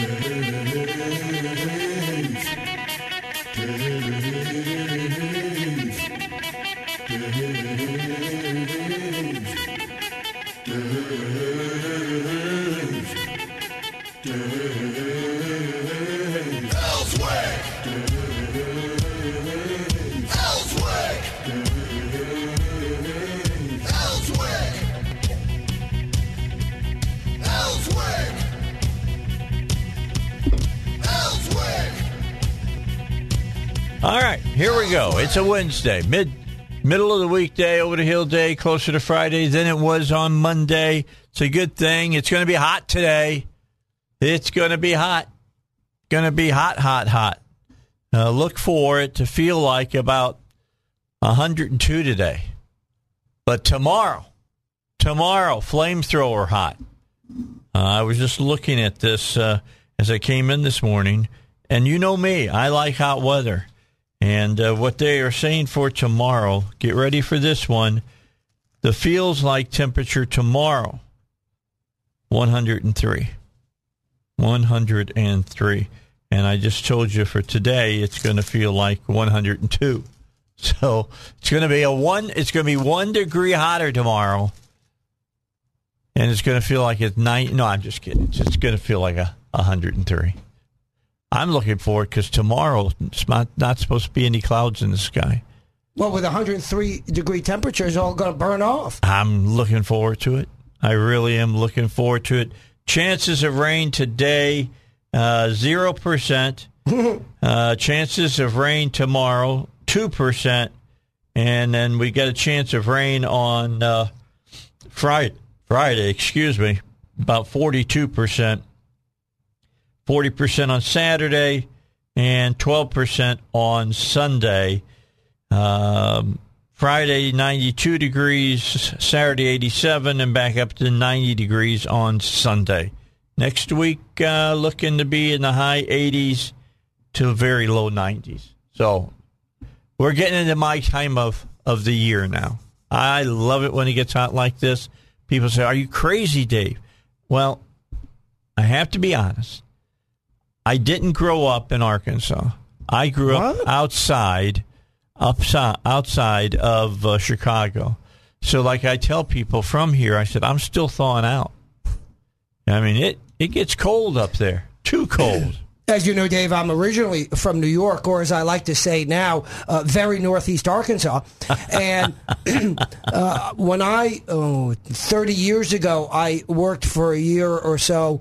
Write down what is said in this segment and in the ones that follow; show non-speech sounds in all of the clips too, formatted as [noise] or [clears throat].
All go. It's a Wednesday, mid middle of the weekday, over the hill day, closer to Friday than it was on Monday. It's a good thing. It's going to be hot today. It's going to be hot. Going to be hot, hot, hot. Uh, look for it to feel like about 102 today. But tomorrow, tomorrow, flamethrower hot. Uh, I was just looking at this uh, as I came in this morning, and you know me, I like hot weather. And uh, what they are saying for tomorrow, get ready for this one. The feels like temperature tomorrow, 103. 103. And I just told you for today, it's going to feel like 102. [laughs] So it's going to be a one. It's going to be one degree hotter tomorrow, and it's going to feel like it's nine. No, I'm just kidding. It's going to feel like a 103. I'm looking for it because tomorrow it's not, not supposed to be any clouds in the sky. Well, with 103 degree temperature, it's all going to burn off. I'm looking forward to it. I really am looking forward to it. Chances of rain today, uh, zero percent. [laughs] uh, chances of rain tomorrow, two percent, and then we get a chance of rain on uh, Friday. Friday, excuse me, about forty-two percent. 40% on Saturday and 12% on Sunday. Um, Friday, 92 degrees, Saturday, 87, and back up to 90 degrees on Sunday. Next week, uh, looking to be in the high 80s to very low 90s. So we're getting into my time of, of the year now. I love it when it gets hot like this. People say, Are you crazy, Dave? Well, I have to be honest. I didn't grow up in Arkansas. I grew What? up outside, upside, outside of uh, Chicago. So, like I tell people from here, I said I'm still thawing out. I mean, it it gets cold up there, too cold. [clears throat] As you know, Dave, I'm originally from New York, or as I like to say now, uh, very northeast Arkansas. [laughs] And [clears throat] uh, when I, oh, 30 years ago, I worked for a year or so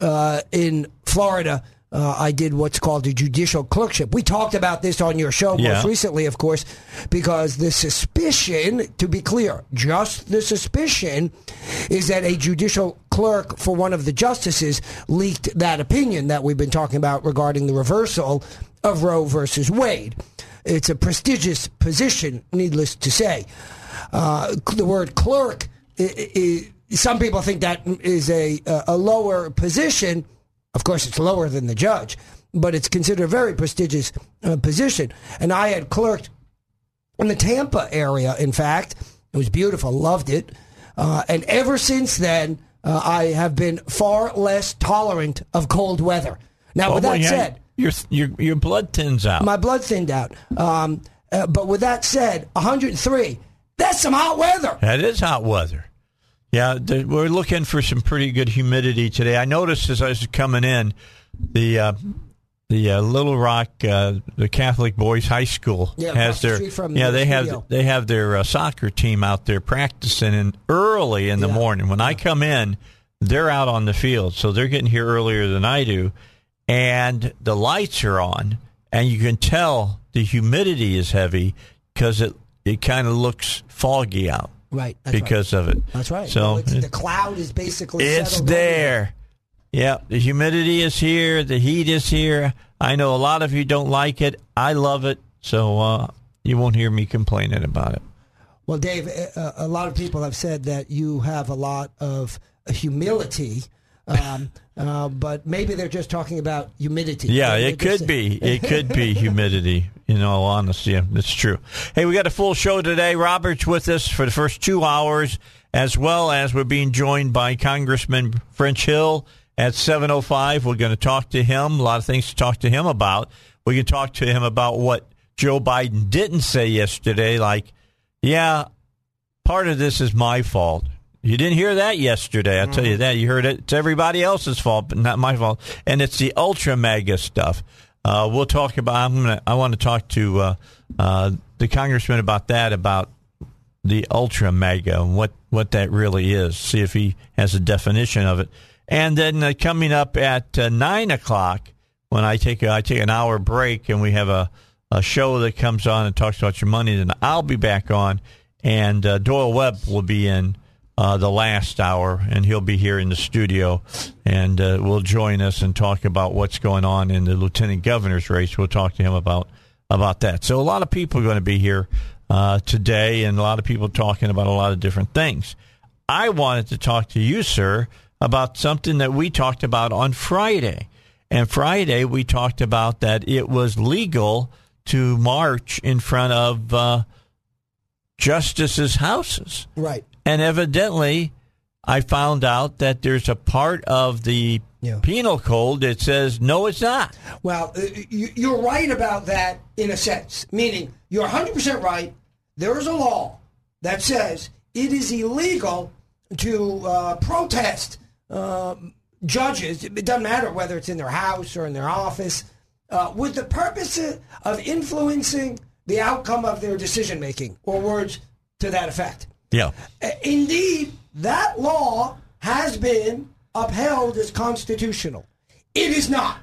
uh, in Florida. Uh, I did what's called a judicial clerkship. We talked about this on your show Yeah. most recently, of course, because the suspicion, to be clear, just the suspicion, is that a judicial clerk for one of the justices leaked that opinion that we've been talking about regarding the reversal of Roe versus Wade. It's a prestigious position, needless to say. Uh, the word clerk, i i some people think that is a, a lower position. Of course, it's lower than the judge, but it's considered a very prestigious uh, position. And I had clerked in the Tampa area, in fact. It was beautiful, loved it. Uh, and ever since then, uh, I have been far less tolerant of cold weather. Now, with well, that yeah, said, your your your blood thins out. my blood thinned out. Um, uh, but with that said, 103, that's some hot weather. That is hot weather. Yeah, we're looking for some pretty good humidity today. I noticed as I was coming in, the uh, the uh, Little Rock, uh, the Catholic Boys High School Yeah, has the their yeah the they have they have their uh, soccer team out there practicing in early in the Yeah. morning. When I come in, they're out on the field, so they're getting here earlier than I do, and the lights are on, and you can tell the humidity is heavy because it it kind of looks foggy out. Right. That's because of it. That's right. So Well, the cloud is basically it's there. Yeah, the humidity is here. The heat is here. I know a lot of you don't like it. I love it. So uh, you won't hear me complaining about it. Well, Dave, uh, a lot of people have said that you have a lot of humility, um, uh, but maybe they're just talking about humidity. Yeah, it could saying- be. It could be [laughs] humidity. In all honesty, yeah, that's true. Hey, we got a full show today. Robert's with us for the first two hours, as well as we're being joined by Congressman French Hill at seven oh five. We're going to talk to him. A lot of things to talk to him about. We can talk to him about what Joe Biden didn't say yesterday, like, yeah, part of this is my fault. You didn't hear that yesterday. I'll tell you that. You heard it. It's everybody else's fault, but not my fault. And it's the ultra mega stuff. Uh, we'll talk about. I'm gonna. I want to talk to uh, uh, the congressman about that. About the ultra mega and what what that really is. See if he has a definition of it. And then uh, coming up at uh, nine o'clock, when I take a, I take an hour break and we have a a show that comes on and talks about your money, then I'll be back on, and uh, Doyle Webb will be in uh, the last hour, and he'll be here in the studio, and uh, will join us and talk about what's going on in the lieutenant governor's race. We'll talk to him about about that. So a lot of people are going to be here uh, today, and a lot of people talking about a lot of different things. I wanted to talk to you, sir, about something that we talked about on Friday. And Friday, we talked about that it was legal to march in front of uh, justices' houses. Right. And evidently, I found out that there's a part of the Yeah. penal code that says, no, it's not. Well, uh, you- you're right about that in a sense, meaning you're 100% right. There is a law that says it is illegal to uh, protest um, judges. It doesn't matter whether it's in their house or in their office, uh, with the purpose of influencing the outcome of their decision making, or words to that effect. Yeah. Indeed, that law has been upheld as constitutional. It is not.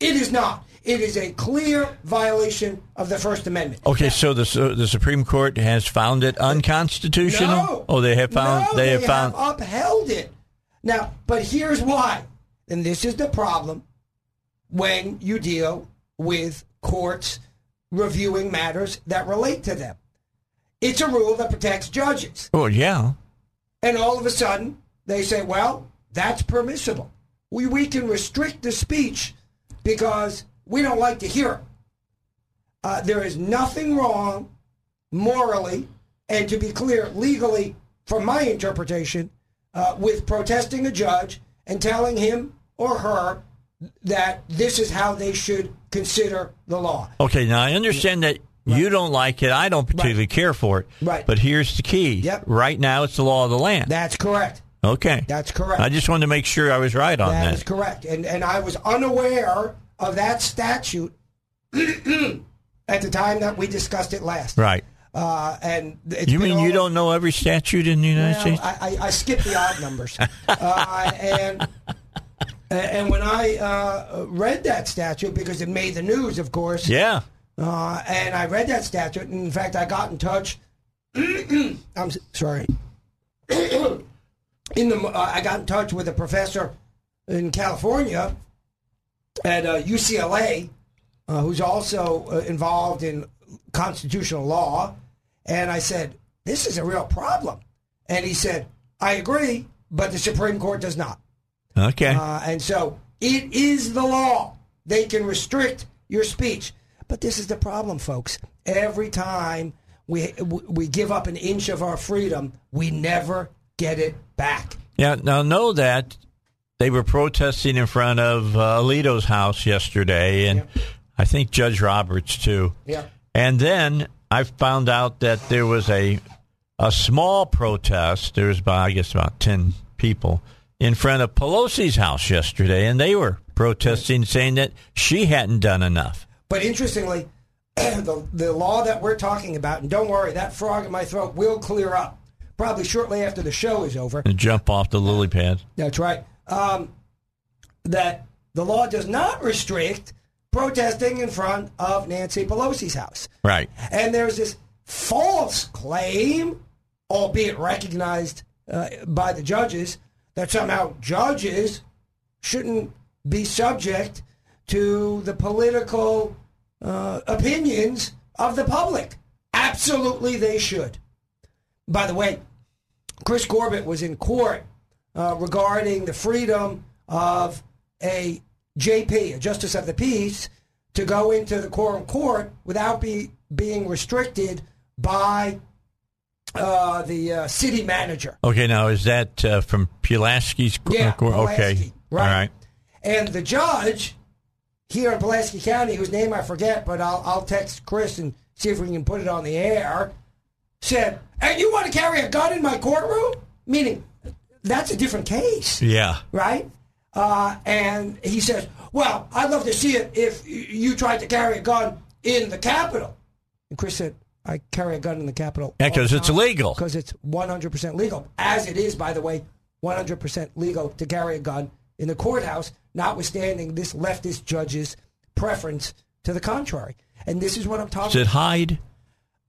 It is not. It is a clear violation of the First Amendment. Okay, so the the Supreme Court has found it unconstitutional. No. Oh, they have found No, they have found. upheld it. Now, but here's why. And this is the problem when you deal with courts reviewing matters that relate to them. It's a rule that protects judges. oh yeah. And all of a sudden, they say, well, that's permissible. We, we can restrict the speech because we don't like to hear it. Uh, there is nothing wrong morally, and to be clear, legally, from my interpretation, uh, with protesting a judge and telling him or her that this is how they should consider the law. Okay, now I understand that you don't like it. I don't particularly care for it. Right. But here's the key. Yep. Right now, it's the law of the land. That's correct. okay. That's correct. I just wanted to make sure I was right on That that. is correct. And and I was unaware of that statute [clears throat] at the time that we discussed it last. Right. Uh, and it's You mean you don't know every statute in the United States? I, I, I skipped the odd numbers. [laughs] uh, and and when I uh, read that statute because it made the news, of course. yeah. Uh, and I read that statute, and in fact, I got in touch. [clears throat] I'm sorry. [clears throat] in the, uh, I got in touch with a professor in California at uh, UCLA, uh, who's also uh, involved in constitutional law, and I said, "This is a real problem," and he said, "I agree, but the Supreme Court does not." Okay. Uh, and so it is the law. They can restrict your speech. But this is the problem, folks. Every time we we give up an inch of our freedom, we never get it back. yeah. Now know that they were protesting in front of uh, Alito's house yesterday, and I think Judge Roberts too. Yeah. And then I found out that there was a a small protest. There was about I guess about ten people in front of Pelosi's house yesterday, and they were protesting, saying that she hadn't done enough. But interestingly, [clears throat] the the law that we're talking about, and don't worry, that frog in my throat will clear up probably shortly after the show is over. And jump off the lily pad. That's right. Um, that the law does not restrict protesting in front of Nancy Pelosi's house. Right. And there's this false claim albeit recognized uh, by the judges, that somehow judges shouldn't be subject to the political uh, opinions of the public. Absolutely, they should. By the way, Chris Corbett was in court uh, regarding the freedom of a JP, a justice of the peace, to go into the quorum court without be, being restricted by uh, the uh, city manager. Okay, now is that uh, from Pulaski's Yeah, court? Okay, Pulaski, all right. right. And the judge here in Pulaski County, whose name I forget, but I'll, I'll text Chris and see if we can put it on the air, said, And you want to carry a gun in my courtroom? Meaning, that's a different case, Yeah, right? Uh, and he says, Well, I'd love to see it if you tried to carry a gun in the Capitol. And Chris said, I carry a gun in the Capitol. Yeah, 'cause it's illegal. Because it's 100% legal. As it is, by the way, 100% legal to carry a gun in the courthouse, notwithstanding this leftist judge's preference to the contrary. And this is what I'm talking. is it Hyde?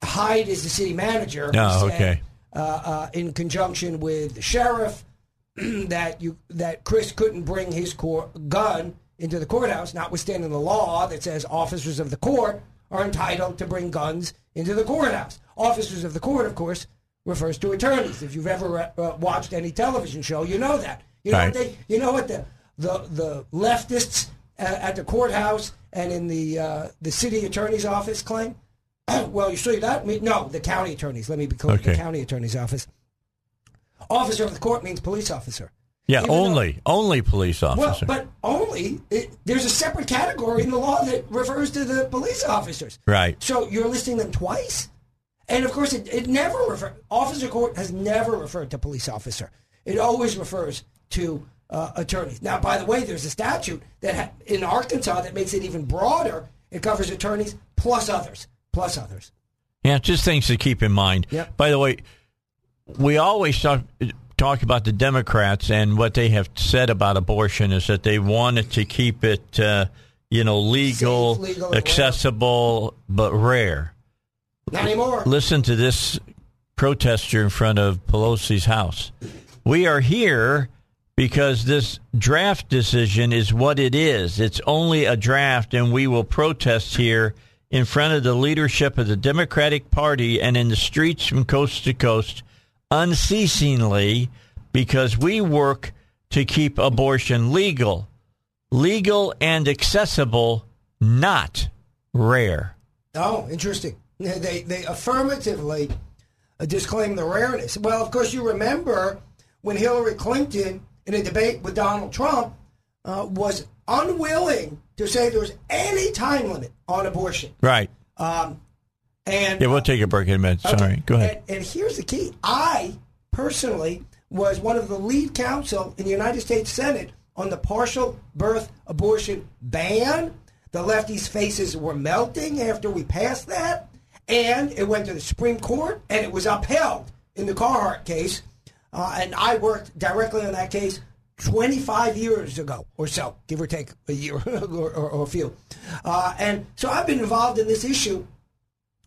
Hyde is the city manager. Oh, said, okay. Uh, uh, in conjunction with the sheriff, [clears throat] that you that Chris couldn't bring his court, gun into the courthouse, notwithstanding the law that says officers of the court are entitled to bring guns into the courthouse. Officers of the court, of course, refers to attorneys. If you've ever uh, watched any television show, you know that. You know Right. what they. You know what the the the leftists uh, at the courthouse and in the uh, the city attorney's office claim. [clears throat] well, you see that? Me- No, the county attorneys. Let me be clear. Okay. The county attorney's office. Officer of the court means police officer. Yeah, Even though- only only police Well, officer. but only it, there's a separate category in the law that refers to the police officers. Right. So you're listing them twice, and of course, it, it never refer. Officer court has never referred to police officer. It always refers to uh, attorneys. Now, by the way, there's a statute that ha- in Arkansas that makes it even broader. It covers attorneys plus others, plus others. Yeah, just things to keep in mind. Yep. By the way, we always talk, talk about the Democrats and what they have said about abortion is that they wanted to keep it, uh, you know, legal, Safe, legal, accessible, but rare. Not anymore. Listen to this protester in front of Pelosi's house. We are here because this draft decision is what it is. It's only a draft, and we will protest here in front of the leadership of the Democratic Party and in the streets from coast to coast unceasingly because we work to keep abortion legal, legal and accessible, not rare. Oh, interesting. They they affirmatively uh, disclaim the rareness. Well, of course, you remember when Hillary Clinton, in a debate with Donald Trump, uh, was unwilling to say there was any time limit on abortion. Right. Um, and Yeah, we'll take a break in a minute. Sorry. Okay. Go ahead. And, and here's the key. I personally was one of the lead counsel in the United States Senate on the partial birth abortion ban. The lefties' faces were melting after we passed that. And it went to the Supreme Court and it was upheld in the Carhart case. Uh, and I worked directly on that case 25 years ago or so, give or take a year [laughs] or, or, or a few. Uh, and so I've been involved in this issue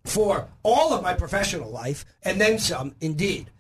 for all of my professional life, and then some, indeed.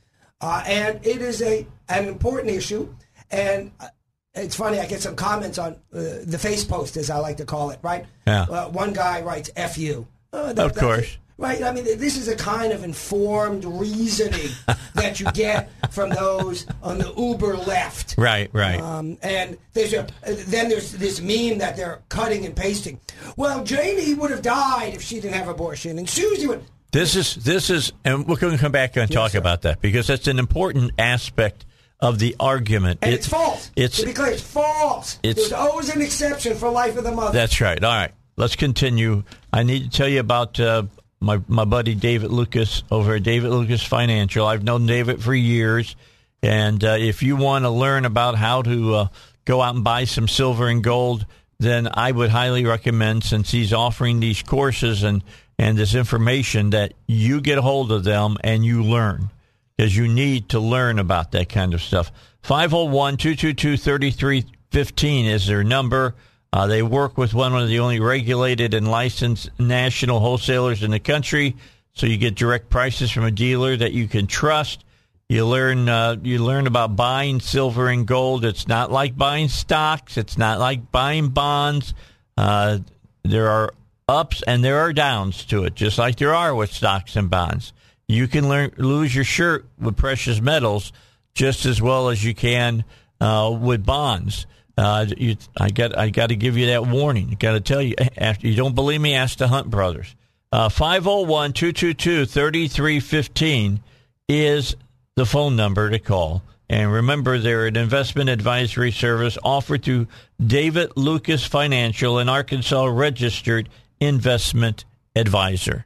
Uh, and it is a an important issue, and uh, it's funny. I get some comments on uh, the face post, as I like to call it. Right? Yeah. Uh, one guy writes "f you." Uh, that- Of course. Right. I mean, this is a kind of informed reasoning [laughs] that you get from those on the uber left. Right, right. Um, and there's a then there's this meme that they're cutting and pasting. Well, Janie would have died if she didn't have abortion, and Susie would. This is this is, and we're going to come back and talk sir. about that because that's an important aspect of the argument. And It- it's false. It's to be clear, it's false. It's- There's always an exception for life of the mother. that's right. All right, let's continue. I need to tell you about uh, my my buddy David Lucas over at David Lucas Financial. I've known David for years, and uh, if you want to learn about how to uh, go out and buy some silver and gold, then I would highly recommend since he's offering these courses and and this information that you get a hold of them and you learn because you need to learn about that kind of stuff. 501 222 3315 is their number. Uh, they work with one of the only regulated and licensed national wholesalers in the country. so you get direct prices from a dealer that you can trust. You learn uh, you learn about buying silver and gold. It's not like buying stocks. It's not like buying bonds. Uh, there are ups and there are downs to it, just like there are with stocks and bonds. You can learn, lose your shirt with precious metals just as well as you can uh, with bonds. Uh, you, I got I got to give you that warning. Got to tell you after you don't believe me, ask the Hunt brothers. Uh, 501 222 3315 is the phone number to call. And remember, they're an investment advisory service offered through David Lucas Financial, an Arkansas registered investment advisor.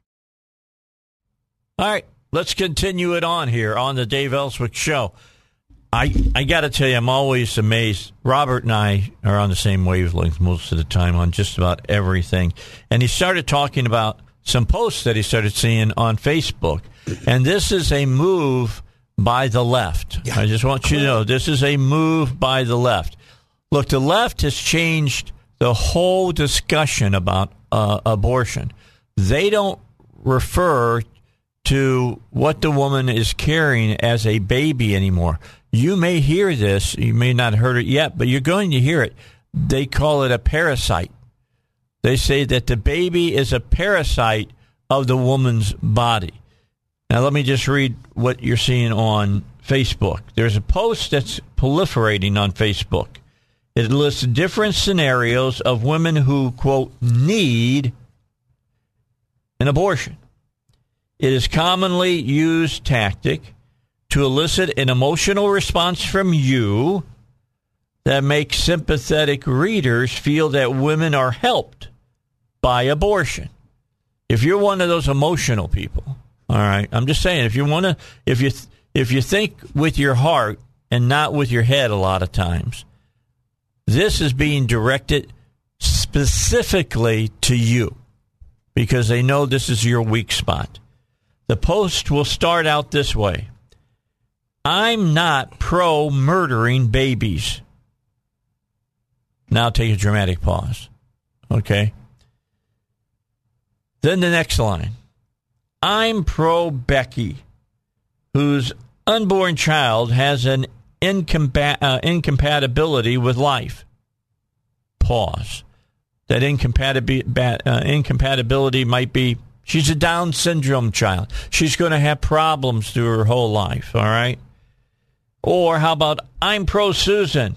All right, let's continue it on here on the Dave Elswick Show. I, I got to tell you, I'm always amazed. Robert and I are on the same wavelength most of the time on just about everything. And he started talking about some posts that he started seeing on Facebook. And this is a move by the left. Yeah. I just want you to know this is a move by the left. Look, the left has changed the whole discussion about uh, abortion. They don't refer to what the woman is carrying as a baby anymore. You may hear this, you may not heard it yet, but you're going to hear it. They call it a parasite. They say that the baby is a parasite of the woman's body. Now, let me just read what you're seeing on Facebook. There's a post that's proliferating on Facebook. It lists different scenarios of women who, quote, need an abortion. It is commonly used tactic to elicit an emotional response from you that makes sympathetic readers feel that women are helped by abortion. If you're one of those emotional people, all right, I'm just saying if you want to if you if you think with your heart and not with your head a lot of times, this is being directed specifically to you because they know this is your weak spot. The post will start out this way I'm not pro murdering babies. Now take a dramatic pause. Okay. Then the next line I'm pro Becky, whose unborn child has an uh, incompatibility with life. Pause. That uh, incompatibility might be she's a Down syndrome child. She's going to have problems through her whole life, all right? Or how about I'm pro Susan?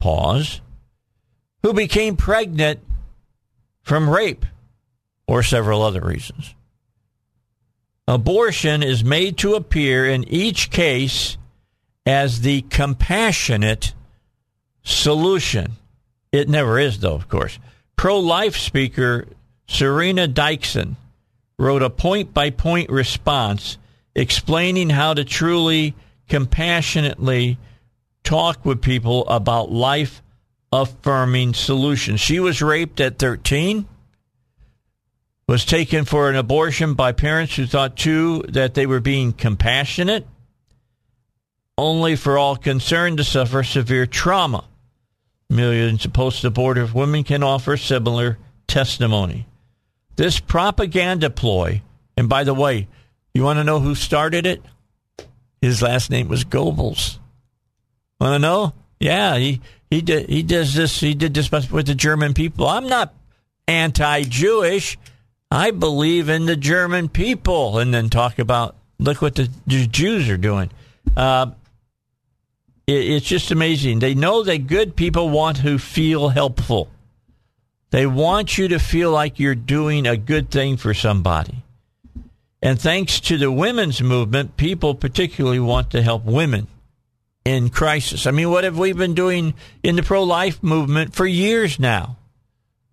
Pause. Who became pregnant from rape or several other reasons. Abortion is made to appear in each case as the compassionate solution. It never is, though, of course. Pro life speaker Serena Dyksen wrote a point by point response explaining how to truly compassionately talk with people about life affirming solutions. She was raped at 13, was taken for an abortion by parents who thought, too, that they were being compassionate only for all concerned to suffer severe trauma. Millions of post abortive women can offer similar testimony. This propaganda ploy, and by the way, you want to know who started it? His last name was Goebbels. Want to know? Yeah, he he did he does this he did this with the German people. I'm not anti-Jewish. I believe in the German people, and then talk about look what the Jews are doing. Uh, it's just amazing. They know that good people want to feel helpful. They want you to feel like you're doing a good thing for somebody. And thanks to the women's movement, people particularly want to help women in crisis. I mean, what have we been doing in the pro life movement for years now?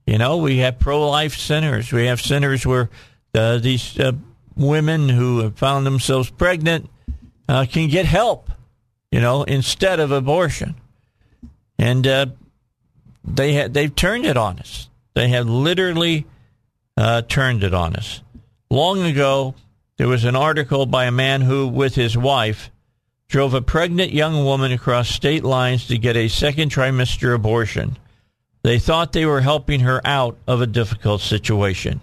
You know, we have pro life centers. We have centers where uh, these uh, women who have found themselves pregnant uh, can get help you know, instead of abortion. And uh, they had they've turned it on us. They have literally uh, turned it on us. Long ago, there was an article by a man who, with his wife, drove a pregnant young woman across state lines to get a second trimester abortion. They thought they were helping her out of a difficult situation.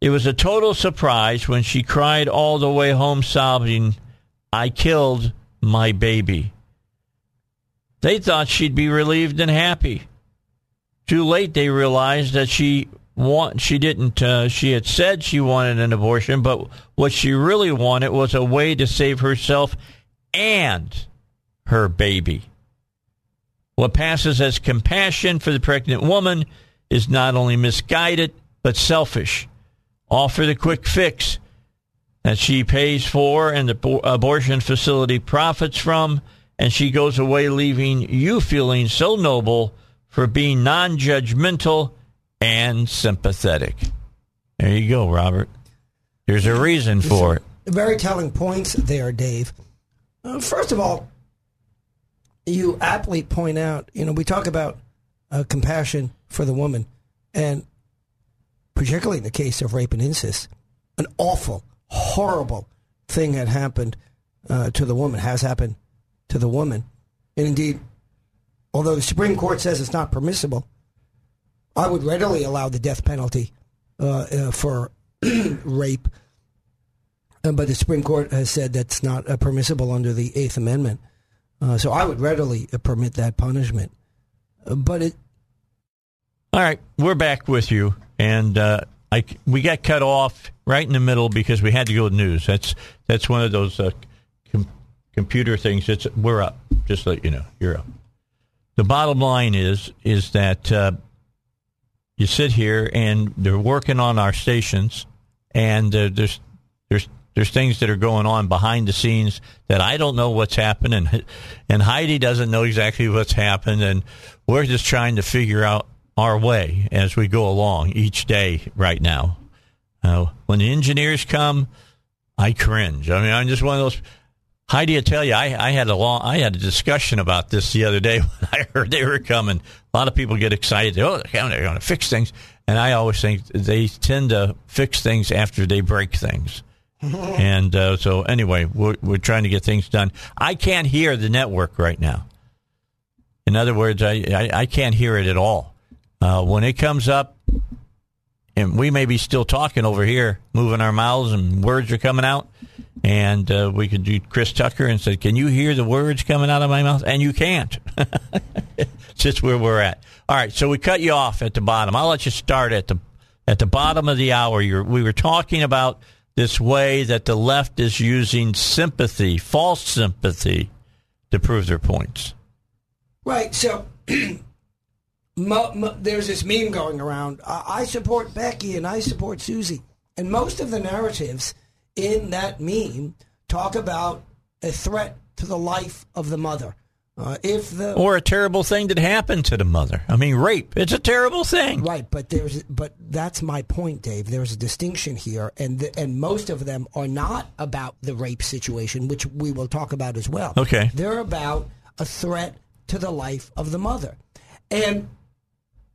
It was a total surprise when she cried all the way home sobbing, I killed my baby. They thought she'd be relieved and happy. Too late, they realized that she want she didn't. Uh, she had said she wanted an abortion, but what she really wanted was a way to save herself and her baby. What passes as compassion for the pregnant woman is not only misguided but selfish. Offer the quick fix that she pays for and the abortion facility profits from, and she goes away leaving you feeling so noble for being non judgmental and sympathetic. There you go, Robert. There's a reason for it. Very telling points there, Dave. Uh, first of all, you aptly point out, you know, we talk about uh, compassion for the woman, and particularly in the case of rape and incest, an awful, horrible thing had happened uh, to the woman, has happened to the woman. And indeed, although the Supreme Court says it's not permissible, I would readily allow the death penalty uh, uh, for [clears throat] rape. Uh, but the Supreme Court has said that's not uh, permissible under the Eighth Amendment. Uh, so I would readily permit that punishment. but it. All right, we're back with you, and I we got cut off right in the middle because we had to go to news. That's that's one of those com- computer things. It's we're up. Just let you know, you're up. The bottom line is is that you sit here and they're working on our stations, and uh, there's there's there's things that are going on behind the scenes that I don't know what's happened, and and Heidi doesn't know exactly what's happened, and we're just trying to figure out our way as we go along each day right now. Uh, when the engineers come, I cringe. I mean, I'm just one of those. Heidi, I tell you, I, I had a long, I had a discussion about this the other day [laughs] when I heard they were coming. A lot of people get excited. Oh, they're going to fix things, and I always think they tend to fix things after they break things. [laughs] and uh, so, anyway, we're, we're trying to get things done. I can't hear the network right now. In other words, I, I, I can't hear it at all. Uh, when it comes up, and we may be still talking over here, moving our mouths, and words are coming out and uh, we could do Chris Tucker and said, "Can you hear the words coming out of my mouth?" And you can't. it's [laughs] just where we're at. All right, so we cut you off at the bottom. I'll let you start at the at the bottom of the hour. You're, we were talking about this way that the left is using sympathy, false sympathy, to prove their points. Right. So. [clears throat] mo, mo, there's this meme going around. I support Becky and I support Susie. And most of the narratives in that meme talk about a threat to the life of the mother. Uh, if the or a terrible thing that happened to the mother. I mean, rape. It's a terrible thing, right? But there's, but that's my point, Dave. There's a distinction here, and the, and most of them are not about the rape situation, which we will talk about as well. Okay, they're about a threat to the life of the mother, and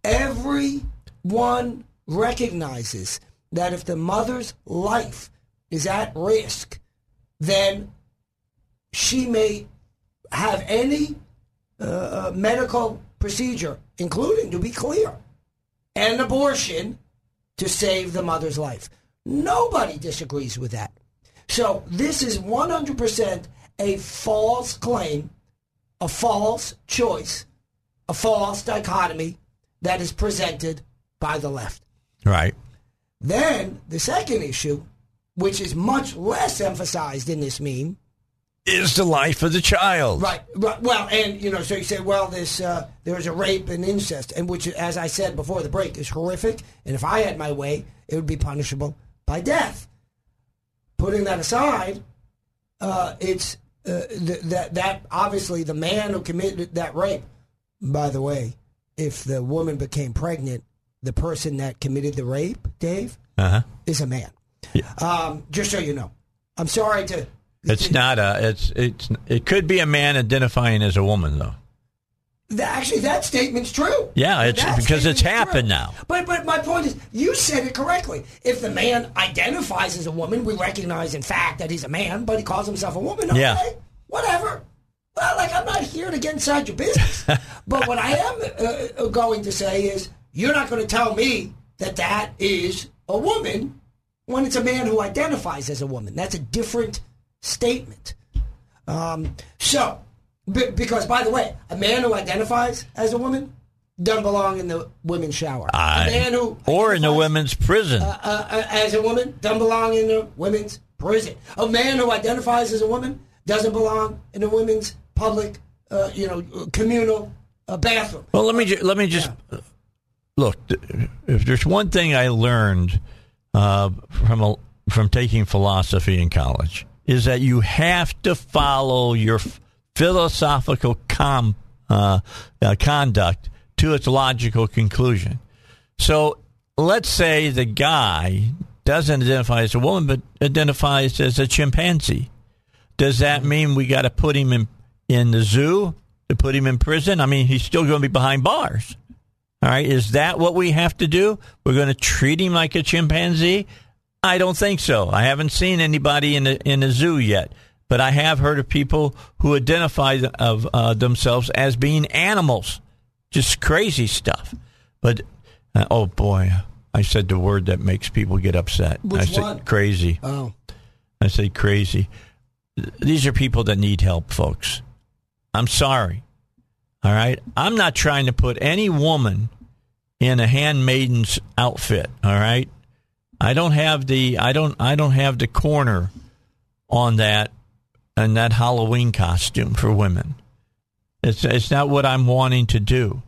everyone recognizes that if the mother's life is at risk, then she may have any uh, uh, medical procedure, including, to be clear, an abortion to save the mother's life. Nobody disagrees with that. So this is 100% a false claim, a false choice, a false dichotomy that is presented by the left. Right. Then the second issue which is much less emphasized in this meme, is the life of the child. Right, right. Well, and you know, so you say, well, this uh, there was a rape and incest, and which, as I said before the break, is horrific. And if I had my way, it would be punishable by death. Putting that aside, uh, it's uh, th- that that obviously the man who committed that rape. By the way, if the woman became pregnant, the person that committed the rape, Dave, uh-huh. is a man. Yeah. Um, just so you know, I'm sorry to. It's to, not a. It's it's. It could be a man identifying as a woman, though. actually, that statement's true. Yeah, it's that because it's happened true. now. But but my point is, you said it correctly. If the man identifies as a woman, we recognize in fact that he's a man, but he calls himself a woman. Okay, yeah. whatever. Well, like I'm not here to get inside your business, [laughs] but what I am uh, uh, going to say is, you're not going to tell me that that is a woman when it's a man who identifies as a woman. That's a different statement. Um, so, b- because by the way, a man who identifies as a woman doesn't belong in the women's shower. I- a man who or in the women's prison. uh, uh, as a woman doesn't belong in the women's prison. A man who identifies as a woman doesn't belong in the women's public, uh, you know, communal uh, bathroom. Well, let me ju- let me just look. If there's one thing I learned uh, from a, from taking philosophy in college, is that you have to follow your philosophical com, uh, uh, conduct to its logical conclusion. So, let's say the guy doesn't identify as a woman, but identifies as a chimpanzee. Does that mean we got to put him in in the zoo to put him in prison? I mean, he's still going to be behind bars. All right, is that what we have to do? We're going to treat him like a chimpanzee? I don't think so. I haven't seen anybody in the in the zoo yet, but I have heard of people who identify th- of uh, themselves as being animals. Just crazy stuff. But uh, oh boy, I said the word that makes people get upset. Which I said one? crazy. Oh, I said crazy. These are people that need help, folks. I'm sorry. All right. I'm not trying to put any woman in a handmaiden's outfit. All right. I don't have the I don't I don't have the corner on that and that Halloween costume for women. It's it's not what I'm wanting to do,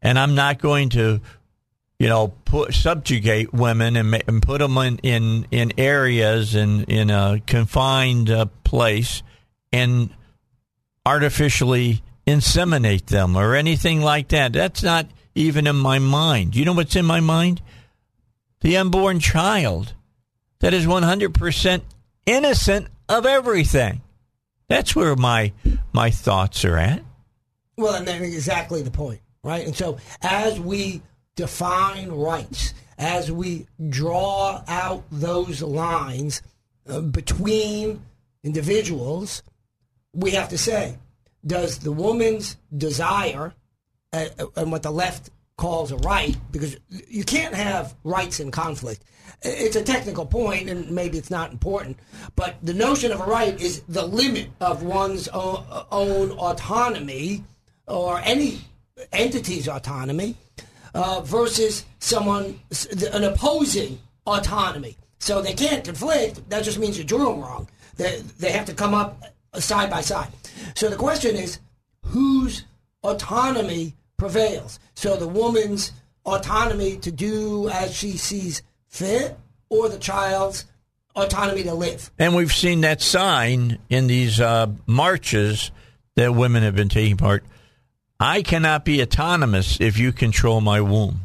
and I'm not going to, you know, put subjugate women and, and put them in, in in areas and in a confined uh, place and artificially inseminate them or anything like that. That's not even in my mind. You know what's in my mind? The unborn child that is 100% innocent of everything. That's where my my thoughts are at. well, and that's exactly the point, right? And so, as we define rights, as we draw out those lines uh, between individuals, we have to say, does the woman's desire uh, and what the left calls a right, because you can't have rights in conflict. It's a technical point, and maybe it's not important, but the notion of a right is the limit of one's own, own autonomy or any entity's autonomy uh, versus someone an opposing autonomy. So they can't conflict. That just means you're doing wrong. They they have to come up side by side. So the question is, whose autonomy prevails? So the woman's autonomy to do as she sees fit, or the child's autonomy to live. And we've seen that sign in these uh, marches that women have been taking part. I cannot be autonomous if you control my womb.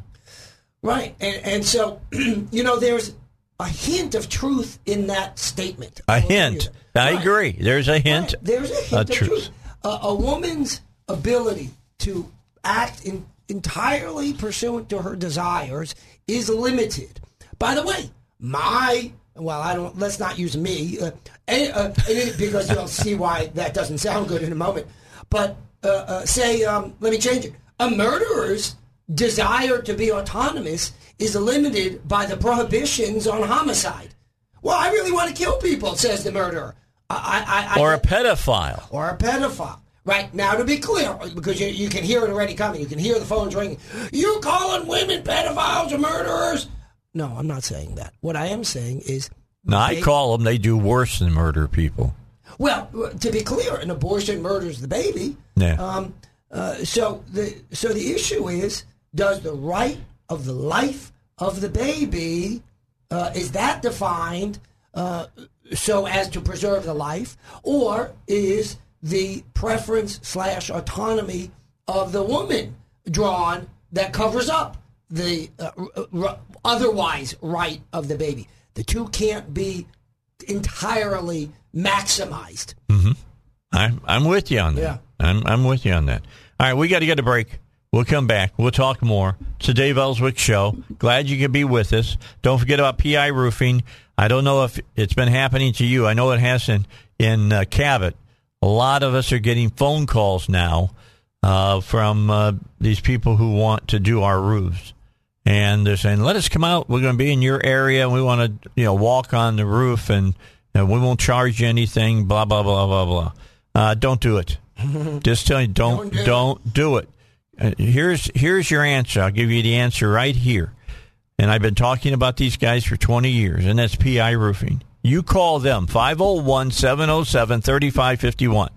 Right. And, and so, [clears throat] you know, there's a hint of truth in that statement. A I will tell you hint. I Right. agree. There's a hint. Right. There's a hint of of truth. truth. Uh, a woman's ability to act in, entirely pursuant to her desires is limited. By the way, my well, I don't. Let's not use me uh, uh, because you'll see why that doesn't sound good in a moment. But uh, uh, say, um, let me change it. A murderer's desire to be autonomous is limited by the prohibitions on homicide. Well, I really want to kill people, says the murderer. I, I, I, Or a pedophile. or a pedophile. Right now, to be clear, because you, you can hear it already coming, you can hear the phones ringing. You calling women pedophiles or murderers? No, I'm not saying that. What I am saying is, Now, I call them, they do worse than murder people. well, to be clear, an abortion murders the baby. Yeah. Um, uh, so the so the issue is, does the right of the life of the baby uh, is that defined uh, so as to preserve the life, or is the preference slash autonomy of the woman drawn that covers up the uh, r- r- otherwise right of the baby? The two can't be entirely maximized. I'm, I'm with you on that. Yeah. I'm, I'm with you on that. All right, we got to get a break. We'll come back. We'll talk more. It's the Dave Elswick Show. Glad you could be with us. Don't forget about PI Roofing. I don't know if it's been happening to you. I know it has in, in uh, Cabot. A lot of us are getting phone calls now uh, from uh, these people who want to do our roofs. and they're saying, "Let us come out. We're going to be in your area. and We want to, you know, walk on the roof, and, and we won't charge you anything." Blah blah blah blah blah. Uh, don't do it. [laughs] Just tell you, don't Don't don't do it. Uh, here's here's your answer. I'll give you the answer right here. And I've been talking about these guys for 20 years, and that's PI Roofing. You call them 501 707 3551.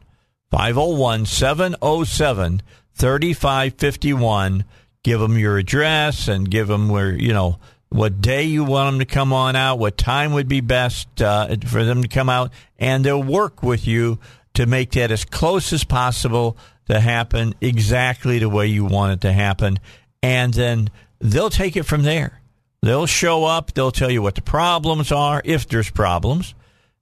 501 707 3551. Give them your address and give them where, you know, what day you want them to come on out, what time would be best uh, for them to come out, and they'll work with you to make that as close as possible to happen exactly the way you want it to happen. And then they'll take it from there. They'll show up. They'll tell you what the problems are, if there's problems,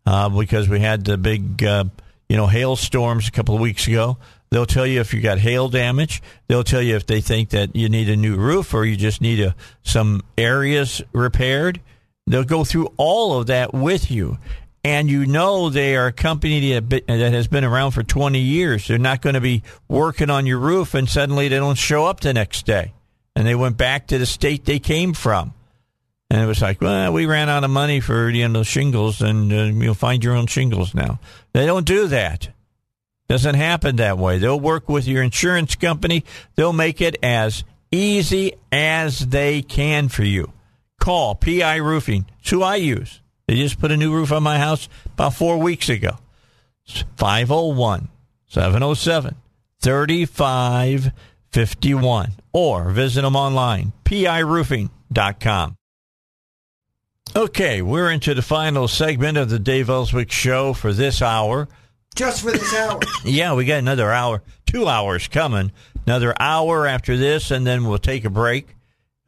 uh, because we had the big, uh, you know, hailstorms a couple of weeks ago. They'll tell you if you got hail damage. They'll tell you if they think that you need a new roof or you just need a, some areas repaired. They'll go through all of that with you. And you know they are a company that has been around for 20 years. They're not going to be working on your roof and suddenly they don't show up the next day. And they went back to the state they came from. And it was like, well, we ran out of money for you know shingles, and uh, you'll find your own shingles now. They don't do that. Doesn't happen that way. They'll work with your insurance company. They'll make it as easy as they can for you. Call PI Roofing. It's who I use. They just put a new roof on my house about four weeks ago. It's 501 707 3551. Or visit them online, piroofing.com. Okay, we're into the final segment of the Dave Elswick Show for this hour. Just for this hour. [laughs] Yeah, we got another hour, two hours coming. Another hour after this, and then we'll take a break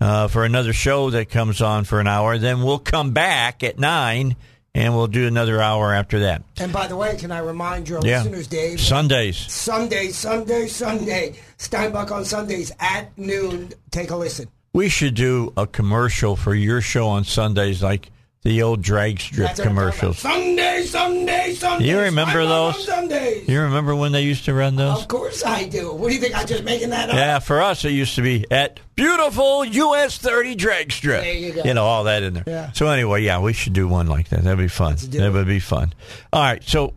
uh, for another show that comes on for an hour. Then we'll come back at nine, and we'll do another hour after that. and by the way, can I remind your Yeah, listeners, Dave? Sundays. Sunday, Sunday, Sunday. Steinbuch on Sundays at noon. Take a listen. We should do a commercial for your show on Sundays, like the old drag strip That's what I'm talking about. commercials. Sunday, Sunday, Sunday. You remember those? Sundays. You remember when they used to run those? Of course I do. What do you think? I'm just making that up? Yeah, for us it used to be at beautiful US 30 drag strip. There you go. You know all that in there. Yeah. So anyway, yeah, we should do one like that. That'd be fun. That it. would be fun. All right, so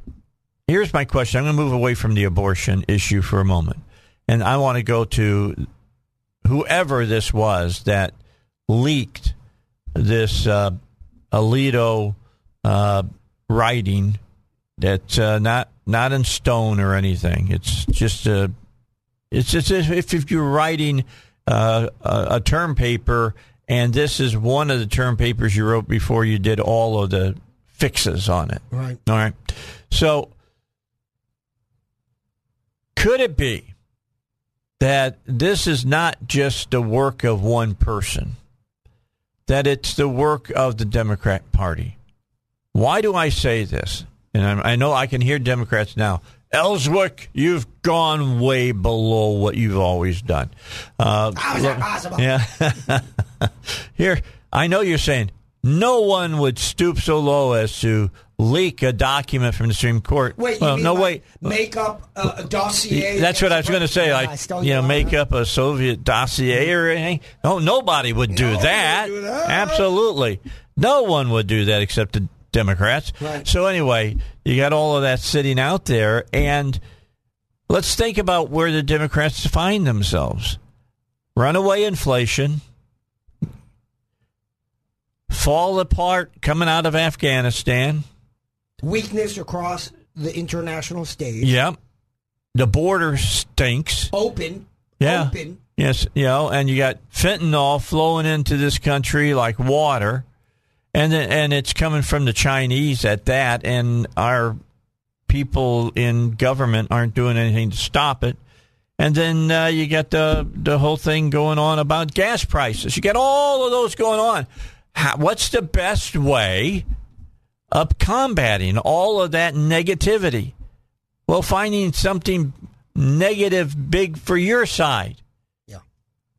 here's my question. I'm going to move away from the abortion issue for a moment, and I want to go to whoever this was that leaked this uh, Alito uh, writing that's uh, not not in stone or anything. It's just a it's just if, if you're writing uh, a, a term paper, and this is one of the term papers you wrote before you did all of the fixes on it. Right. All right. So, could it be that this is not just the work of one person, that it's the work of the Democrat Party? Why do I say this? And I, I know I can hear Democrats now. Elswick, you've gone way below what you've always done. Uh, How is that possible? yeah. [laughs] Here, I know you're saying no one would stoop so low as to leak a document from the Supreme Court. Wait, well, no, like wait. Make up a, a dossier. That's what I was going to say. Oh, like, I you know, make up a Soviet dossier or anything. No, nobody would do, that. would do that. Absolutely, no one would do that except the Democrats. Right. So anyway, you got all of that sitting out there, and let's think about where the Democrats find themselves: runaway inflation, fall apart coming out of Afghanistan. Weakness across the international stage. Yep. The border stinks. Open. Yeah. Open. Yes, you know, and you got fentanyl flowing into this country like water, and and it's coming from the Chinese at that, and our people in government aren't doing anything to stop it. And then uh, you got the the whole thing going on about gas prices. You got all of those going on. How, what's the best way of combating all of that negativity? Well, finding something negative big for your side Yeah.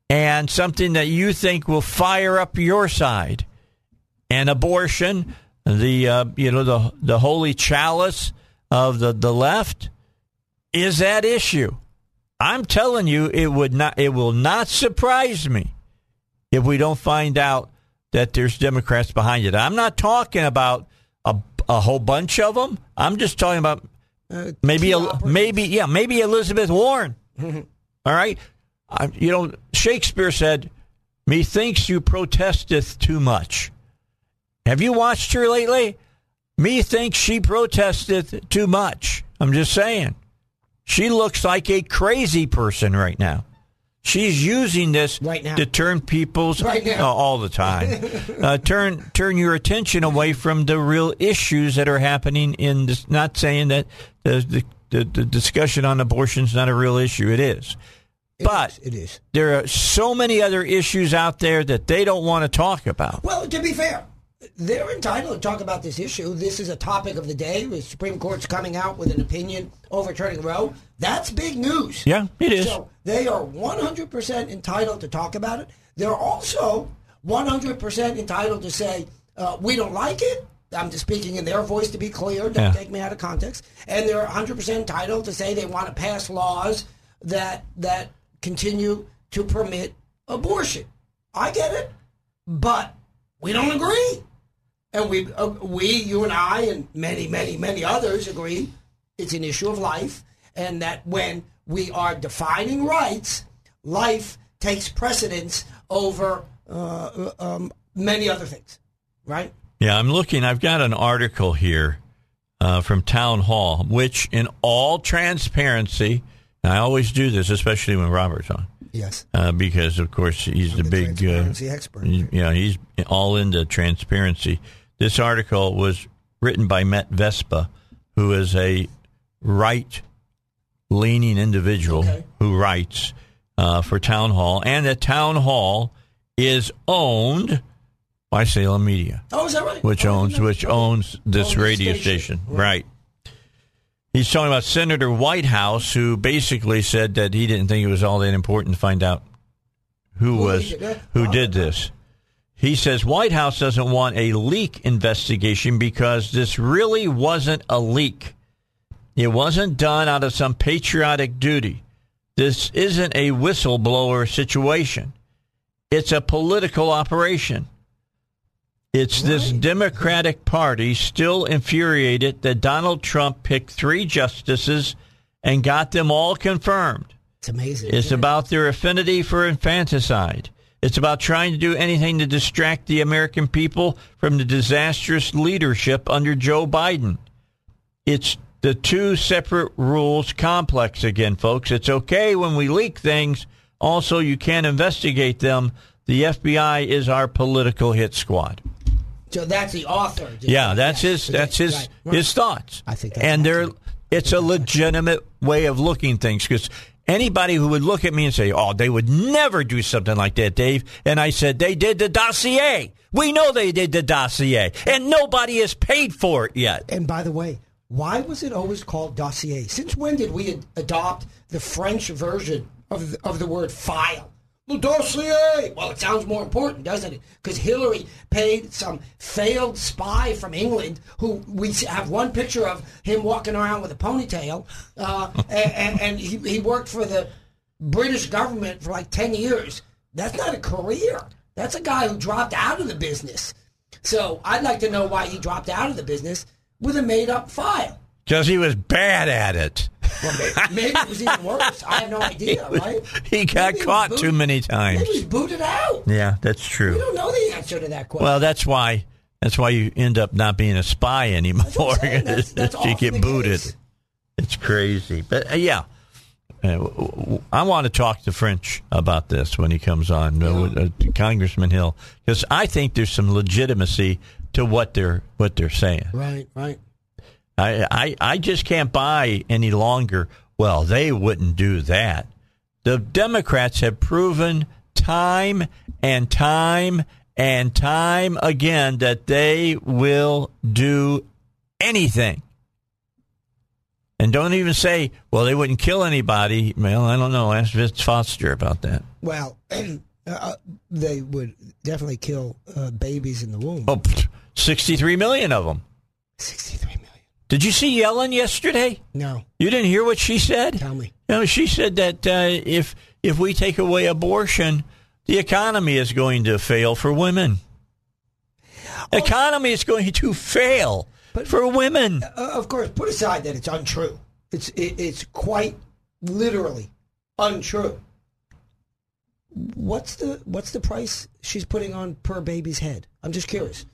and something that you think will fire up your side. And abortion, the uh, you know the the holy chalice of the, the left, is that issue. I'm telling you, it would not. It will not surprise me if we don't find out that there's Democrats behind it. I'm not talking about a, whole bunch of them. I'm just talking about Uh, maybe a, maybe yeah maybe Elizabeth Warren. [laughs] All right, I, you know Shakespeare said, "Methinks you protesteth too much." Have you watched her lately? Methinks she protesteth too much. I'm just saying, she looks like a crazy person right now. She's using this Right now. to turn people's Right uh, all the time. uh, turn turn your attention away from the real issues that are happening in this. Not saying that the the, the, the discussion on abortion is not a real issue. It is, It but is, it is. there are so many other issues out there that they don't want to talk about. Well, to be fair, they're entitled to talk about this issue. This is a topic of the day. The Supreme Court's coming out with an opinion overturning Roe. That's big news. Yeah, it is. So they are 100% entitled to talk about it. They're also 100% entitled to say, uh, we don't like it. I'm just speaking in their voice to be clear. Don't Yeah. take me out of context. And they're 100% entitled to say they want to pass laws that that continue to permit abortion. I get it, but we don't agree. And we, uh, we, you and I, and many, many, many others agree it's an issue of life, and that when we are defining rights, life takes precedence over uh, um, many other things, right? Yeah, I'm looking. I've got an article here uh, from Town Hall, which, in all transparency, I always do this, especially when Robert's on, Yes. uh, because of course he's the, the big, uh, transparency expert. he- yeah, he's all into transparency. This article was written by Matt Vespa, who is a right-leaning individual Okay. who writes uh, for Town Hall, and the Town Hall is owned by Salem Media Oh, is that right? which Oh, owns which owns this the radio station. station, right? He's talking about Senator Whitehouse, who basically said that he didn't think it was all that important to find out who was who did this. He says Whitehouse doesn't want a leak investigation because this really wasn't a leak. It wasn't done out of some patriotic duty. This isn't a whistleblower situation. It's a political operation. It's this Democratic Party still infuriated that Donald Trump picked three justices and got them all confirmed. It's amazing. It's isn't about their affinity for infanticide. It's about trying to do anything to distract the American people from the disastrous leadership under Joe Biden. It's the two separate rules complex again, folks. It's okay when we leak things. Also, you can't investigate them. The FBI is our political hit squad. So that's the author. Yeah, that's his. That's his Right, right. his thoughts. I think that's and they're it's a legitimate way of looking things because anybody who would look at me and say, "Oh, they would never do something like that," Dave, and I said they did the dossier. We know they did the dossier, and nobody has paid for it yet. And by the way, why was it always called dossier? Since when did we ad- adopt the French version of the, of the word file? The dossier. Well, it sounds more important, doesn't it? Because Hillary paid some failed spy from England, who we have one picture of him walking around with a ponytail, uh, and, and, and he, he worked for the British government for like ten years. That's not a career. That's a guy who dropped out of the business. So I'd like to know why he dropped out of the business with a made up file. Because he was bad at it. Well, maybe, maybe it was even worse. I have no [laughs] idea, right? He got Maybe caught too many times. Maybe he was booted out. Yeah, that's true. We don't know the answer to that question. Well, that's why. That's why you end up not being a spy anymore. [laughs] That's- that's you get booted. case. It's crazy, but uh, yeah, uh, I want to talk to French about this when he comes on, uh, uh, Congressman Hill, because I think there's some legitimacy to what they're what they're saying. right, right. I, I I just can't buy any longer. Well, they wouldn't do that. The Democrats have proven time and time and time again that they will do anything. And don't even say, well, they wouldn't kill anybody. Well, I don't know. Ask Vince Foster about that. Well, [clears throat] uh, they would definitely kill uh, babies in the womb. Oh, 63 million of them. 63 million. Did you see Yellen yesterday? No, You didn't hear what she said? tell me. No, she said that uh, if if we take away abortion, the economy is going to fail for women. The economy is going to fail but, for women. Uh, of course, put aside that it's untrue. It's it, it's quite literally untrue. What's the what's the price she's putting on per baby's head? I'm just curious.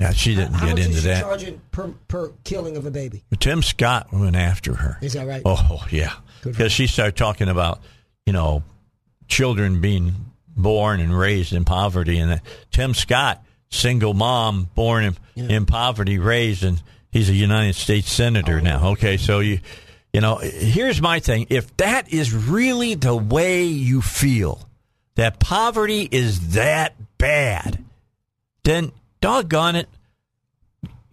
Yeah, she didn't How get much into is she that. charging per per killing of a baby? Tim Scott went after her. Is that right? Oh yeah, Good for because she started talking about you know children being born and raised in poverty, and that Tim Scott, single mom, born in, in poverty, raised, and he's a United States senator Oh. now. Okay, so you you know here's my thing: if that is really the way you feel, that poverty is that bad, then doggone it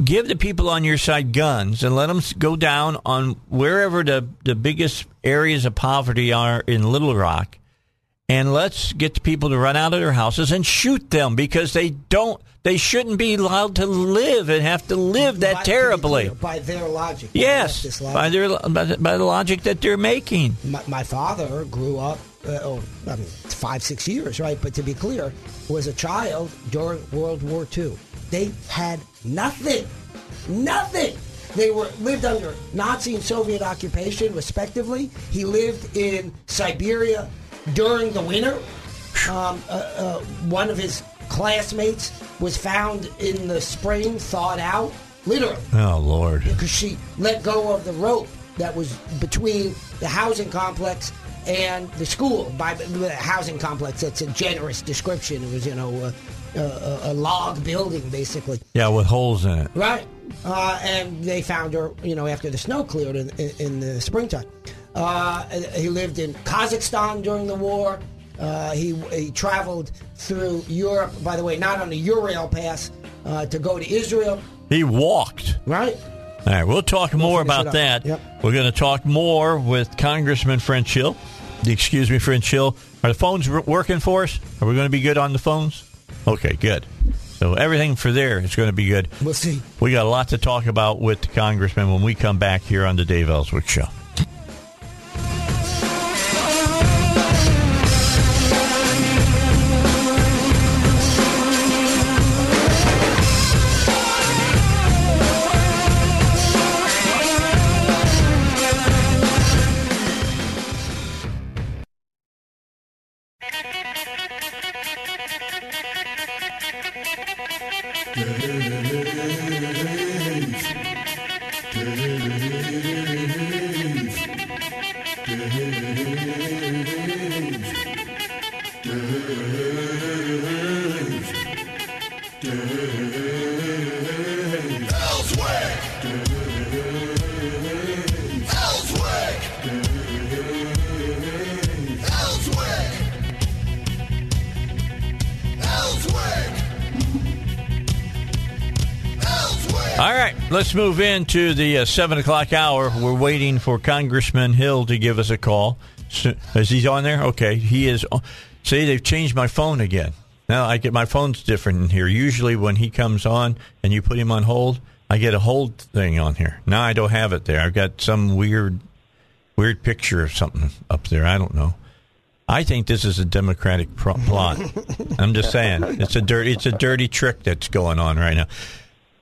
give the people on your side guns and let them go down on wherever the, the biggest areas of poverty are in Little Rock. And let's get the people to run out of their houses and shoot them because they don't, they shouldn't be allowed to live and have to live that By- terribly. clear, by their logic. Yes, logic. by, their, by, the, by the logic that they're making. my, my father grew up, uh, oh, I mean, five, six years, right? But to be clear, was a child during World War II. They had nothing, nothing. They were lived under Nazi and Soviet occupation, respectively. He lived in Siberia during the winter. Um, uh, uh, one of his classmates was found in the spring, thawed out, literally Oh, Lord. because she let go of the rope that was between the housing complex and the school. By the housing complex, that's a generous description. It was, you know, a, a, a log building, basically. Yeah, with holes in it. Right. Uh, and they found her, you know, after the snow cleared in, in, in the springtime. Uh, he lived in Kazakhstan during the war. Uh, he, he traveled through Europe, by the way, not on the Ural Pass, uh, to go to Israel. He walked. Right? All right, we'll talk more finish it about that. Yep. We're going to talk more with Congressman French Hill. Excuse me, friend Chill. Are the phones working for us? Are we going to be good on the phones? Okay, good. So everything for there is going to be good. We'll see. We got a lot to talk about with the Congressman when we come back here on the Dave Elswick Show. Move into the uh, seven o'clock hour. We're waiting for Congressman Hill to give us a call. So, is he on there? Okay, he is. on- See, they've changed my phone again. Now I get my phone's different in here. Usually, when he comes on and you put him on hold, I get a hold thing on here. Now I don't have it there. I've got some weird, weird picture of something up there. I don't know. I think this is a Democratic pro- plot. [laughs] I'm just saying, it's a dirty, it's a dirty trick that's going on right now.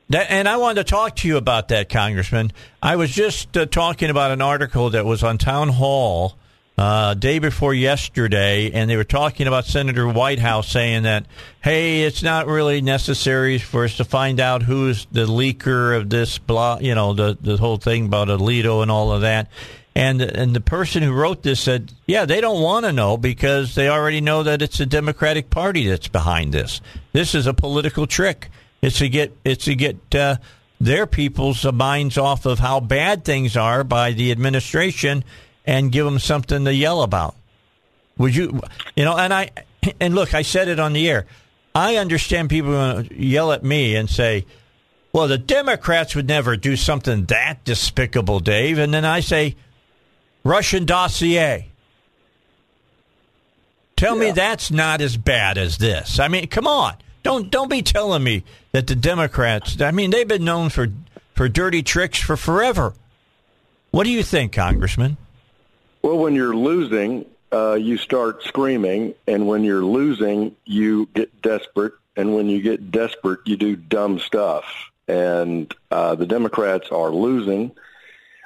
That, and I wanted to talk to you about that, Congressman. I was just uh, talking about an article that was on Town Hall uh, day before yesterday, and they were talking about Senator Whitehouse saying that, hey, it's not really necessary for us to find out who's the leaker of this, blah, you know, the the whole thing about Alito and all of that. And and the person who wrote this said, yeah, they don't want to know because they already know that it's the Democratic Party that's behind this. This is a political trick. It's to get it's to get uh, their people's minds off of how bad things are by the administration and give them something to yell about. Would you, you know? And I and look, I said it on the air. I understand people going to yell at me and say, "Well, the Democrats would never do something that despicable, Dave." And then I say, "Russian dossier." Tell me that's not as bad as this. I mean, come on. Don't don't be telling me that the Democrats. I mean, they've been known for for dirty tricks for forever. What do you think, Congressman? Well, when you're losing, uh, you start screaming, and when you're losing, you get desperate, and when you get desperate, you do dumb stuff. And uh, the Democrats are losing.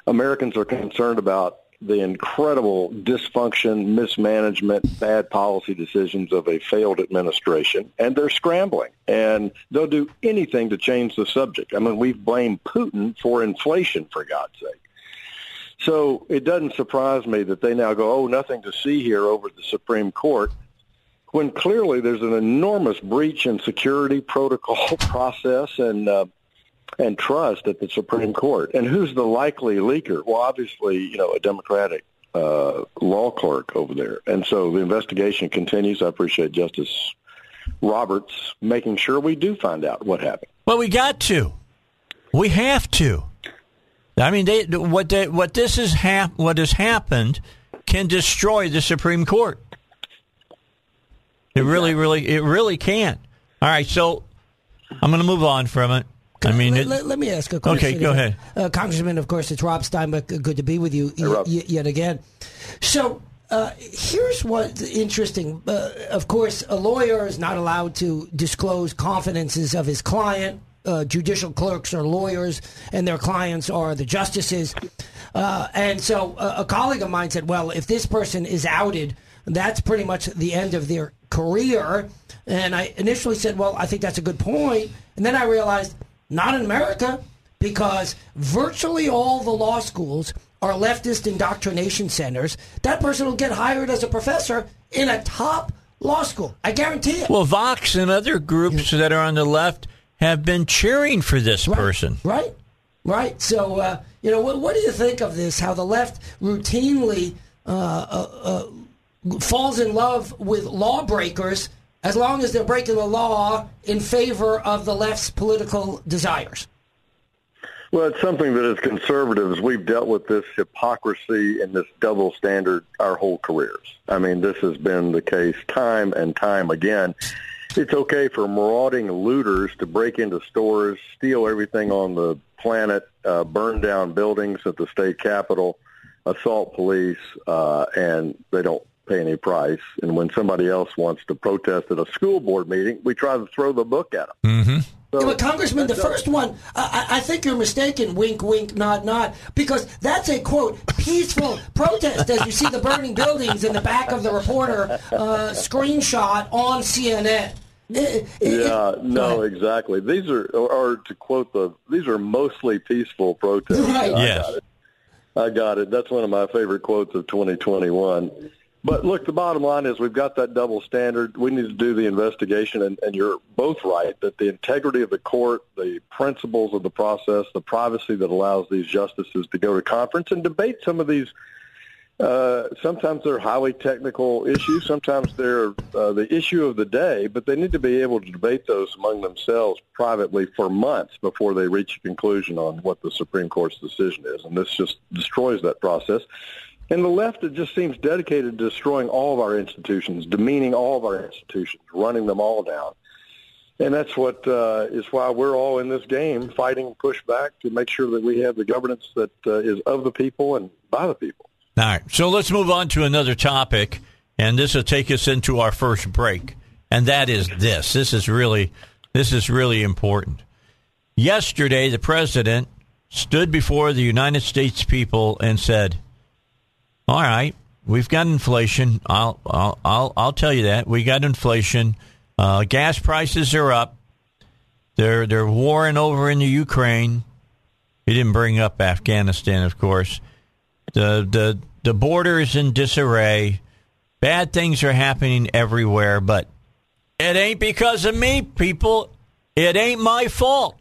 Americans are concerned about the incredible dysfunction, mismanagement, bad policy decisions of a failed administration, and they're scrambling. And they'll do anything to change the subject. I mean, we've blamed Putin for inflation, for God's sake. So it doesn't surprise me that they now go, oh, nothing to see here over the Supreme Court, when clearly there's an enormous breach in security protocol [laughs] process and uh, and trust at the Supreme Court. And who's the likely leaker? Well, obviously, you know, a Democratic uh, law clerk over there. And so the investigation continues. I appreciate Justice Roberts making sure we do find out what happened. Well, we got to. We have to. I mean, they, what they, what this is hap- what has happened can destroy the Supreme Court. It really, really, it really can. All right, so I'm going to move on from it. I mean, let, it, let, let me ask a question. Okay, go ahead. Uh, Congressman, of course, it's Rob Steinbuch. Good to be with you Hey, Rob. y- yet again. So uh, here's what's interesting. Uh, of course, a lawyer is not allowed to disclose confidences of his client. Uh, judicial clerks are lawyers, and their clients are the justices. Uh, and so uh, a colleague of mine said, well, if this person is outed, that's pretty much the end of their career. And I initially said, well, I think that's a good point. And then I realized, not in America, because virtually all the law schools are leftist indoctrination centers. That person will get hired as a professor in a top law school. I guarantee it. well, Vox and other groups that are on the left have been cheering for this person. Right, right. So, uh, you know, what, what do you think of this? How the left routinely uh, uh, uh, falls in love with lawbreakers as long as they're breaking the law in favor of the left's political desires. Well, it's something that as conservatives, we've dealt with this hypocrisy and this double standard our whole careers. I mean, this has been the case time and time again. It's okay for marauding looters to break into stores, steal everything on the planet, uh, burn down buildings at the state capitol, assault police, uh, and they don't pay any price. And when somebody else wants to protest at a school board meeting, we try to throw the book at them. Mm-hmm. So, Yeah, but Congressman, the first one, I, I I think you're mistaken. Wink, wink, nod, nod, because that's a quote peaceful protest. As you see the burning buildings in the back of the reporter uh, screenshot on CNN. It- it- Yeah, it- no, Right. exactly. These are, or, or to quote the, these are mostly peaceful protests. Right. I Yes. got it. I got it. That's one of my favorite quotes of 2021. But look, the bottom line is we've got that double standard. We need to do the investigation, and, and you're both right that the integrity of the court, the principles of the process, the privacy that allows these justices to go to conference and debate some of these uh, sometimes they're highly technical issues. Sometimes they're uh, the issue of the day, but they need to be able to debate those among themselves privately for months before they reach a conclusion on what the Supreme Court's decision is. And this just destroys that process. And the left it just seems dedicated to destroying all of our institutions, demeaning all of our institutions, running them all down. And that's what uh, is why we're all in this game, fighting pushback to make sure that we have the governance that uh, is of the people and by the people. All right, so let's move on to another topic, and this will take us into our first break, and that is this. This is really, this is really important. Yesterday, the president stood before the United States people and said, "All right, we've got inflation. I'll, I'll, I'll, I'll tell you that we got inflation. Uh, gas prices are up. They're they're warring over in the Ukraine. He didn't bring up Afghanistan, of course." the the the border is in disarray. Bad things are happening everywhere, but it ain't because of me, people. It ain't my fault.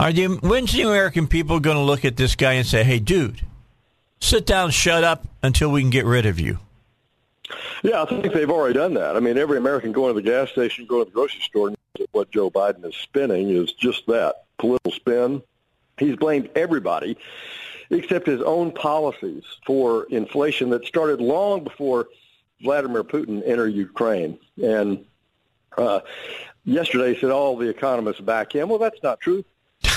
Are the when's the American people going to look at this guy and say, "Hey, dude, sit down, shut up until we can get rid of you"? Yeah, I think they've already done that. I mean, every American going to the gas station, going to the grocery store, what Joe Biden is spinning is just that political spin. He's blamed everybody except his own policies for inflation that started long before Vladimir Putin entered Ukraine. And uh, yesterday he said all the economists back him. Well, that's not true.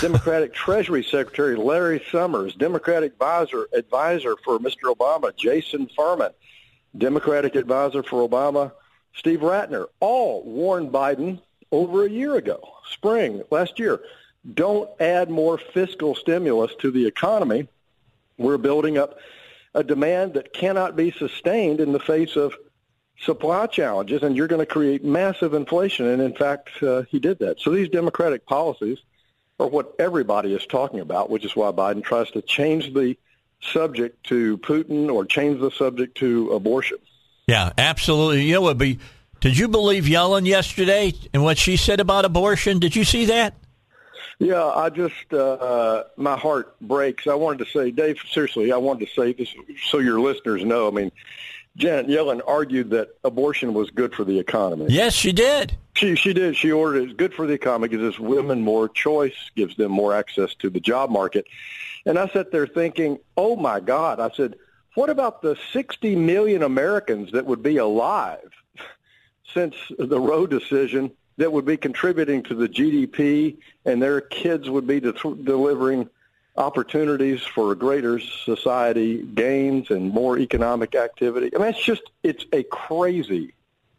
Democratic Treasury Secretary Larry Summers, Democratic advisor advisor for Mr. Obama, Jason Furman, Democratic advisor for Obama, Steve Rattner, all warned Biden over a year ago, spring last year, don't add more fiscal stimulus to the economy. We're building up a demand that cannot be sustained in the face of supply challenges, and you're going to create massive inflation. And in fact, uh, he did that. So these democratic policies are what everybody is talking about, which is why Biden tries to change the subject to Putin or change the subject to abortion. Yeah, absolutely. You know what? Be, did you believe Yellen yesterday and what she said about abortion? Did you see that? Yeah, I just uh, my heart breaks. I wanted to say, Dave, seriously, I wanted to say this so your listeners know. I mean, Janet Yellen argued that abortion was good for the economy. Yes, she did. She she did. She ordered it's good for the economy because women more choice, gives them more access to the job market. And I sat there thinking, oh my God! I said, what about the 60 million Americans that would be alive since the Roe decision that would be contributing to the GDP, and their kids would be de- delivering opportunities for a greater society gains and more economic activity. I mean, it's just, it's a crazy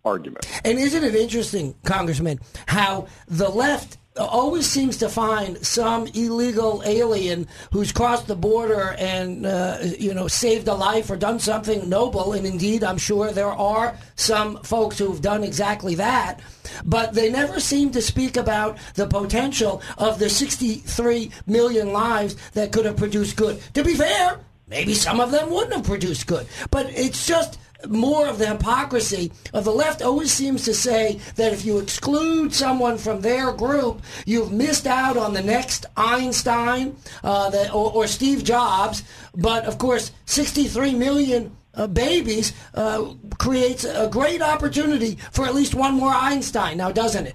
argument. And isn't it interesting, Congressman, how the left always seems to find some illegal alien who's crossed the border and uh, you know saved a life or done something noble. And indeed I'm sure there are some folks who've done exactly that. But they never seem to speak about the potential of the 63 million lives that could have produced good. To be fair maybe some of them wouldn't have produced good. But it's just more of the hypocrisy of the left always seems to say that if you exclude someone from their group, you've missed out on the next Einstein uh, the, or, or, Steve Jobs. But of course, 63 million uh, babies uh, creates a great opportunity for at least one more Einstein, now doesn't it?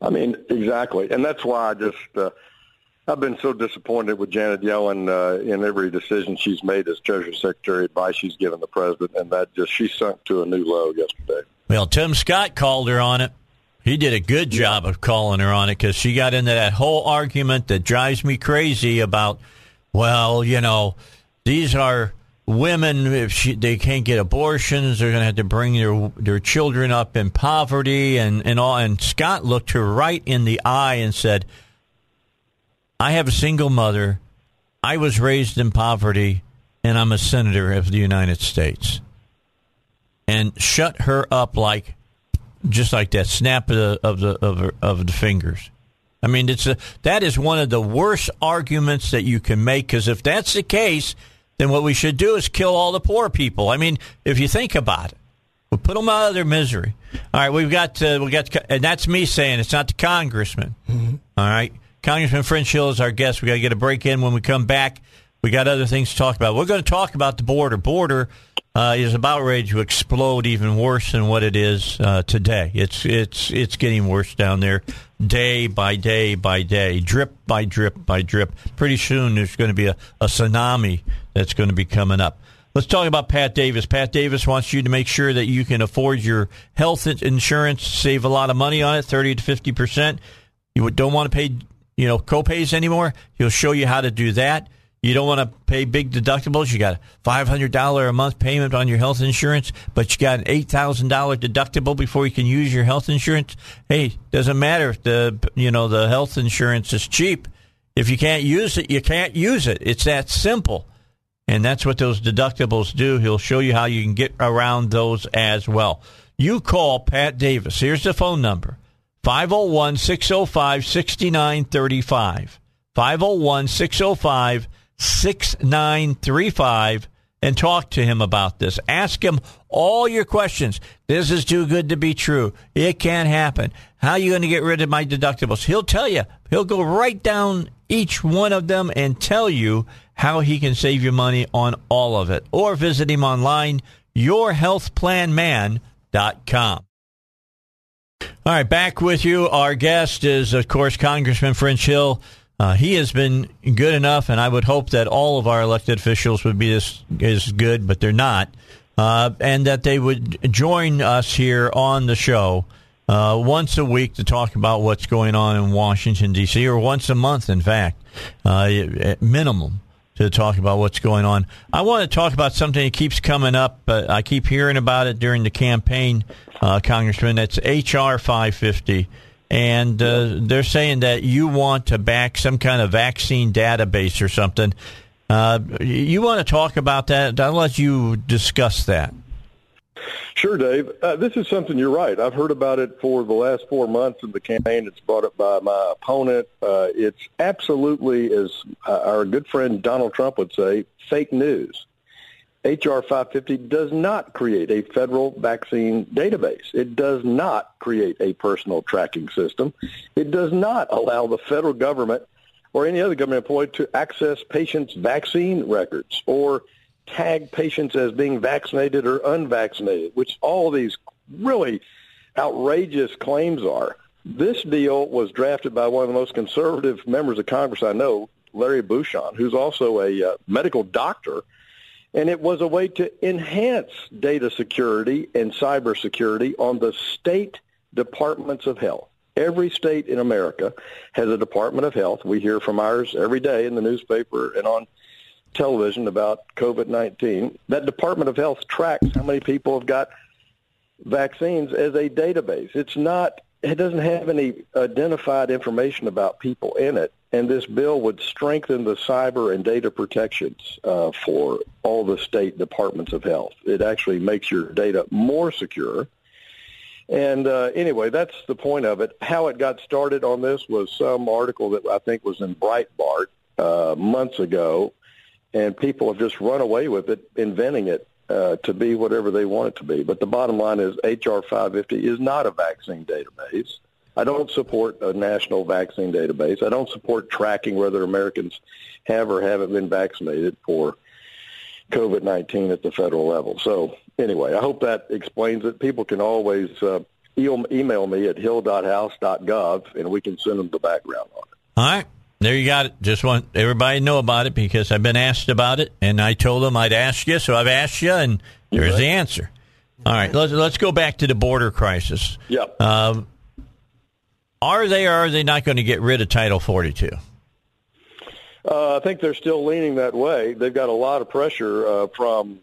I mean, exactly. And that's why I just uh, I've been so disappointed with Janet Yellen uh, in every decision she's made as Treasury Secretary, advice she's given the president, and that just she sunk to a new low yesterday. Well, Tim Scott called her on it. He did a good job of calling her on it because she got into that whole argument that drives me crazy about, well, you know, these are women if she, they can't get abortions, they're going to have to bring their their children up in poverty and and all. And Scott looked her right in the eye and said I have a single mother. I was raised in poverty, and I'm a senator of the United States. And shut her up like, just like that, snap of the of the of, her, of the fingers. I mean, it's a, that is one of the worst arguments that you can make. Because if that's the case, then what we should do is kill all the poor people. I mean, if you think about it, we'll put them out of their misery. All right, we've got uh, we got, and that's me saying it's not the congressman. Mm-hmm. All right, Congressman French Hill is our guest. We got to get a break in. When we come back, we got other things to talk about. We're going to talk about the border. Border uh, is about ready to explode even worse than what it is uh, today. It's it's it's getting worse down there, day by day by day, drip by drip by drip. Pretty soon, there's going to be a, a tsunami that's going to be coming up. Let's talk about Pat Davis. Pat Davis wants you to make sure that you can afford your health insurance, save a lot of money on it, thirty to fifty percent. You don't want to pay you know, copays anymore. He'll show you how to do that. You don't want to pay big deductibles. You got a $500 a month payment on your health insurance, but you got an $8,000 deductible before you can use your health insurance. Hey, doesn't matter if the, you know, the health insurance is cheap. If you can't use it, you can't use it. It's that simple. And that's what those deductibles do. He'll show you how you can get around those as well. You call Pat Davis. Here's the phone number 501 605 6935. 501 605 6935 and talk to him about this. Ask him all your questions. This is too good to be true. It can't happen. How are you going to get rid of my deductibles? He'll tell you. He'll go right down each one of them and tell you how he can save you money on all of it. Or visit him online, yourhealthplanman.com. All right, back with you. Our guest is, of course, Congressman French Hill. Uh, he has been good enough, and I would hope that all of our elected officials would be as, as good, but they're not, uh, and that they would join us here on the show uh, once a week to talk about what's going on in Washington, D.C., or once a month, in fact, uh, minimum. To talk about what's going on. I want to talk about something that keeps coming up. Uh, I keep hearing about it during the campaign, uh, Congressman. That's HR 550. And uh, they're saying that you want to back some kind of vaccine database or something. Uh, you want to talk about that? I'll let you discuss that. Sure, Dave. Uh, this is something you're right. I've heard about it for the last four months in the campaign. It's brought up by my opponent. Uh, it's absolutely, as uh, our good friend Donald Trump would say, fake news. HR 550 does not create a federal vaccine database. It does not create a personal tracking system. It does not allow the federal government or any other government employee to access patients' vaccine records or tag patients as being vaccinated or unvaccinated, which all these really outrageous claims are. This deal was drafted by one of the most conservative members of Congress I know, Larry Bucshon, who's also a uh, medical doctor, and it was a way to enhance data security and cybersecurity on the state departments of health. Every state in America has a Department of Health. We hear from ours every day in the newspaper and on television about COVID-19. That Department of Health tracks how many people have got vaccines as a database. It's not it doesn't have any identified information about people in it, and this bill would strengthen the cyber and data protections uh, for all the state departments of health. It actually makes your data more secure. And uh, anyway, that's the point of it. How it got started on this was some article that I think was in Breitbart uh, months ago and people have just run away with it, inventing it uh, to be whatever they want it to be. But the bottom line is HR 550 is not a vaccine database. I don't support a national vaccine database. I don't support tracking whether Americans have or haven't been vaccinated for COVID-19 at the federal level. So anyway, I hope that explains it. People can always uh, email me at hill.house.gov, and we can send them the background on it. All right. There you got it. Just want everybody to know about it because I've been asked about it, and I told them I'd ask you, so I've asked you, and there's right. the answer. All right, let's let's go back to the border crisis. Yep. Um, are they or are they not going to get rid of Title 42? Uh, I think they're still leaning that way. They've got a lot of pressure uh, from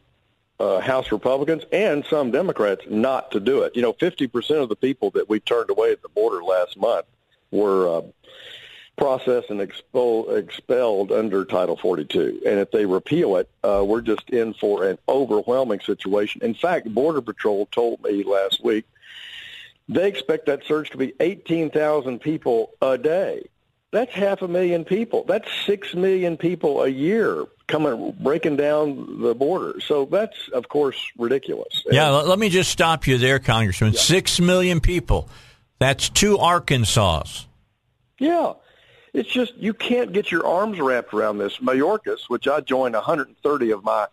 uh, House Republicans and some Democrats not to do it. You know, 50% of the people that we turned away at the border last month were processed and expel, expelled under Title 42. And if they repeal it, uh, we're just in for an overwhelming situation. In fact, Border Patrol told me last week they expect that surge to be 18,000 people a day. That's half a million people. That's six million people a year coming breaking down the border. So that's of course ridiculous. Yeah, let me just stop you there, Congressman. Yeah. Six million people. That's two Arkansas. Yeah it's just you can't get your arms wrapped around this. Mayorkas, which I joined 130 of my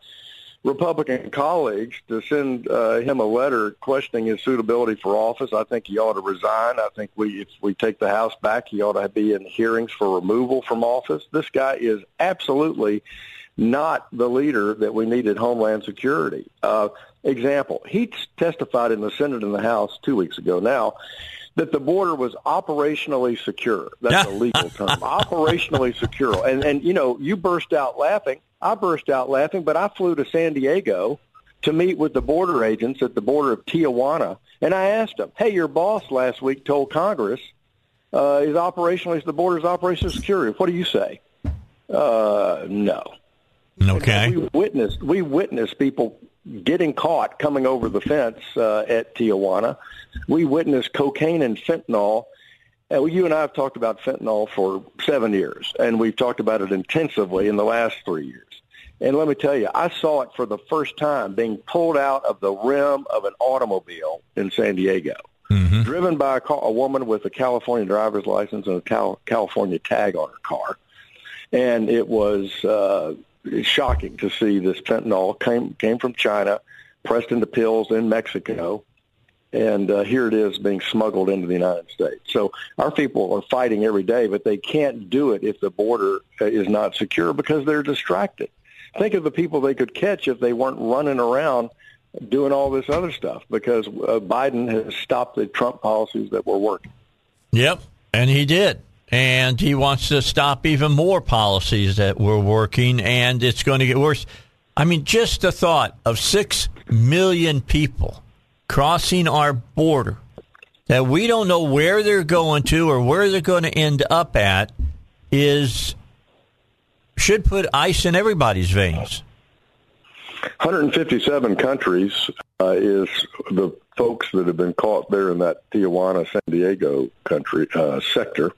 Republican colleagues to send uh, him a letter questioning his suitability for office. I think he ought to resign. I think we, if we take the House back, he ought to be in hearings for removal from office. This guy is absolutely not the leader that we need at Homeland Security. Uh, example, he testified in the Senate and the House two weeks ago now that the border was operationally secure. That's a legal [laughs] term. operationally secure. And and you know, you burst out laughing. I burst out laughing, but I flew to San Diego to meet with the border agents at the border of Tijuana, and I asked them, "Hey, your boss last week told Congress uh, is operationally the border is operationally secure. What do you say?" Uh, no. Okay. we witnessed we witnessed people getting caught coming over the fence uh, at Tijuana. We witnessed cocaine and fentanyl. Uh, you and I have talked about fentanyl for seven years, and we've talked about it intensively in the last three years. And let me tell you, I saw it for the first time being pulled out of the rim of an automobile in San Diego, mm-hmm. driven by a, car, a woman with a California driver's license and a Cal- California tag on her car. And it was uh, shocking to see this fentanyl came came from China, pressed into pills in Mexico, and uh, here it is being smuggled into the United States. So our people are fighting every day, but they can't do it if the border uh, is not secure because they're distracted. Think of the people they could catch if they weren't running around doing all this other stuff because uh, Biden has stopped the Trump policies that were working. Yep, and he did. And he wants to stop even more policies that we're working, and it's going to get worse. I mean, just the thought of six million people crossing our border that we don't know where they're going to or where they're going to end up at is should put ice in everybody's veins. 157 countries uh, is the folks that have been caught there in that Tijuana, San Diego country uh, sector.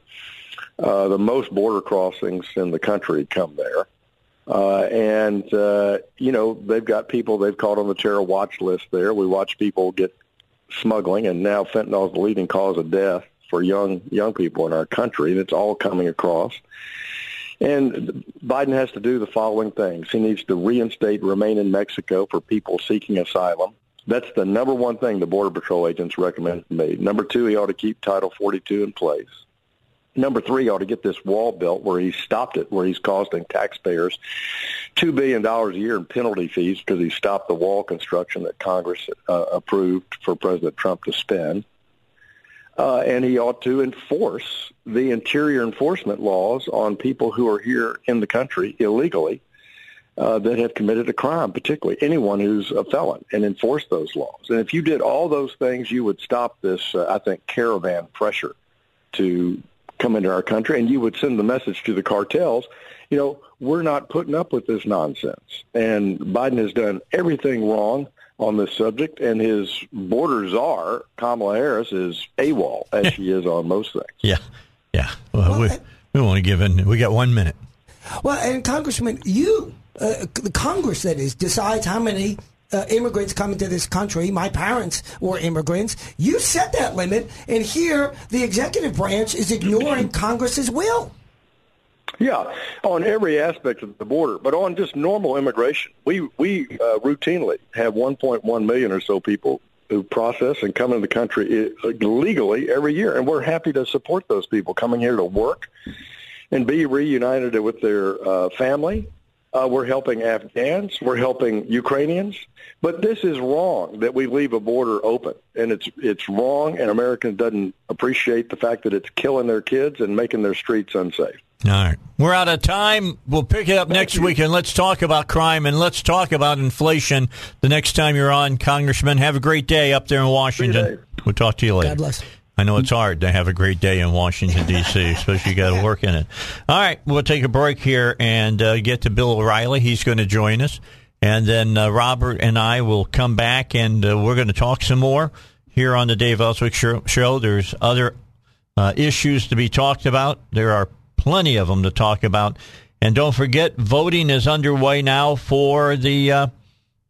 Uh, the most border crossings in the country come there. Uh, and, uh, you know, they've got people they've caught on the terror watch list there. We watch people get smuggling, and now fentanyl is the leading cause of death for young young people in our country, and it's all coming across. And Biden has to do the following things. He needs to reinstate remain in Mexico for people seeking asylum. That's the number one thing the Border Patrol agents recommend to me. Number two, he ought to keep Title 42 in place. Number three, ought to get this wall built where he stopped it, where he's costing taxpayers $2 billion a year in penalty fees because he stopped the wall construction that Congress uh, approved for President Trump to spend. Uh, and he ought to enforce the interior enforcement laws on people who are here in the country illegally uh, that have committed a crime, particularly anyone who's a felon, and enforce those laws. And if you did all those things, you would stop this, uh, I think, caravan pressure to come into our country, and you would send the message to the cartels, you know, we're not putting up with this nonsense. And Biden has done everything wrong on this subject, and his border czar, Kamala Harris, is AWOL, as she is on most things. Yeah, yeah. Well, well we, we want to give in. We got one minute. Well, and Congressman, you, uh, the Congress, that is, decides how many uh, immigrants coming to this country. My parents were immigrants. You set that limit, and here the executive branch is ignoring [clears throat] Congress's will. Yeah, on every aspect of the border, but on just normal immigration, we we uh, routinely have 1.1 million or so people who process and come into the country uh, legally every year, and we're happy to support those people coming here to work and be reunited with their uh, family. Uh, we're helping Afghans. We're helping Ukrainians. But this is wrong that we leave a border open, and it's it's wrong. And Americans doesn't appreciate the fact that it's killing their kids and making their streets unsafe. All right. We're out of time. We'll pick it up Thank next you. week and let's talk about crime and let's talk about inflation the next time you're on, Congressman. Have a great day up there in Washington. We'll talk to you later. God bless. I know it's hard to have a great day in Washington, D.C., [laughs] especially you got to work in it. All right. We'll take a break here and uh, get to Bill O'Reilly. He's going to join us. And then uh, Robert and I will come back and uh, we're going to talk some more here on the Dave Elswick show. There's other uh, issues to be talked about. There are plenty of them to talk about. And don't forget, voting is underway now for the, uh,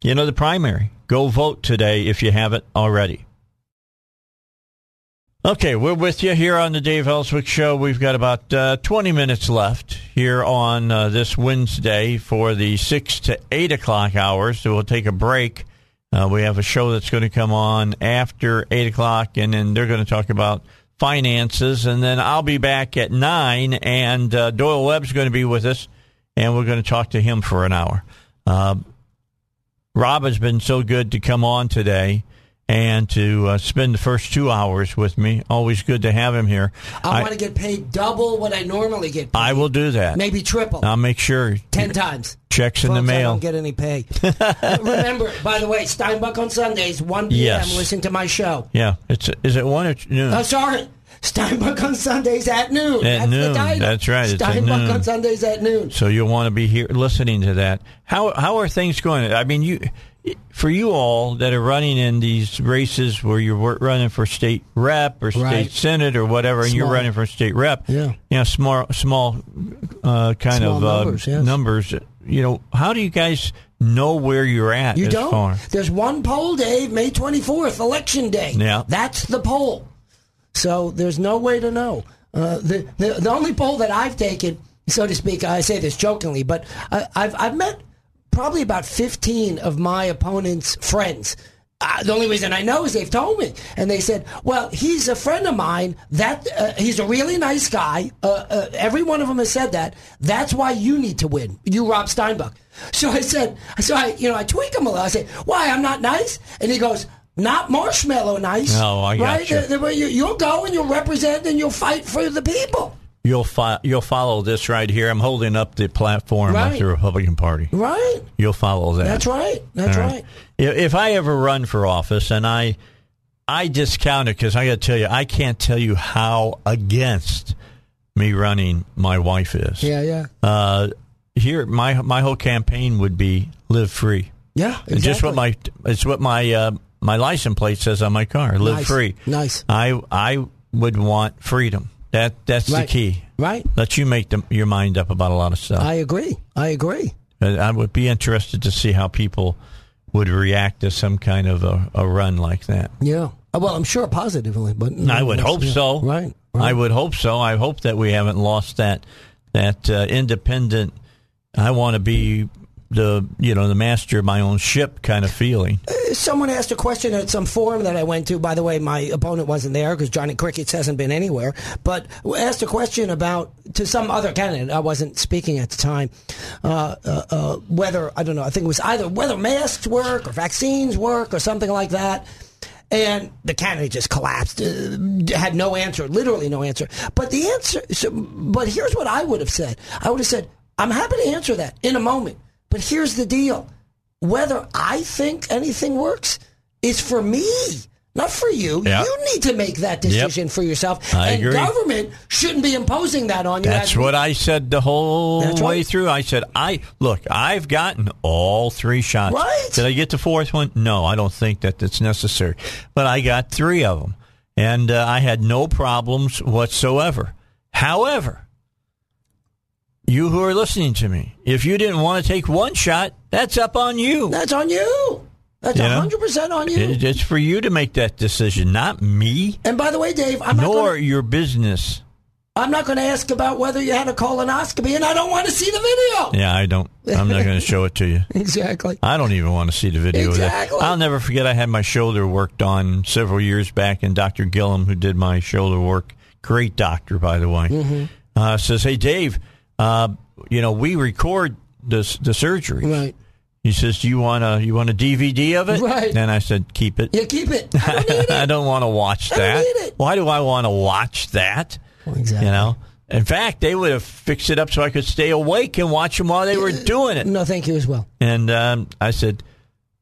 you know, the primary. Go vote today if you haven't already. Okay, we're with you here on the Dave Elswick Show. We've got about uh, 20 minutes left here on uh, this Wednesday for the 6 to 8 o'clock hours. So we'll take a break. Uh, we have a show that's going to come on after 8 o'clock, and then they're going to talk about finances, and then I'll be back at nine, and uh, Doyle Webb's going to be with us, and we're going to talk to him for an hour. Uh, Rob has been so good to come on today and to uh, spend the first two hours with me. Always good to have him here. I, I want to get paid double what I normally get paid. I will do that. Maybe triple. I'll make sure. Ten times. Checks in the mail. I don't get any pay. [laughs] Remember, by the way, Steinbuch on Sundays, 1 p.m. Yes. Listen to my show. Yeah. It's Is it 1 or noon? Oh, sorry. Steinbuch on Sundays at noon. At That's noon. That's right. It's Steinbuch on Sundays at noon. So you'll want to be here listening to that. How how are things going? I mean, you for you all that are running in these races where you're running for state rep or state right. senate or whatever, and you're running for state rep, yeah, you know, small, small, uh, kind small of numbers, uh, yes. numbers. You know, how do you guys know where you're at? You don't. Far? There's one poll, Dave, May 24th, election day. Yeah, that's the poll. So there's no way to know. Uh, the, the the only poll that I've taken, so to speak, I say this jokingly, but I, I've I've met probably about 15 of my opponent's friends. Uh, the only reason I know is they've told me, and they said, "Well, he's a friend of mine. That uh, he's a really nice guy. Uh, uh every one of them has said that. That's why you need to win. You, Rob Steinbuch." [laughs] So I said, so I, you know, I tweak him a little. I say, "Why? I'm not nice," and he goes, "Not marshmallow nice." No, I got right? you. The, the, you. You'll go and you'll represent and you'll fight for the people. You'll fi- you'll follow this right here. I'm holding up the platform Right. of the Republican Party. Right. You'll follow that. That's right. That's right. If if I ever run for office, and I I discount it because I got to tell you, I can't tell you how against me running my wife is. Yeah, yeah. Uh, here, my my whole campaign would be live free. Yeah, It's just what my it's what my uh, my license plate says on my car. Live Nice. free. Nice. I I would want freedom. That that's Right. the key. Right. Let you make the, your mind up about a lot of stuff. I agree. I agree. I would be interested to see how people would react to some kind of a, a run like that. Yeah. Uh, Well, I'm sure positively, but I would hope Yeah. so. Right. I would hope so. I hope that we haven't lost that that uh, independent. I want to be the you know the master of my own ship kind of feeling. Someone asked a question at some forum that I went to. By the way, my opponent wasn't there because Johnny Crickets hasn't been anywhere. But asked a question about to some other candidate. I wasn't speaking at the time. Uh, uh, uh, whether I don't know. I think it was either whether masks work or vaccines work or something like that. And the candidate just collapsed, uh, had no answer, literally no answer. But the answer, so, but here's what I would have said. I would have said, I'm happy to answer that in a moment. But here's the deal whether I think anything works is for me, not for you. Yeah. You need to make that decision for yourself. I and agree. government shouldn't be imposing that on you. That's what I said the whole That's way right. through. I said, I look, I've gotten all three shots. Right. Did I get the fourth one? No, I don't think that it's necessary. But I got three of them, and uh, I had no problems whatsoever. However, you who are listening to me, if you didn't want to take one shot, that's up on you. That's on you. That's You know? 100% on you. It- It's for you to make that decision, not me, and by the way, Dave, I'm not nor gonna- your business. I'm not going to ask about whether you had a colonoscopy, and I don't want to see the video. Yeah, I don't. I'm not going to show it to you. [laughs] Exactly. I don't even want to see the video Exactly. I'll never forget. I had my shoulder worked on several years back, and Dr. Gillum, who did my shoulder work, great doctor by the way, Mm-hmm. uh, says, "Hey, Dave, uh, you know we record the the surgery." Right. He says, "Do you want a you want a DVD of it?" Right. And I said, "Keep it." Yeah, keep it. I don't need [laughs] it. I don't want to watch that. Why do I want to watch that? exactly. You know. In fact, they would have fixed it up so I could stay awake and watch them while they were doing it. No, thank you as well. And um, I said,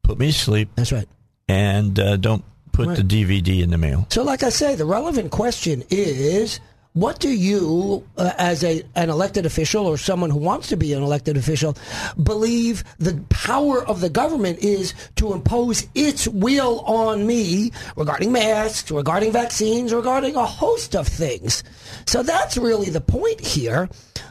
"Put me to sleep That's right. and uh, don't put the DVD in the mail." So, like I say, the relevant question is what do you, uh, as a, an elected official or someone who wants to be an elected official, believe the power of the government is to impose its will on me regarding masks, regarding vaccines, regarding a host of things? So that's really the point here.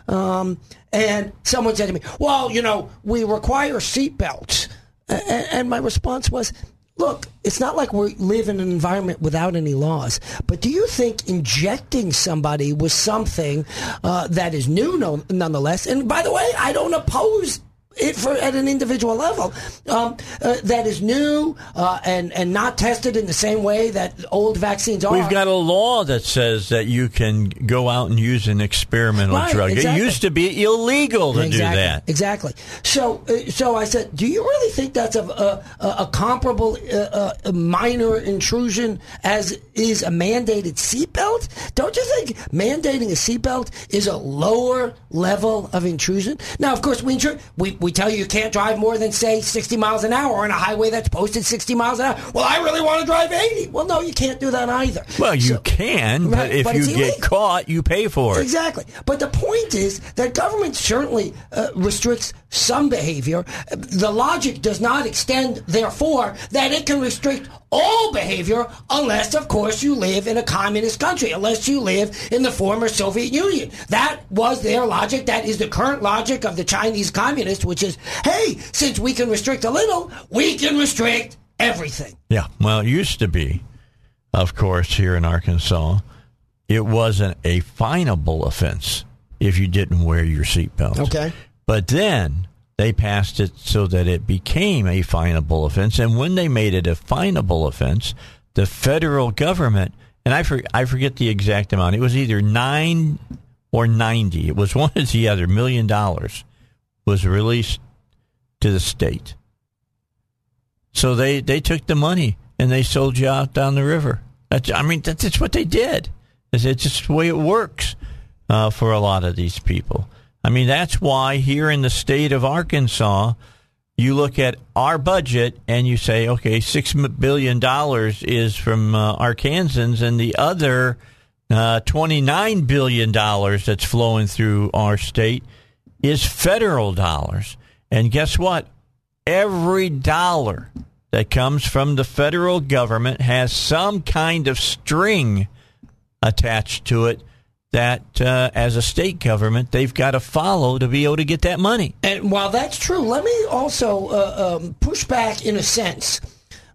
Um, and someone said to me, well, you know, we require seatbelts. And my response was, look, it's not like we live in an environment without any laws. But do you think injecting somebody with something uh, that is new, no, nonetheless? And by the way, I don't oppose it for at an individual level um, uh, that is new uh, and and not tested in the same way that old vaccines are. We've got a law that says that you can go out and use an experimental Right, drug. exactly. It used to be illegal to exactly, do that. Exactly. So, uh, so I said, do you really think that's a a, a comparable uh, uh, minor intrusion as is a mandated seatbelt? Don't you think mandating a seatbelt is a lower level of intrusion? Now, of course, we intru- we we tell you you can't drive more than say sixty miles an hour on a highway that's posted sixty miles an hour. Well, I really want to drive eighty. Well, no, you can't do that either. Well, you So- can, Right, but if but you get caught, you pay for it. Exactly. But the point is that government certainly uh, restricts some behavior. The logic does not extend, therefore, that it can restrict all behavior unless, of course, you live in a communist country, unless you live in the former Soviet Union. That was their logic. That is the current logic of the Chinese communists, which is, hey, since we can restrict a little, we can restrict everything. Yeah. Well, it used to be, of course, here in Arkansas, it wasn't a finable offense if you didn't wear your seatbelt. Okay. But then they passed it so that it became a finable offense. And when they made it a finable offense, the federal government, and I, for, I forget the exact amount, it was either nine or 90, it was [laughs] one or the other, million dollars was released to the state. So they, they took the money and they sold you out down the river. That's, I mean, that's just what they did. It's just the way it works. uh, for a lot of these people. I mean, that's why here in the state of Arkansas, you look at our budget and you say, okay, six billion dollars is from uh, Arkansans, and the other uh, twenty-nine billion dollars that's flowing through our state is federal dollars. And guess what? Every dollar that comes from the federal government has some kind of string attached to it that uh, as a state government they've got to follow to be able to get that money. And while that's true, let me also uh, um, push back in a sense.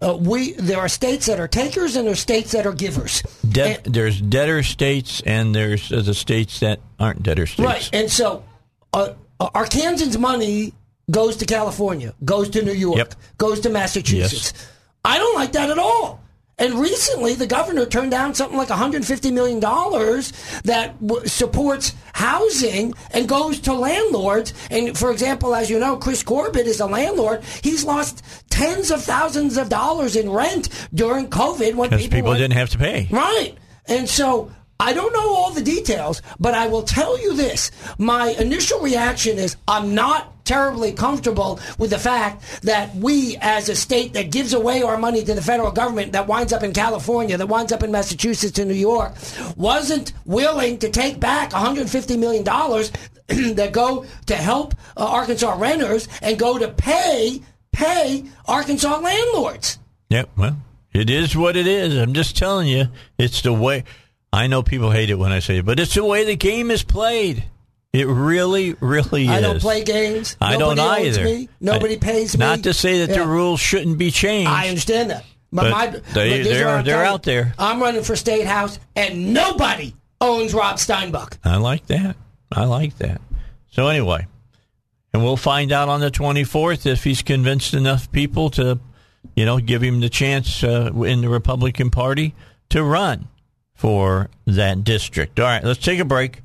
Uh, we there are states that are takers and there are states that are givers. De- and, there's debtor states and there's the states that aren't debtor states. Right, and so uh, Arkansans' money goes to California, goes to New York, yep. goes to Massachusetts. Yes. I don't like that at all. And recently, the governor turned down something like $150 million that w- supports housing and goes to landlords. And for example, as you know, Chris Corbett is a landlord. He's lost tens of thousands of dollars in rent during COVID when people, people didn't have to pay. Right. And so I don't know all the details, but I will tell you this. My initial reaction is I'm not terribly comfortable with the fact that we, as a state that gives away our money to the federal government, that winds up in California, that winds up in Massachusetts and New York, wasn't willing to take back $150 million [clears throat] that go to help uh, Arkansas renters and go to pay pay Arkansas landlords. Yeah, well, it is what it is. I'm just telling you, it's the way. I know people hate it when I say it, but it's the way the game is played. It really, really is. I don't play games. I Nobody don't either. Me. Nobody I, pays me. Not to say that yeah. the rules shouldn't be changed. I understand that. But, but my, they, they're, they're out there. I'm running for state house, and nobody owns Rob Steinbuch. I like that. I like that. So anyway, and we'll find out on the 24th if he's convinced enough people to, you know, give him the chance uh, in the Republican Party to run for that district. All right, let's take a break.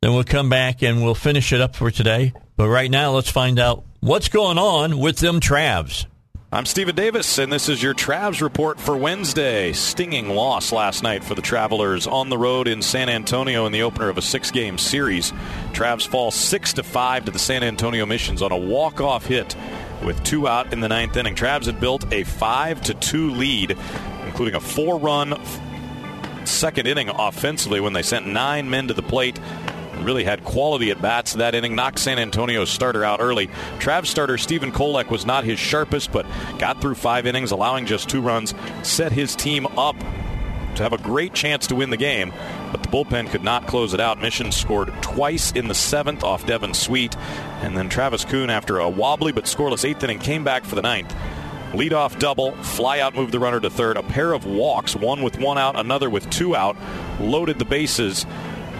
Then we'll come back and we'll finish it up for today. But right now, let's find out what's going on with them Travs. I'm Stephen Davis, and this is your Travs report for Wednesday. Stinging loss last night for the Travelers on the road in San Antonio in the opener of a six-game series. Travs fall six to five to the San Antonio Missions on a walk-off hit with two out in the ninth inning. Travs had built a five to two lead, including a four-run second inning offensively when they sent nine men to the plate really had quality at bats that inning. Knocked San Antonio's starter out early. Trav's starter Stephen Kolek was not his sharpest, but got through five innings, allowing just two runs, set his team up to have a great chance to win the game. But the bullpen could not close it out. Mission scored twice in the seventh off Devin Sweet, and then Travis Kuhn, after a wobbly but scoreless eighth inning, came back for the ninth. Leadoff double, fly out move the runner to third, a pair of walks, one with one out, another with two out, loaded the bases.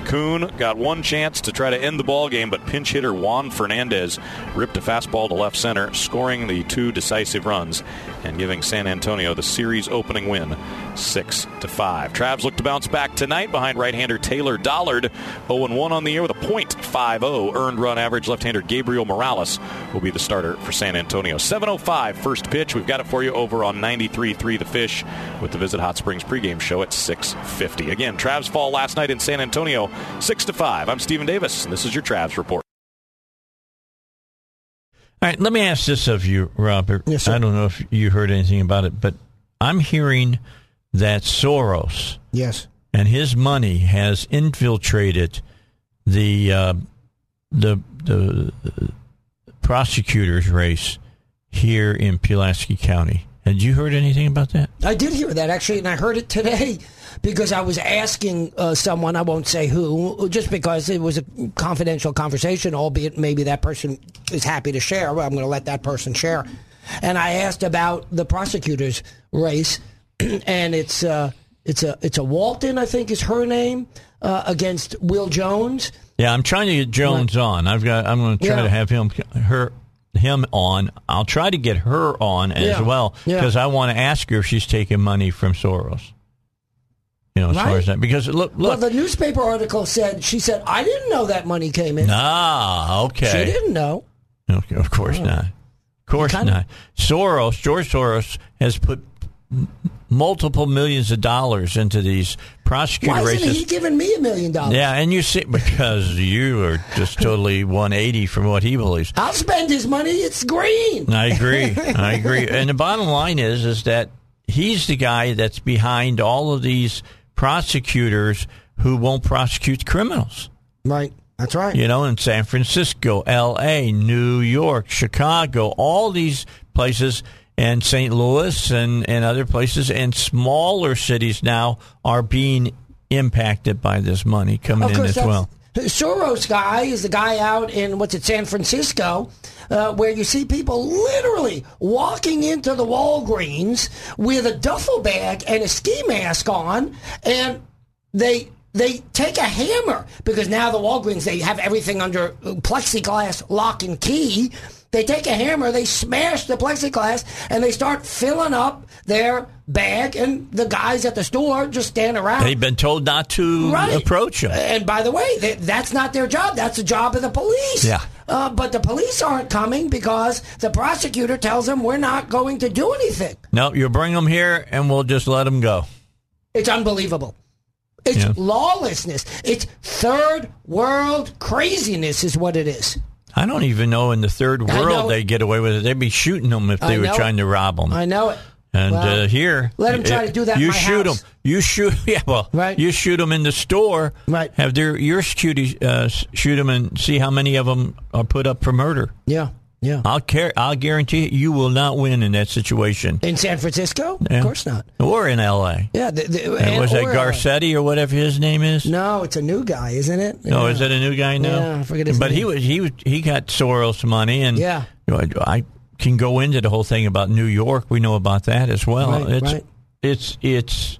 Kuhn got one chance to try to end the ball game, but pinch hitter Juan Fernandez ripped a fastball to left center, scoring the two decisive runs and giving San Antonio the series opening win, six to five. Travs look to bounce back tonight behind right-hander Taylor Dollard, 0-1 on the year with a .50 earned run average. Left-hander Gabriel Morales will be the starter for San Antonio. 7:05 first pitch. We've got it for you over on 93.3 The Fish with the Visit Hot Springs pregame show at 6:50. Again, Travs fall last night in San Antonio, six to five. I'm Stephen Davis, and this is your Travs report. All right, let me ask this of you, Robert. Yes, sir. I don't know if you heard anything about it, but I'm hearing that Soros yes. and his money has infiltrated the uh, the the prosecutor's race here in Pulaski County. Had you heard anything about that? I did hear that actually, and I heard it today because I was asking uh, someone, I won't say who, just because it was a confidential conversation, albeit maybe that person is happy to share. Well, I'm going to let that person share. And I asked about the prosecutor's race, [clears throat] and it's uh, it's a it's a Walton, I think is her name, uh, against Will Jones. Yeah, I'm trying to get Jones on. I've got. I'm going to try Yeah. to have him her him on. I'll try to get her on as Yeah. well Yeah. because I want to ask her if she's taking money from Soros. You know, as far as that, because look, Well, look. the newspaper article said she said I didn't know that money came in. ah, okay. She didn't know. Okay, of course not. Of course not. Soros, George Soros, has put multiple millions of dollars into these prosecutor Why races. isn't he giving me a million dollars? Yeah, and you see, because you are just [laughs] totally 180 from what he believes. I'll spend his money. It's green. I agree. [laughs] I agree. And the bottom line is, is that he's the guy that's behind all of these prosecutors who won't prosecute criminals. Right. That's right. You know, in San Francisco, L.A., New York, Chicago, all these places, and St. Louis and, and other places, and smaller cities now are being impacted by this money coming in as well. Soros guy is the guy out in what's it, San Francisco, uh, where you see people literally walking into the Walgreens with a duffel bag and a ski mask on, and they they take a hammer because now the Walgreens they have everything under plexiglass lock and key. They take a hammer, they smash the plexiglass, and they start filling up their bag, and the guys at the store just stand around. They've been told not to Right. approach him. And by the way, that, that's not their job. That's the job of the police. Yeah. Uh, but the police aren't coming because the prosecutor tells them we're not going to do anything. No, you bring them here, and we'll just let them go. It's unbelievable. It's Yeah. lawlessness. It's third world craziness, is what it is. I don't even know in the third world they get away with it. They'd be shooting them if they I were trying to rob them. I know it. And Well, uh, here, let 'em try uh, to do that You shoot house. them. You shoot. Yeah, well, Right. You shoot them in the store. Right. Have their your shooty uh, shoot them and see how many of them are put up for murder. Yeah, yeah. I'll care. I'll guarantee you, you will not win in that situation. In San Francisco? Yeah. Of course not. Or in L.A. Yeah. The, the, And was that uh, Garcetti or whatever his name is? No, it's a new guy, isn't it? No, Yeah. is that a new guy now? Yeah, I forget his But he was he was he got Soros money, and Yeah. you know, I can go into the whole thing about New York. We know about that as well. Right, it's right. it's it's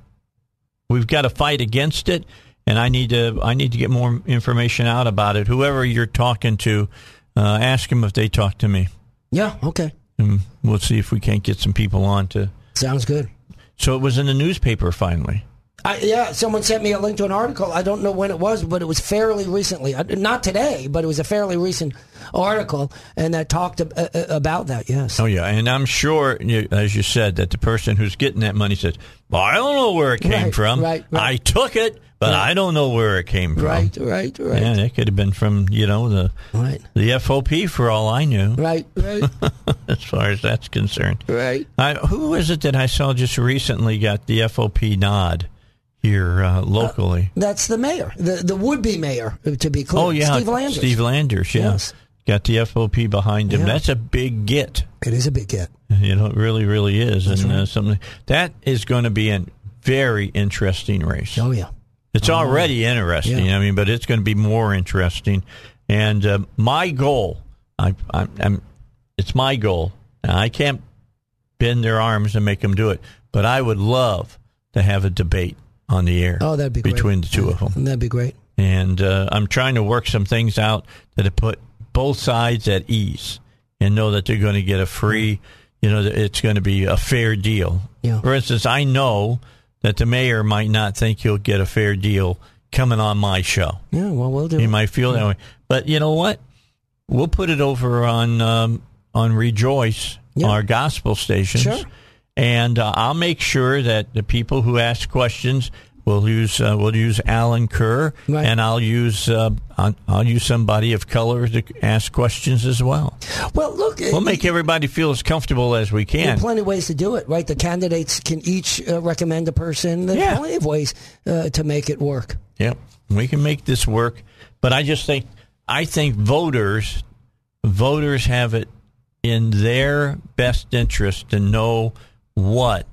we've got to fight against it, and I need to I need to get more information out about it. Whoever you're talking to, uh, ask them if they talk to me, Yeah. Okay. and we'll see if we can't get some people on to. Sounds good. So it was in the newspaper finally. I, yeah, someone sent me a link to an article. I don't know when it was, but it was fairly recently. Uh, Not today, but it was a fairly recent article, and that talked ab- uh, uh, about that. Yes. Oh yeah, and I'm sure, as you said, that the person who's getting that money says, "Well, I don't know where it came Right, from. right, right. I took it, but Right. I don't know where it came from." Right. Right. Right. Yeah, it could have been from you know the Right. the FOP for all I knew, Right. Right. [laughs] as far as that's concerned. right. I, who is it that I saw just recently got the FOP nod here uh, locally? That's the mayor, the the would be mayor, uh, to be clear. oh yeah, Steve Landers. Steve Landers. Yeah, Yes. got the FOP behind him. Yeah. That's a big get. It is a big get. You know, it really, really is, and uh, something that is going to be a very interesting race. Oh yeah. It's already interesting. Yeah. I mean, but it's going to be more interesting. And uh, my goal, I, I, I'm, it's my goal. I can't bend their arms and make them do it, but I would love to have a debate on the air. Oh, that'd be great. between the two of them. That'd be great. And uh, I'm trying to work some things out that have put both sides at ease and know that they're going to get a free, you know, it's going to be a fair deal. Yeah. For instance, I know that the mayor might not think he'll get a fair deal coming on my show. Yeah. Well, we'll do. He might feel that way. But you know what? We'll put it over on um, on Rejoice, Yeah. our gospel stations, Sure. and uh, I'll make sure that the people who ask questions will use uh, will use Alan Kerr, Right. and I'll use uh, I'll, I'll use somebody of color to ask questions as well. Well, look. We'll make everybody feel as comfortable as we can. There are plenty of ways to do it, right? The candidates can each uh, recommend a person. There's Yeah. plenty of ways uh, to make it work. Yep, we can make this work. But I just think I think voters voters have it in their best interest to know what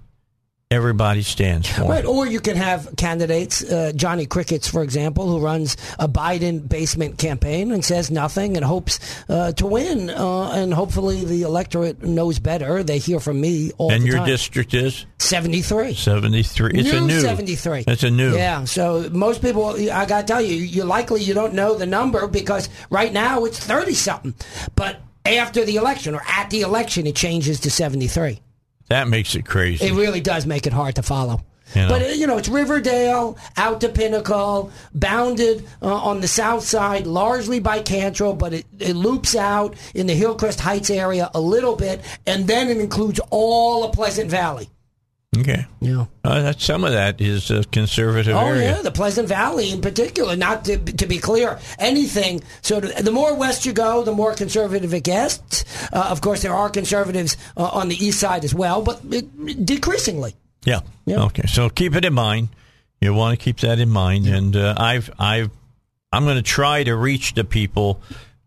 everybody stands for. Right, or you can have candidates, uh, Johnny Crickets, for example, who runs a Biden basement campaign and says nothing and hopes uh, to win. Uh, and hopefully the electorate knows better. They hear from me all and the your district is 73. 73. It's new a new 73. It's a new. Yeah, so most people, I got to tell you, you likely you don't know the number because right now it's 30 something. But after the election or at the election, it changes to 73. That makes it crazy. It really does make it hard to follow. You know. But uh, you know, it's Riverdale out to Pinnacle, bounded uh, on the south side largely by Cantrell, but it, it loops out in the Hillcrest Heights area a little bit, and then it includes all of Pleasant Valley. Okay. Yeah. Uh, that some of that is a conservative Oh area. yeah, the Pleasant Valley in particular. Not to, to be clear, anything. So the, the more west you go, the more conservative it gets. Uh, of course, there are conservatives uh, on the east side as well, but it, decreasingly. Yeah. Yeah. Okay. So keep it in mind. You want to keep that in mind, and uh, I've I've I'm going to try to reach the people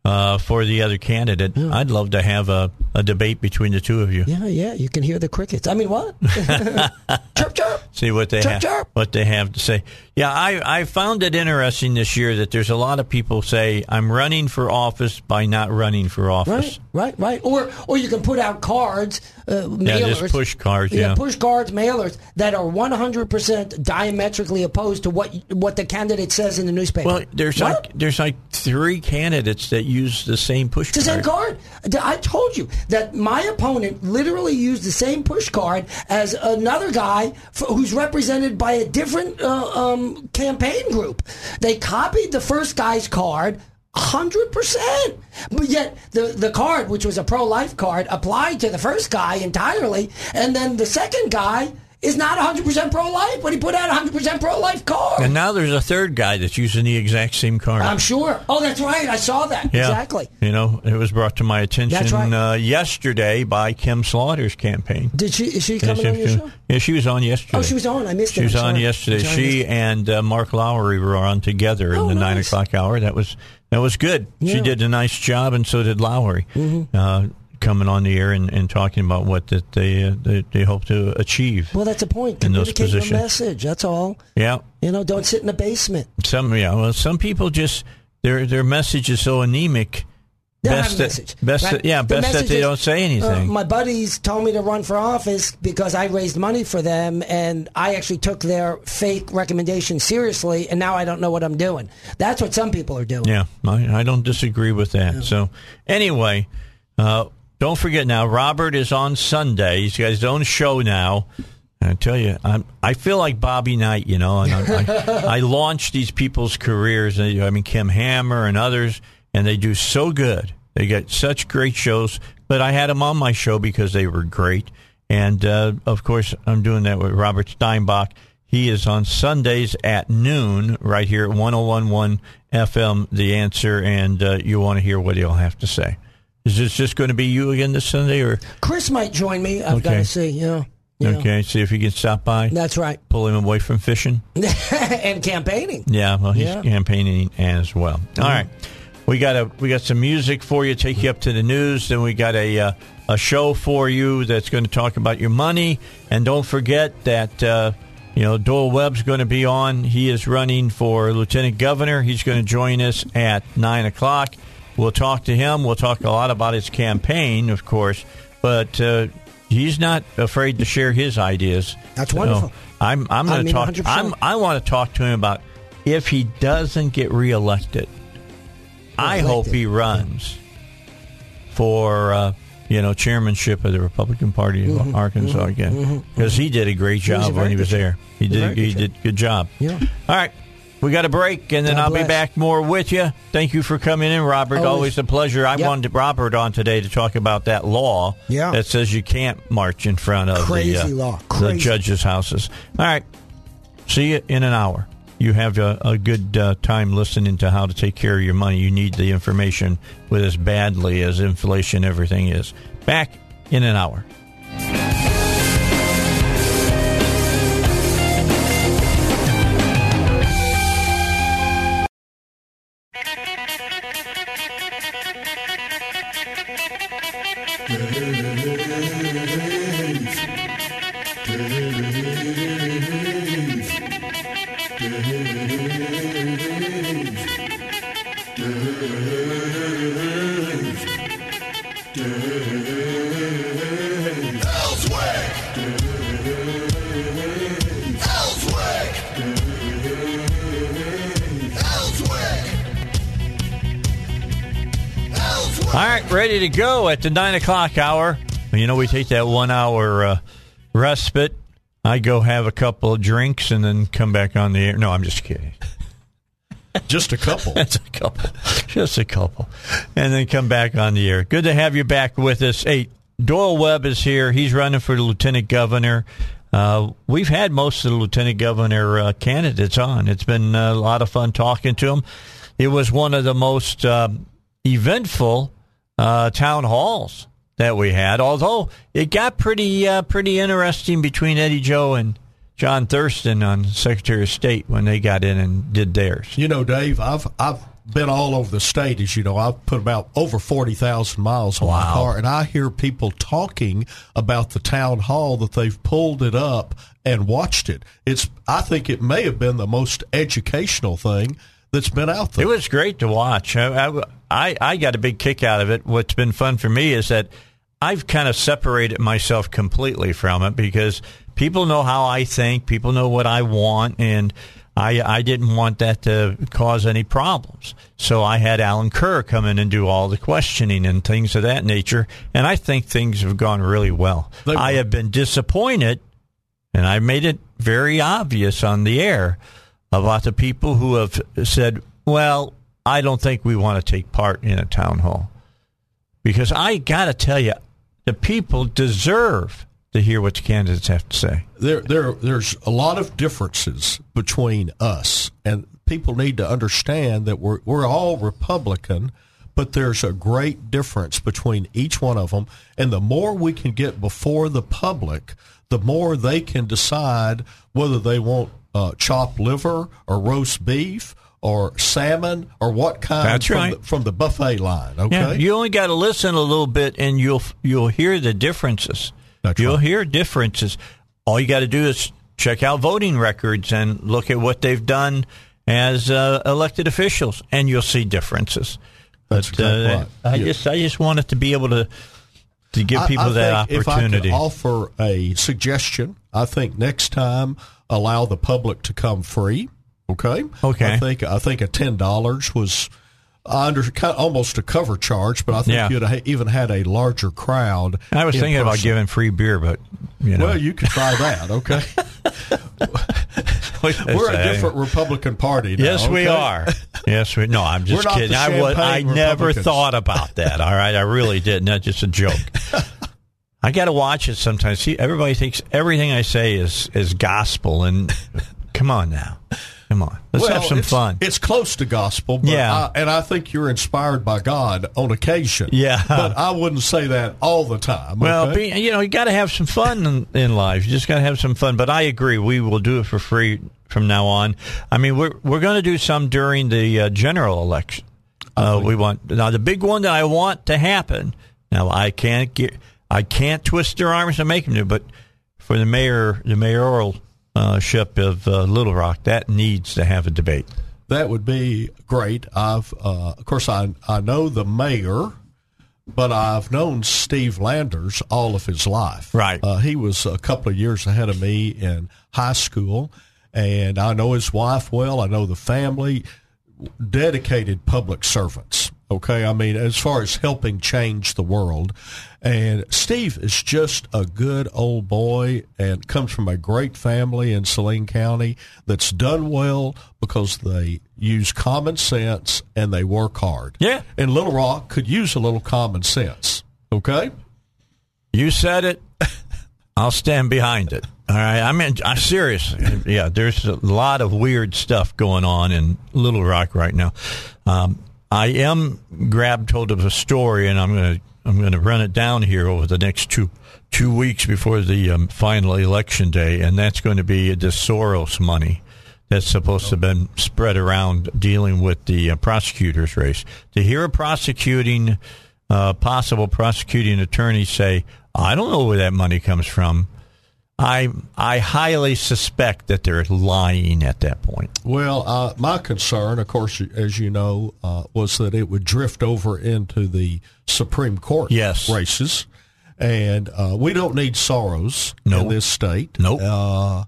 uh, for the other candidate. I'd love to have a, a debate between the two of you. Yeah, yeah. You can hear the crickets. I mean, what? [laughs] chirp, chirp. See what they Chirp, have, chirp. what they have to say. Yeah, I I found it interesting this year that there's a lot of people say I'm running for office by not running for office. Right, right, right. Or or you can put out cards, uh, mailers. Yeah, just push cards. Yeah. push cards, mailers that are 100% diametrically opposed to what what the candidate says in the newspaper. Well, there's What? like there's like three candidates that use the same push the same card. card. I told you that my opponent literally used the same push card as another guy f who's represented by a different uh, um, campaign group. They copied the first guy's card. Hundred percent, but yet the the card, which was a pro life card, applied to the first guy entirely, and then the second guy is not hundred percent pro life, but he put out a hundred percent pro life card. And now there's a third guy that's using the exact same car. I'm sure. Oh, that's right. I saw that. Yeah. Exactly. You know, it was brought to my attention right. uh, yesterday by Kim Slaughter's campaign. Did she? Is she Yeah, coming she, on your show? yeah, she was on yesterday. Oh, she was on. I missed She was on yesterday. I'm sorry, I missed She and uh, Mark Lowery were on together in Oh, the nine o'clock hour. That was that was good. She Yeah. Mm-hmm. did a nice job, and so did Lowery. Uh, coming on the air and, and talking about what that they, uh, they they hope to achieve. Well, that's a point. in those positions. message. That's all. yeah, You know, don't sit in the basement. some yeah. Well, some people just their their message is so anemic. They best that, message. best right? that, yeah, The best that they is, don't say anything. Uh, my buddies told me to run for office because I raised money for them, and I actually took their fake recommendation seriously, and now I don't know what I'm doing. That's what some people are doing. Yeah, I, I don't disagree with that. So, anyway, uh, don't forget now, Robert is on Sunday. He's got his own show now. And I tell you, I'm, I feel like Bobby Knight, you know, and [laughs] I, I, launch these people's careers. I mean, Kim Hammer and others, and they do so good. They get such great shows. But I had them on my show because they were great. And uh, of course, I'm doing that with Robert Steinbuch. He is on Sundays at noon right here at 1011 FM, The Answer, and uh, you want to hear what he'll have to say. Is this just going to be you again this Sunday? or Chris might join me. I've got to see. Yeah. Yeah. Okay, see if you can stop by, That's right. pull him away from fishing. [laughs] and campaigning. Yeah, well, he's Yeah. campaigning as well. All right, we got a we got some music for you, take you up to the news. Then we got a uh, a show for you that's going to talk about your money. And don't forget that uh, you know Doyle Webb's going to be on. He is running for lieutenant governor. He's going to join us at nine o'clock. We'll talk to him. We'll talk a lot about his campaign, of course, but. Uh, He's not afraid to share his ideas. That's So wonderful. I'm I'm going to talk. 100%. I'm I want to talk to him about if he doesn't get reelected. I Reelected. hope he runs for uh, you know chairmanship of the Republican Party of Arkansas again because he did a great Mm-hmm. was a job when he was job. there. He He a did he good did good job. Yeah. All right. We got a break, and then God I'll be back more with you. Thank you for coming in, Robert. Always, Always. a pleasure. I Yep. wanted Robert on today to talk about that law Yeah. that says you can't march in front of Crazy the, uh, law. the judges' houses. All right. See you in an hour. You have a, a good uh, time listening to how to take care of your money. You need the information with as badly as inflation, everything is. Back in an hour. The nine o'clock hour. You know, we take that one hour uh, respite. I go have a couple of drinks and then come back on the air. No, I'm just kidding. [laughs] Just a couple. [laughs] That's a couple. Just a couple. And then come back on the air. Good to have you back with us. Hey, Doyle Webb is here. He's running for lieutenant governor. Uh, uh, we've had most of the lieutenant governor uh, candidates on. It's been a lot of fun talking to them. It was one of the most um, eventful uh, town halls that we had. Although it got pretty uh, pretty interesting between Eddie Joe and John Thurston on Secretary of State when they got in and did theirs. You know, Dave, I've I've been all over the state, as you know. I've put about over forty thousand miles on Wow. my car, and I hear people talking about the town hall that they've pulled it up and watched it. It's I think it may have been the most educational thing that's been out there. It was great to watch. I, I, I- I got a big kick out of it. What's been fun for me is that I've kind of separated myself completely from it because people know how I think, people know what I want, and I, I didn't want that to cause any problems. So I had Alan Kerr come in and do all the questioning and things of that nature, and I think things have gone really well. They I have been disappointed and I made it very obvious on the air about the people who have said, "Well, I don't think we want to take part in a town hall," because I got to tell you, the people deserve to hear what the candidates have to say. there there there's a lot of differences between us and people need to understand that we're we're all Republican but there's a great difference between each one of them and the more we can get before the public the more they can decide whether they want uh, chopped liver or roast beef or salmon or what kind That's from, right. the, from the buffet line okay Yeah, you only got to listen a little bit, and you'll you'll hear the differences. That's you'll right. hear differences. All you got to do is check out voting records and look at what they've done as uh, elected officials, and you'll see differences. That's But, uh, right. I just I just wanted to be able to to give I- people I that opportunity. If I offer a suggestion, I think next time allow the public to come free. Okay. Okay. I think I think a ten dollars was under almost a cover charge, but I think Yeah. you'd ha- even had a larger crowd. I was in thinking about giving free beer, but you know, Well, you could try that. Okay. [laughs] We're a different Republican party. Now, Yes, we okay? are. Yes, we. No, I'm just kidding. I was. I never thought about that. All right, I really didn't. That's just a joke. [laughs] I got to watch it sometimes. See, everybody thinks everything I say is is gospel, and come on now, come on, let's Well, have some it's- fun. It's close to gospel, but Yeah. I, and I think you're inspired by God on occasion. Yeah. but I wouldn't say that all the time. Well, okay? be, you know, you got to have some fun in, in life. You just got to have some fun. But I agree, we will do it for free from now on. I mean, we're we're going to do some during the uh, general election. Uh, we want now the big one that I want to happen. Now I can't get, I can't twist their arms and make them do, but for the mayor, the mayoral uh, ship of uh, Little Rock, that needs to have a debate. That would be great. I've, uh, of course, I I know the mayor, but I've known Steve Landers all of his life. Right. Uh, he was a couple of years ahead of me in high school, and I know his wife well. I know the family. Dedicated public servants. Okay, I mean, as far as helping change the world, and Steve is just a good old boy and comes from a great family in Saline County that's done well because they use common sense and they work hard. Yeah. And Little Rock could use a little common sense. Okay. You said it. [laughs] I'll stand behind it. All right. I mean, I'm serious. Yeah, there's a lot of weird stuff going on in Little Rock right now. Um, I am grabbed hold of a story, and I'm gonna I'm gonna run it down here over the next two two weeks before the um, final election day, and that's going to be the Soros money that's supposed to have been spread around dealing with the uh, prosecutor's race. To hear a prosecuting, uh, possible prosecuting attorney say, I don't know where that money comes from, I, I highly suspect that they're lying at that point. Well, uh, my concern, of course, as you know, uh, was that it would drift over into the Supreme Court Yes. races. And uh, we don't need Soros in this state. Nope. Uh,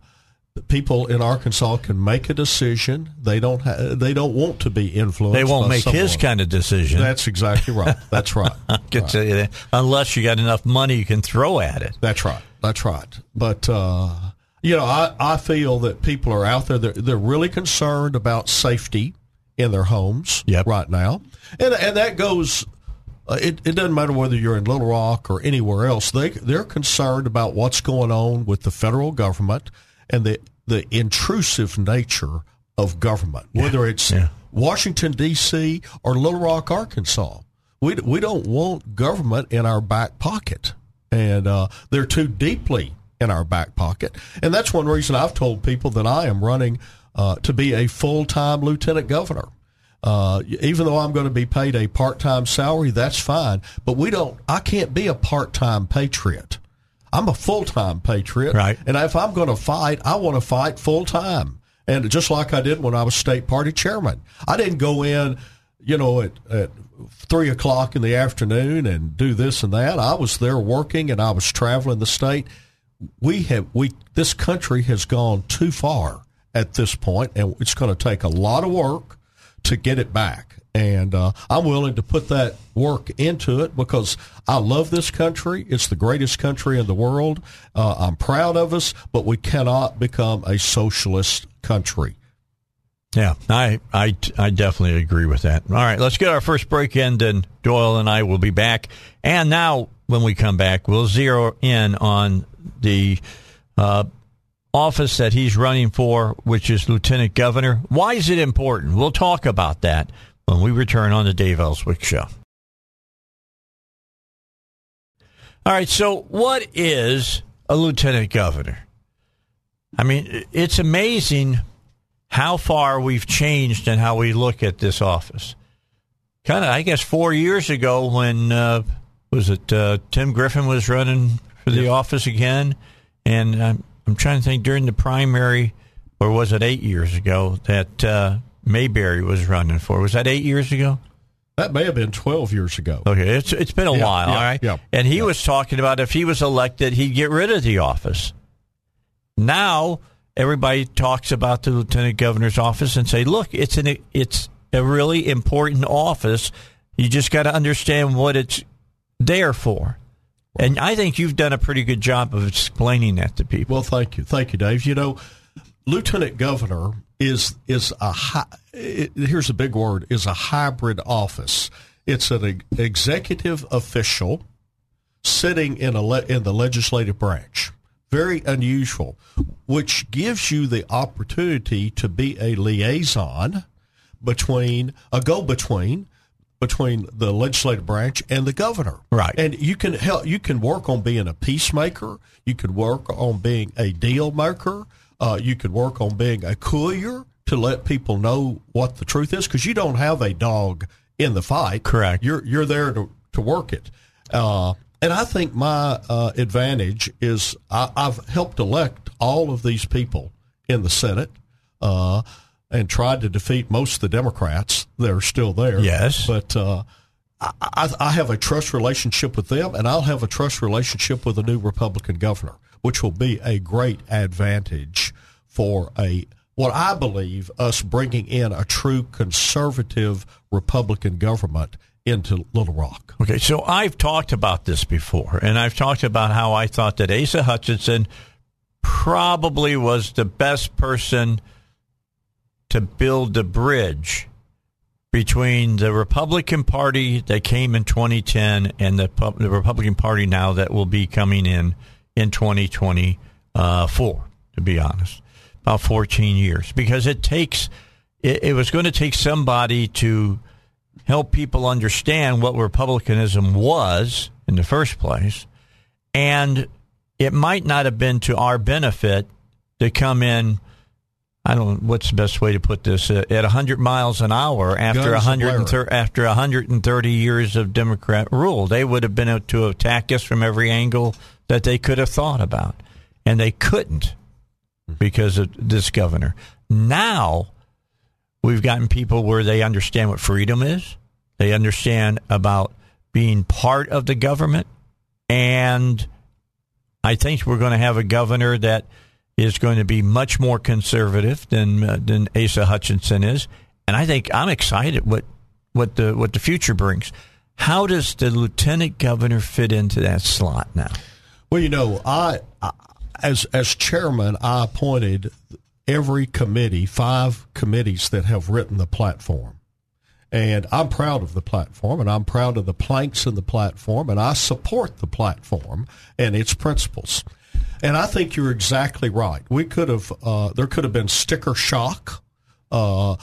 people in Arkansas can make a decision. They don't. Ha- they don't want to be influenced. They won't make his kind of decision. That's exactly right. That's right. [laughs] Tell you. Unless you got enough money you can throw at it. That's right. That's right. But uh, you know, I, I feel that people are out there. They're, they're really concerned about safety in their homes Yep. right now, and and that goes uh, it, it doesn't matter whether you're in Little Rock or anywhere else. They they're concerned about what's going on with the federal government and the the intrusive nature of government, whether it's yeah. Washington D.C. or Little Rock, Arkansas. We we don't want government in our back pocket, and uh, they're too deeply in our back pocket. And that's one reason I've told people that I am running uh, to be a full time lieutenant governor. Uh, even though I'm going to be paid a part time salary, that's fine. But we don't. I can't be a part time patriot. I'm a full time patriot, Right. And if I'm going to fight, I want to fight full time. And just like I did when I was state party chairman, I didn't go in, you know, at, at three o'clock in the afternoon and do this and that. I was there working and I was traveling the state. We have we this country has gone too far at this point, and it's going to take a lot of work to get it back. And uh, I'm willing to put that work into it because I love this country. It's the greatest country in the world. Uh, I'm proud of us, but we cannot become a socialist country. Yeah, I, I, I definitely agree with that. All right, let's get our first break in, then Doyle and I will be back. And now, when we come back, we'll zero in on the uh, office that he's running for, which is lieutenant governor. Why is it important? We'll talk about that when we return on the Dave Elswick Show. All right, so what is a lieutenant governor? I mean, it's amazing how far we've changed and how we look at this office. Kind of, I guess, four years ago when uh, was it uh, Tim Griffin was running for the office again, and I'm, I'm trying to think during the primary, or was it eight years ago that uh, Mayberry was running for? Was that eight years ago? That may have been 12 years ago. Okay, it's it's been a Yeah, while, yeah, all right. yeah, and he was talking about if he was elected, he'd get rid of the office. Now everybody talks about the lieutenant governor's office and say, "Look, it's an it's a really important office. You just got to understand what it's there for." And I think you've done a pretty good job of explaining that to people. Well, thank you, thank you, Dave. You know, lieutenant governor is is a it, here's a big word is a hybrid office. It's an executive official sitting in a le, in the legislative branch. Very unusual, which gives you the opportunity to be a liaison between a go between between the legislative branch and the governor. Right. And you can help you can work on being a peacemaker, you could work on being a deal maker, uh, you could work on being a courier to let people know what the truth is because you don't have a dog in the fight. Correct. You're you're there to, to work it. Uh, and I think my uh, advantage is I, I've helped elect all of these people in the Senate uh, and tried to defeat most of the Democrats that are still there. Yes. But uh, I, I, have a trust relationship with them, and I'll have a trust relationship with the new Republican governor, which will be a great advantage for a what I believe us bringing in a true conservative Republican government into Little Rock. Okay, so I've talked about this before, and I've talked about how I thought that Asa Hutchinson probably was the best person to build the bridge between the Republican Party that came in 2010 and the, the Republican Party now that will be coming in in 2024, to be honest. About 14 years. Because it takes, it, it was going to take somebody to help people understand what republicanism was in the first place. And it might not have been to our benefit to come in. I don't know what's the best way to put this uh, at 100 miles an hour after Guns 130 after 130 years of Democrat rule. They would have been able to attack us from every angle that they could have thought about, and they couldn't because of this governor. Now we've gotten people where they understand what freedom is. They understand about being part of the government. And I think we're going to have a governor that is going to be much more conservative than uh, than Asa Hutchinson is. And I think I'm excited what what the what the future brings. How does the lieutenant governor fit into that slot now? Well, you know, I, I as as chairman, I appointed every committee, five committees that have written the platform, And I'm proud of the platform, and I'm proud of the planks in the platform, and I support the platform and its principles. And I think you're exactly right. We could have, uh, there could have been sticker shock uh,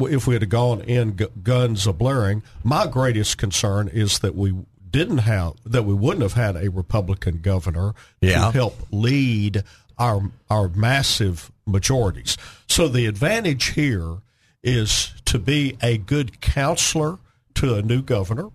if we had gone in g- guns a blaring. My greatest concern is that we didn't have, that we wouldn't have had a Republican governor Yeah. to help lead our our massive majorities. So the advantage here is to be a good counselor to a new governor,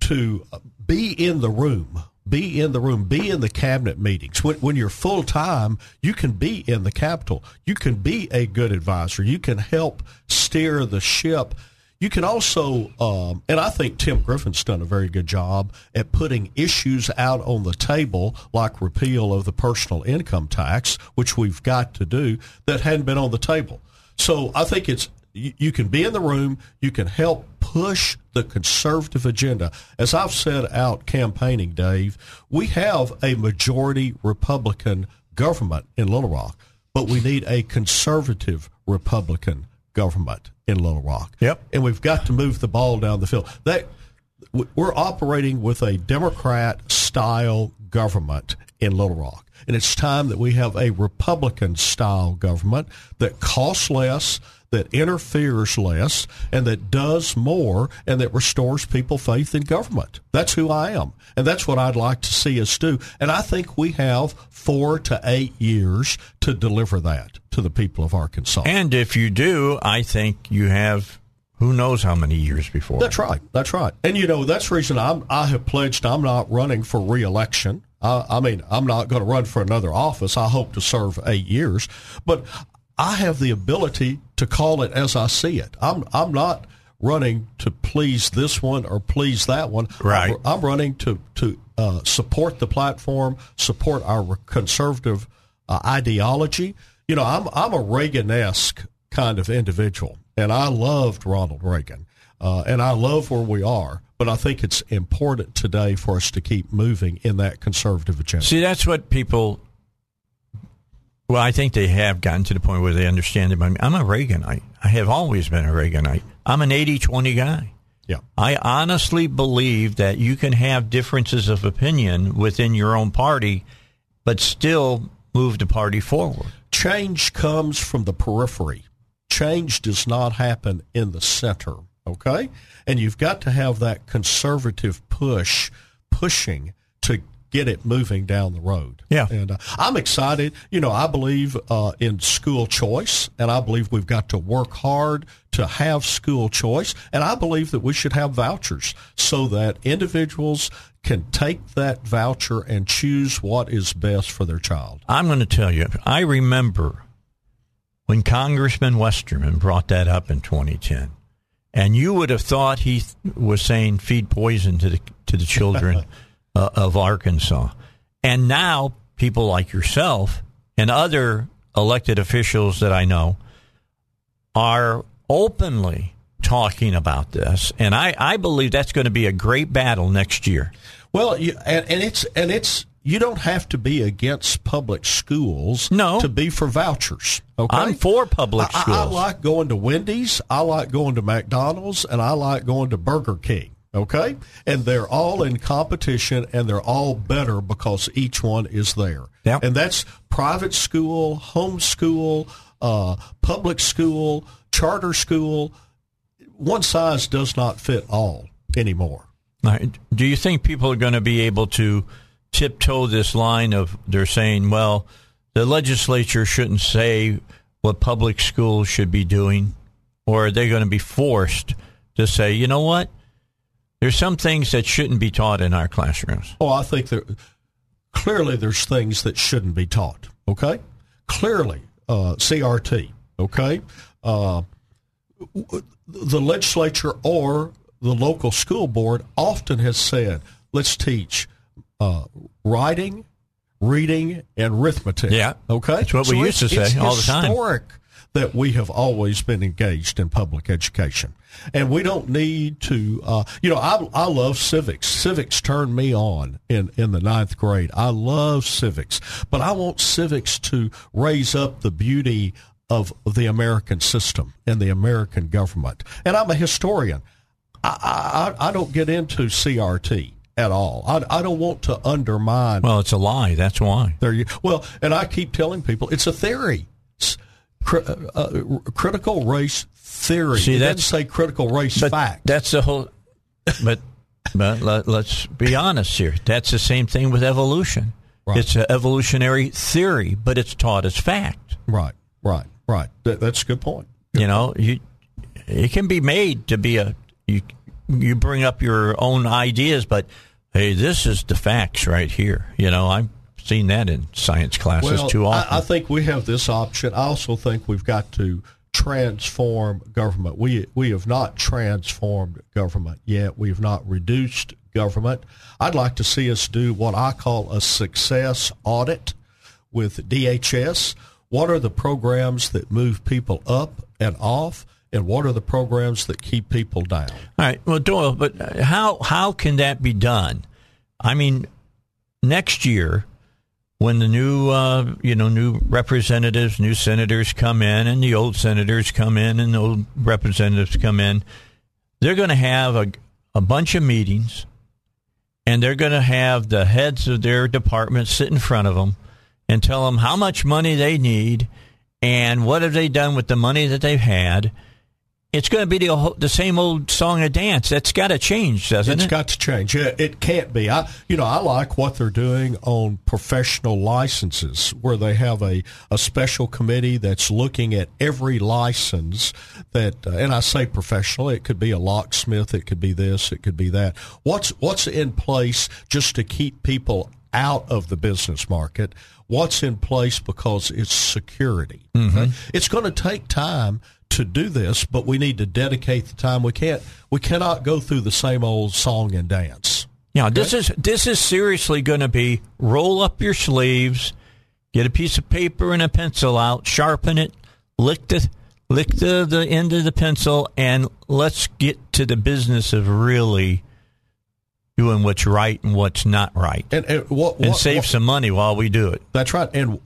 to uh, be in the room, be in the room, be in the cabinet meetings. When, when you're full time, you can be in the Capitol. You can be a good advisor. You can help steer the ship. You can also, um, and I think Tim Griffin's done a very good job at putting issues out on the table, like repeal of the personal income tax, which we've got to do, that hadn't been on the table. So I think it's you, you can be in the room, you can help push the conservative agenda. As I've said out campaigning, Dave, we have a majority Republican government in Little Rock, but we need a conservative Republican government in Little Rock. Yep. And we've got to move the ball down the field. That we're operating with a Democrat style government in Little Rock. And it's time that we have a Republican style government that costs less, that interferes less, and that does more, and that restores people faith in government. That's who I am. And that's what I'd like to see us do. And I think we have four to eight years to deliver that to the people of Arkansas. And if you do, I think you have who knows how many years before. That's right. That's right. And you know that's the reason I'm I have pledged I'm not running for reelection. I, I mean I'm not going to run for another office. I hope to serve eight years, but I have the ability to call it as I see it. I'm I'm not running to please this one or please that one. Right. I'm, I'm running to to uh, support the platform, support our conservative uh, ideology. You know, I'm I'm a Reagan-esque kind of individual, and I loved Ronald Reagan, uh, and I love where we are. But I think it's important today for us to keep moving in that conservative agenda. See, that's what people. Well, I think they have gotten to the point where they understand it. But I'm a Reaganite. I have always been a Reaganite. I'm an 80 20 guy. yeah. I honestly believe that you can have differences of opinion within your own party, but still move the party forward. change comes from the periphery. Change does not happen in the center, okay? And you've got to have that conservative push, pushing get it moving down the road. Yeah. And uh, I'm excited. You know, I believe uh, in school choice, and I believe we've got to work hard to have school choice. And I believe that we should have vouchers so that individuals can take that voucher and choose what is best for their child. I'm going to tell you, I remember when Congressman Westerman brought that up in 2010, and you would have thought he was saying feed poison to the to the children [laughs] uh, of Arkansas, and now people like yourself and other elected officials that I know are openly talking about this, and I, I believe that's going to be a great battle next year. Well, you, and, and it's and it's you don't have to be against public schools No. to be for vouchers. Okay, I'm for public schools. I- I, like going to Wendy's. I like going to McDonald's, and I like going to Burger King. Okay, and they're all in competition, and they're all better because each one is there. Yeah. and that's private school, homeschool, uh, public school, charter school. One size does not fit all anymore. Now, Do you think people are going to be able to tiptoe this line of they're saying, well, the legislature shouldn't say what public schools should be doing, or are they going to be forced to say, you know what? There's some things that shouldn't be taught in our classrooms. Oh, I think there clearly there's things that shouldn't be taught. Okay, clearly uh, CRT. Okay, uh, the legislature or the local school board often has said, let's teach uh, writing, reading, and arithmetic. Yeah. Okay, That's what we used to say all the time. Historic that we have always been engaged in public education, and we don't need to. Uh, you know, I I love civics. Civics turned me on in in the ninth grade. I love civics, but I want civics to raise up the beauty of the American system and the American government. And I'm a historian. I, I, I don't get into CRT at all. I, I don't want to undermine. Well, it's a lie. That's why. There you. Well, and I keep telling people it's a theory. Cri- uh, uh, critical race theory. See, that's- say critical race fact. That's the whole. But but let, us be honest here. That's the same thing with evolution. Right. It's an evolutionary theory, but it's taught as fact. right. Right. Right. That, that's a good point. You know, you it can be made to be a you you bring up your own ideas, but hey, this is the facts right here. You know, I've seen that in science classes Well, too often. I, I think we have this option. I also think we've got to transform government. We we have not transformed government yet. We have not reduced government. I'd like to see us do what I call a success audit with DHS. What are the programs that move people up and off, and what are the programs that keep people down? All right. Well, Doyle, but how how can that be done? I mean, next year, when the new uh, you know new representatives, new senators come in, and the old senators come in, and the old representatives come in, they're going to have a a bunch of meetings, and they're going to have the heads of their departments sit in front of them and tell them how much money they need and what have they done with the money that they've had. It's going to be the, the same old song and dance. That's got to change, doesn't It's it? It's got to change. Yeah, it can't be. I, you know, I like what they're doing on professional licenses, where they have a, a special committee that's looking at every license that, uh, and I say professional. It could be a locksmith. It could be this. It could be that. What's what's in place just to keep people out of the business market? What's in place because it's security? okay? It's going to take time to do this, but we need to dedicate the time. We can't. We cannot go through the same old song and dance. Yeah, this is this is seriously going to be roll up your sleeves, get a piece of paper and a pencil out, sharpen it, lick the lick the, the end of the pencil, and let's get to the business of really doing what's right and what's not right, And, and what, and save what- some money while we do it. That's right. And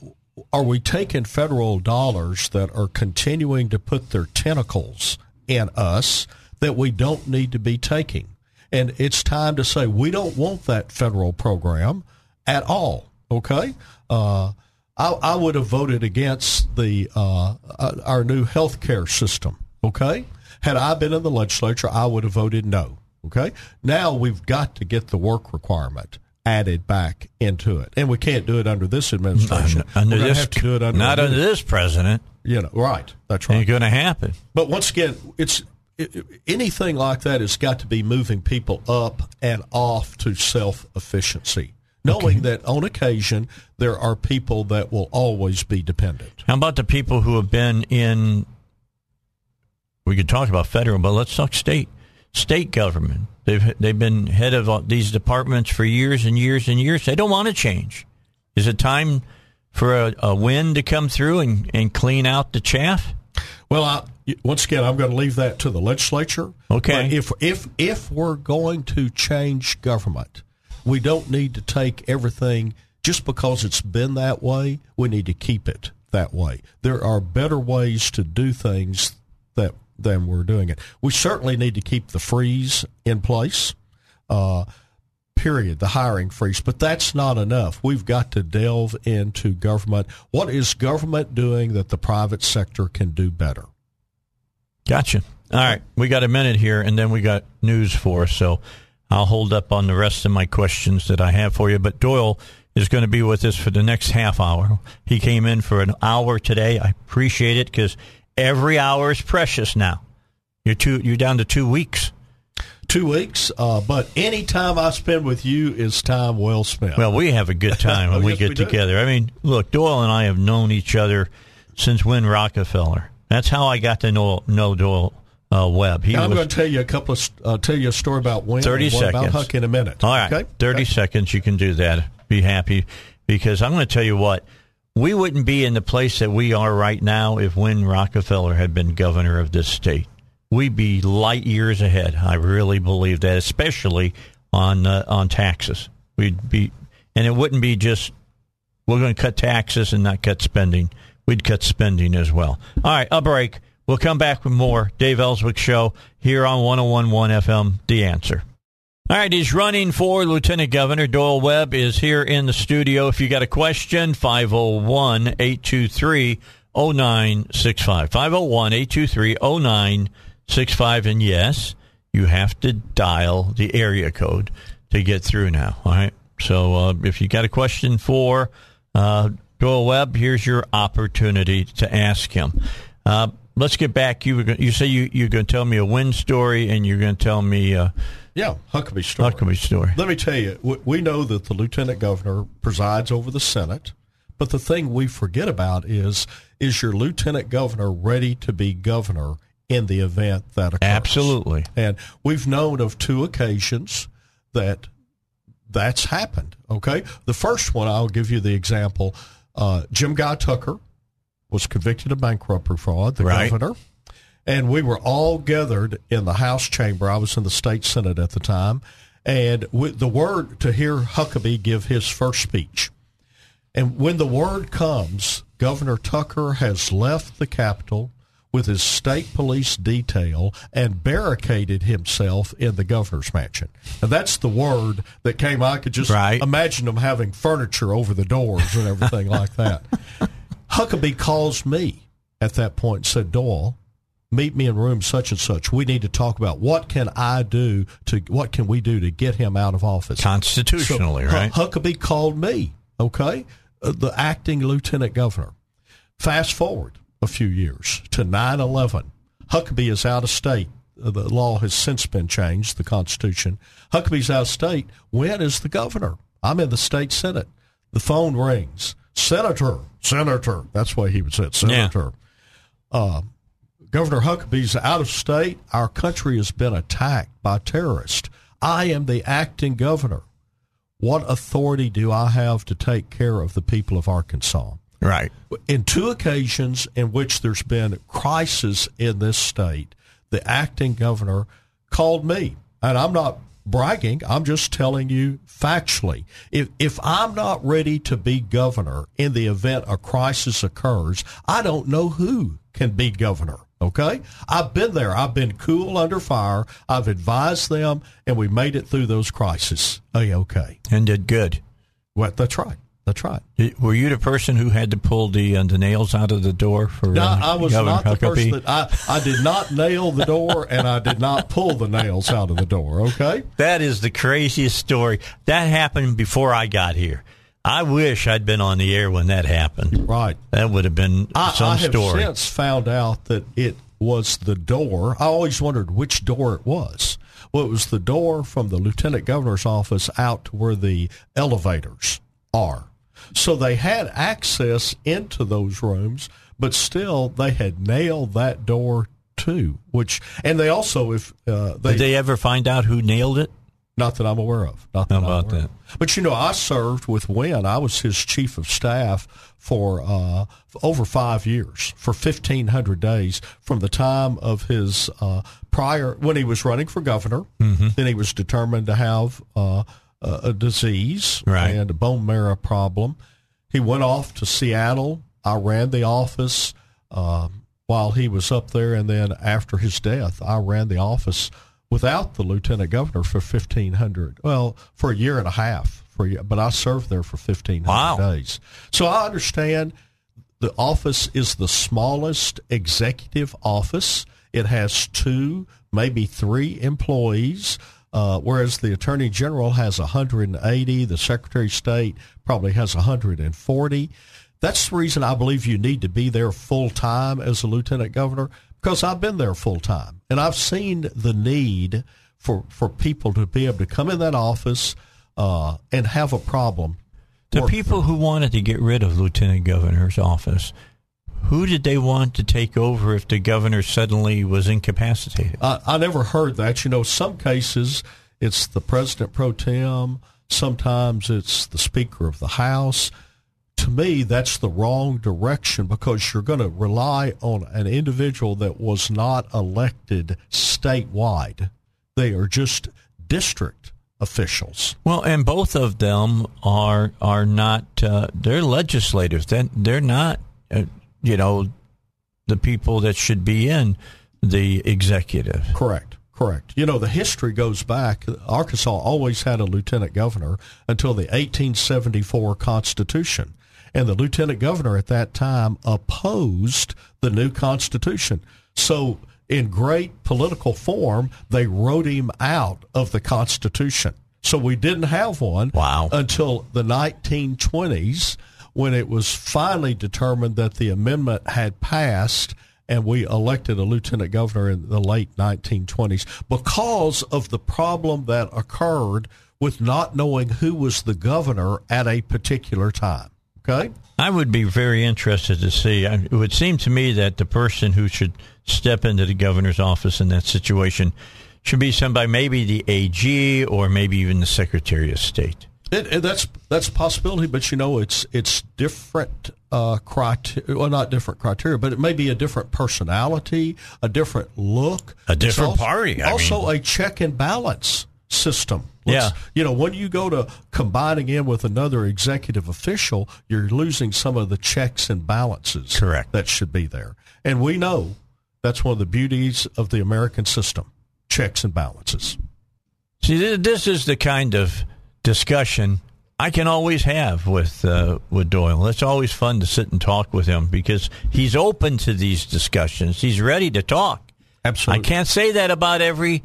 are we taking federal dollars that are continuing to put their tentacles in us that we don't need to be taking? And it's time to say we don't want that federal program at all. Okay. Uh, I, I would have voted against the uh, uh, our new health care system. Okay. Had I been in the legislature, I would have voted no. Okay. Now we've got to get the work requirement added back into it, and we can't do it under this administration. Under We're this, have to do it under not under this president, You know, right? That's ain't right. going to happen. But once again, it's it, anything like that has got to be moving people up and off to self efficiency, knowing that on occasion there are people that will always be dependent. How about the people who have been in? We could talk about federal, but let's talk state. State government. They've they've been head of these departments for years and years and years. They don't want to change. Is it time for a, a wind to come through and, and clean out the chaff? Well, I, once again, I'm going to leave that to the legislature. Okay. But if if if we're going to change government, we don't need to take everything just because it's been that way. We need to keep it that way. There are better ways to do things that than we're doing it. We certainly need to keep the freeze in place. Uh, period, the hiring freeze. But that's not enough. We've got to delve into government. What is government doing that the private sector can do better? Gotcha. All right, we got a minute here, and then we got news for us. So I'll hold up on the rest of my questions that I have for you. But Doyle is going to be with us for the next half hour. He came in for an hour today. I appreciate it because every hour is precious now. You're two. You're down to two weeks. Two weeks, uh, but any time I spend with you is time well spent. Well, we have a good [laughs] time when Oh, we yes, get we together. I mean, look, Doyle and I have known each other since when Rockefeller. That's how I got to know know Doyle uh, Webb. He Now, I'm was going to tell you a couple of uh, tell you a story about Wayne. 30 and one seconds. about Huck in a minute. All right, okay? 30 Okay. seconds. You can do that. Be happy because I'm going to tell you what. We wouldn't be in the place that we are right now if Win Rockefeller had been governor of this state. We'd be light years ahead. I really believe that, especially on uh, on taxes. We'd be, and it wouldn't be just we're going to cut taxes and not cut spending. we'd cut spending as well. All right, a break. We'll come back with more Dave Elswick Show here on 1011 FM, The Answer. All right, he's running for Lieutenant Governor. Doyle Webb is here in the studio. If you got a question, 501 823 0965. 501 823 0965. And yes, you have to dial the area code to get through now. All right. So uh, if you got a question for uh, Doyle Webb, here's your opportunity to ask him. Uh, let's get back. You were you say you you're going to tell me a win story, and you're going to tell me. Yeah, Huckabee story. Huckabee story. Let me tell you, we know that the lieutenant governor presides over the Senate, but the thing we forget about is is your lieutenant governor ready to be governor in the event that occurs? Absolutely. And we've known of two occasions that that's happened. Okay, the first one I'll give you the example. Uh, Jim Guy Tucker was convicted of bankruptcy fraud, the right. governor. And we were all gathered in the House chamber. I was in the state Senate at the time. And with the word to hear Huckabee give his first speech. And when the word comes, Governor Tucker has left the Capitol with his state police detail and barricaded himself in the governor's mansion. And that's the word that came. I could just right. imagine them having furniture over the doors and everything like that. [laughs] Huckabee calls me at that point and said, Doyle, meet me in room such and such. We need to talk about what can I do to what can we do to get him out of office constitutionally, so, right? Huckabee called me, okay, uh, the acting lieutenant governor. Fast forward a few years to 9/11. Huckabee is out of state. Uh, the law has since been changed, the Constitution. Huckabee's out of state. When is the governor? I'm in the state senate. The phone rings. Senator, Senator. That's why he would say Senator. Yeah. Uh, Governor Huckabee's out of state. Our country has been attacked by terrorists. I am the acting governor. What authority do I have to take care of the people of Arkansas? Right. In two occasions in which there's been crisis in this state, the acting governor called me, and I'm not bragging. I'm just telling you factually. If if I'm not ready to be governor in the event a crisis occurs, I don't know who can be governor. Okay? I've been there. I've been cool under fire. I've advised them and we made it through those crises. A okay. And did good. Well, that's right. That's right. Were you the person who had to pull the uh, the nails out of the door for? No, uh, I was Governor not the Huckabee? person that I, I did not nail the door and I did not pull the nails out of the door. Okay, That is the craziest story. That happened before I got here. I wish I'd been on the air when that happened. right. That would have been I, some I have story. since found out that it was the door. I always wondered which door it was. Well, it was the door from the lieutenant governor's office out to where the elevators are. So they had access into those rooms, but still they had nailed that door too. Which and they also if uh, they, Did they ever find out who nailed it? Not that I'm aware of. Not that about that? of. But you know, I served with Win. I was his chief of staff for uh, for over five years, for 1,500 days, from the time of his uh, prior when he was running for governor. Mm-hmm. Then he was determined to have uh, a, a disease Right. and a bone marrow problem. He went off to Seattle. I ran the office um, while he was up there, and then after his death, I ran the office without the lieutenant governor for fifteen hundred. Well, for a year and a half. For but I served there for fifteen hundred Wow. days. So I understand the office is the smallest executive office. It has two, maybe three employees, uh, whereas the Attorney General has 180. The Secretary of State probably has 140. That's the reason I believe you need to be there full time as a lieutenant governor because I've been there full time and I've seen the need for for people to be able to come in that office uh, and have a problem. The people who wanted to get rid of Lieutenant Governor's office, who did they want to take over if the governor suddenly was incapacitated? I, I never heard that. You know, some cases it's the president pro tem. Sometimes it's the speaker of the house. To me, that's the wrong direction because you're going to rely on an individual that was not elected statewide. They are just district officials. Well, and both of them are are not uh, they're legislators. They're, they're not uh, you know, the people that should be in the executive. Correct. Correct. You know, the history goes back. Arkansas always had a lieutenant governor until the 1874 Constitution. And the lieutenant governor at that time opposed the new Constitution. So, in great political form, they wrote him out of the Constitution. So, we didn't have one wow. until the 1920s when it was finally determined that the amendment had passed and we elected a lieutenant governor in the late 1920s because of the problem that occurred with not knowing who was the governor at a particular time. Okay? I would be very interested to see. It would seem to me that the person who should step into the governor's office in that situation should be somebody, maybe the AG or maybe even the Secretary of State. It, it, that's that's a possibility, but you know, it's it's different uh, criteria. Well, not different criteria, but it may be a different personality, a different look, a different also, party. I also, mean. a check and balance system. Let's, yeah, you know, when you go to combining in with another executive official, you're losing some of the checks and balances. Correct. That should be there, and we know that's one of the beauties of the American system: checks and balances. See, this is the kind of discussion I can always have with uh, with Doyle. It's always fun to sit and talk with him because he's open to these discussions. He's ready to talk. Absolutely, I can't say that about every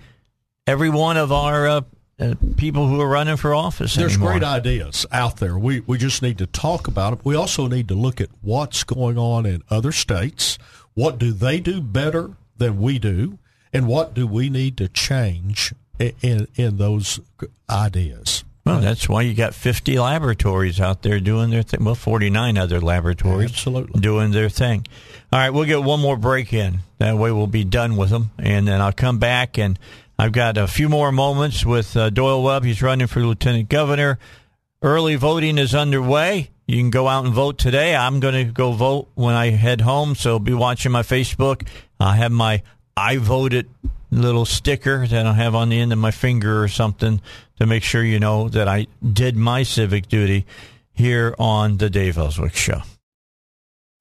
every one of our uh, uh, people who are running for office. There's anymore. great ideas out there. We we just need to talk about them. We also need to look at what's going on in other states. What do they do better than we do, and what do we need to change in in, in those ideas? Well, that's why you got 50 laboratories out there doing their thing. Well, 49 other laboratories Absolutely. doing their thing. All right, we'll get one more break in. That way we'll be done with them. And then I'll come back and I've got a few more moments with uh, Doyle Webb. He's running for lieutenant governor. Early voting is underway. You can go out and vote today. I'm going to go vote when I head home. So be watching my Facebook. I have my I voted little sticker that I have on the end of my finger or something to make sure you know that I did my civic duty here on the Dave Elswick Show.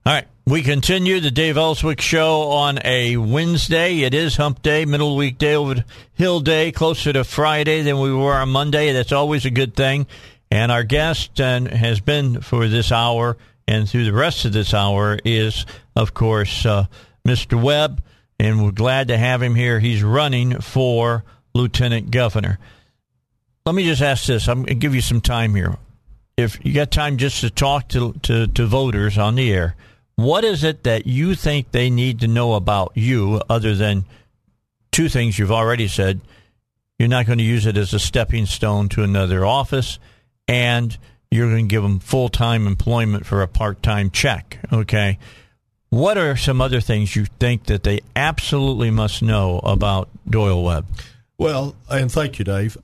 All right, we continue the Dave Elswick Show on a Wednesday. It is Hump Day, middle week day, over Hill Day, closer to Friday than we were on Monday. That's always a good thing. And our guest uh, has been for this hour and through the rest of this hour is, of course, uh, Mr. Webb, and we're glad to have him here. He's running for lieutenant governor. Let me just ask this. I'm going to give you some time here. If you got time just to talk to, to, to voters on the air, what is it that you think they need to know about you other than two things you've already said? You're not going to use it as a stepping stone to another office, and you're going to give them full time employment for a part time check. Okay. What are some other things you think that they absolutely must know about Doyle Webb? Well, and thank you, Dave.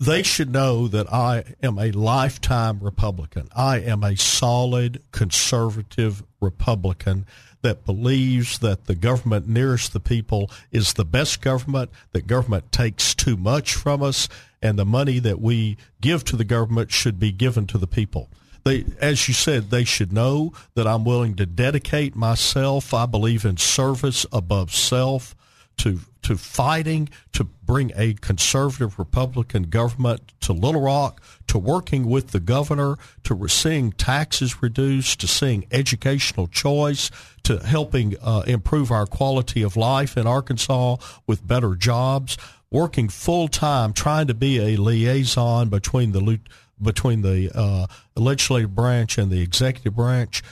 They should know that I am a lifetime Republican. I am a solid conservative Republican that believes that the government nearest the people is the best government, that government takes too much from us, and the money that we give to the government should be given to the people they as you said they should know that I'm willing to dedicate myself I believe in service above self to to fighting to bring a conservative Republican government to Little Rock, to working with the governor, to seeing taxes reduced, to seeing educational choice, to helping uh, improve our quality of life in Arkansas with better jobs, working full time, trying to be a liaison between the between the uh, legislative branch and the executive branch.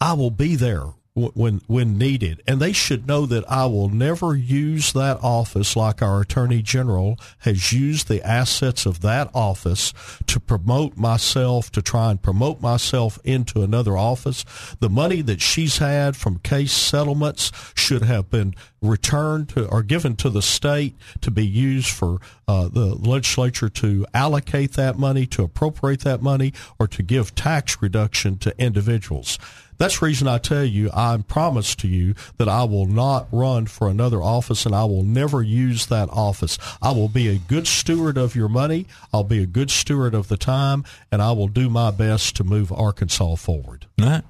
I will be there when when needed, and they should know that I will never use that office like our attorney general has used the assets of that office to promote myself to try and promote myself into another office. The money that she's had from case settlements should have been returned to or given to the state to be used for uh, the legislature to allocate that money, to appropriate that money, or to give tax reduction to individuals. That's the reason I tell you, I promise to you that I will not run for another office and I will never use that office. I will be a good steward of your money. I'll be a good steward of the time and I will do my best to move Arkansas forward. All right.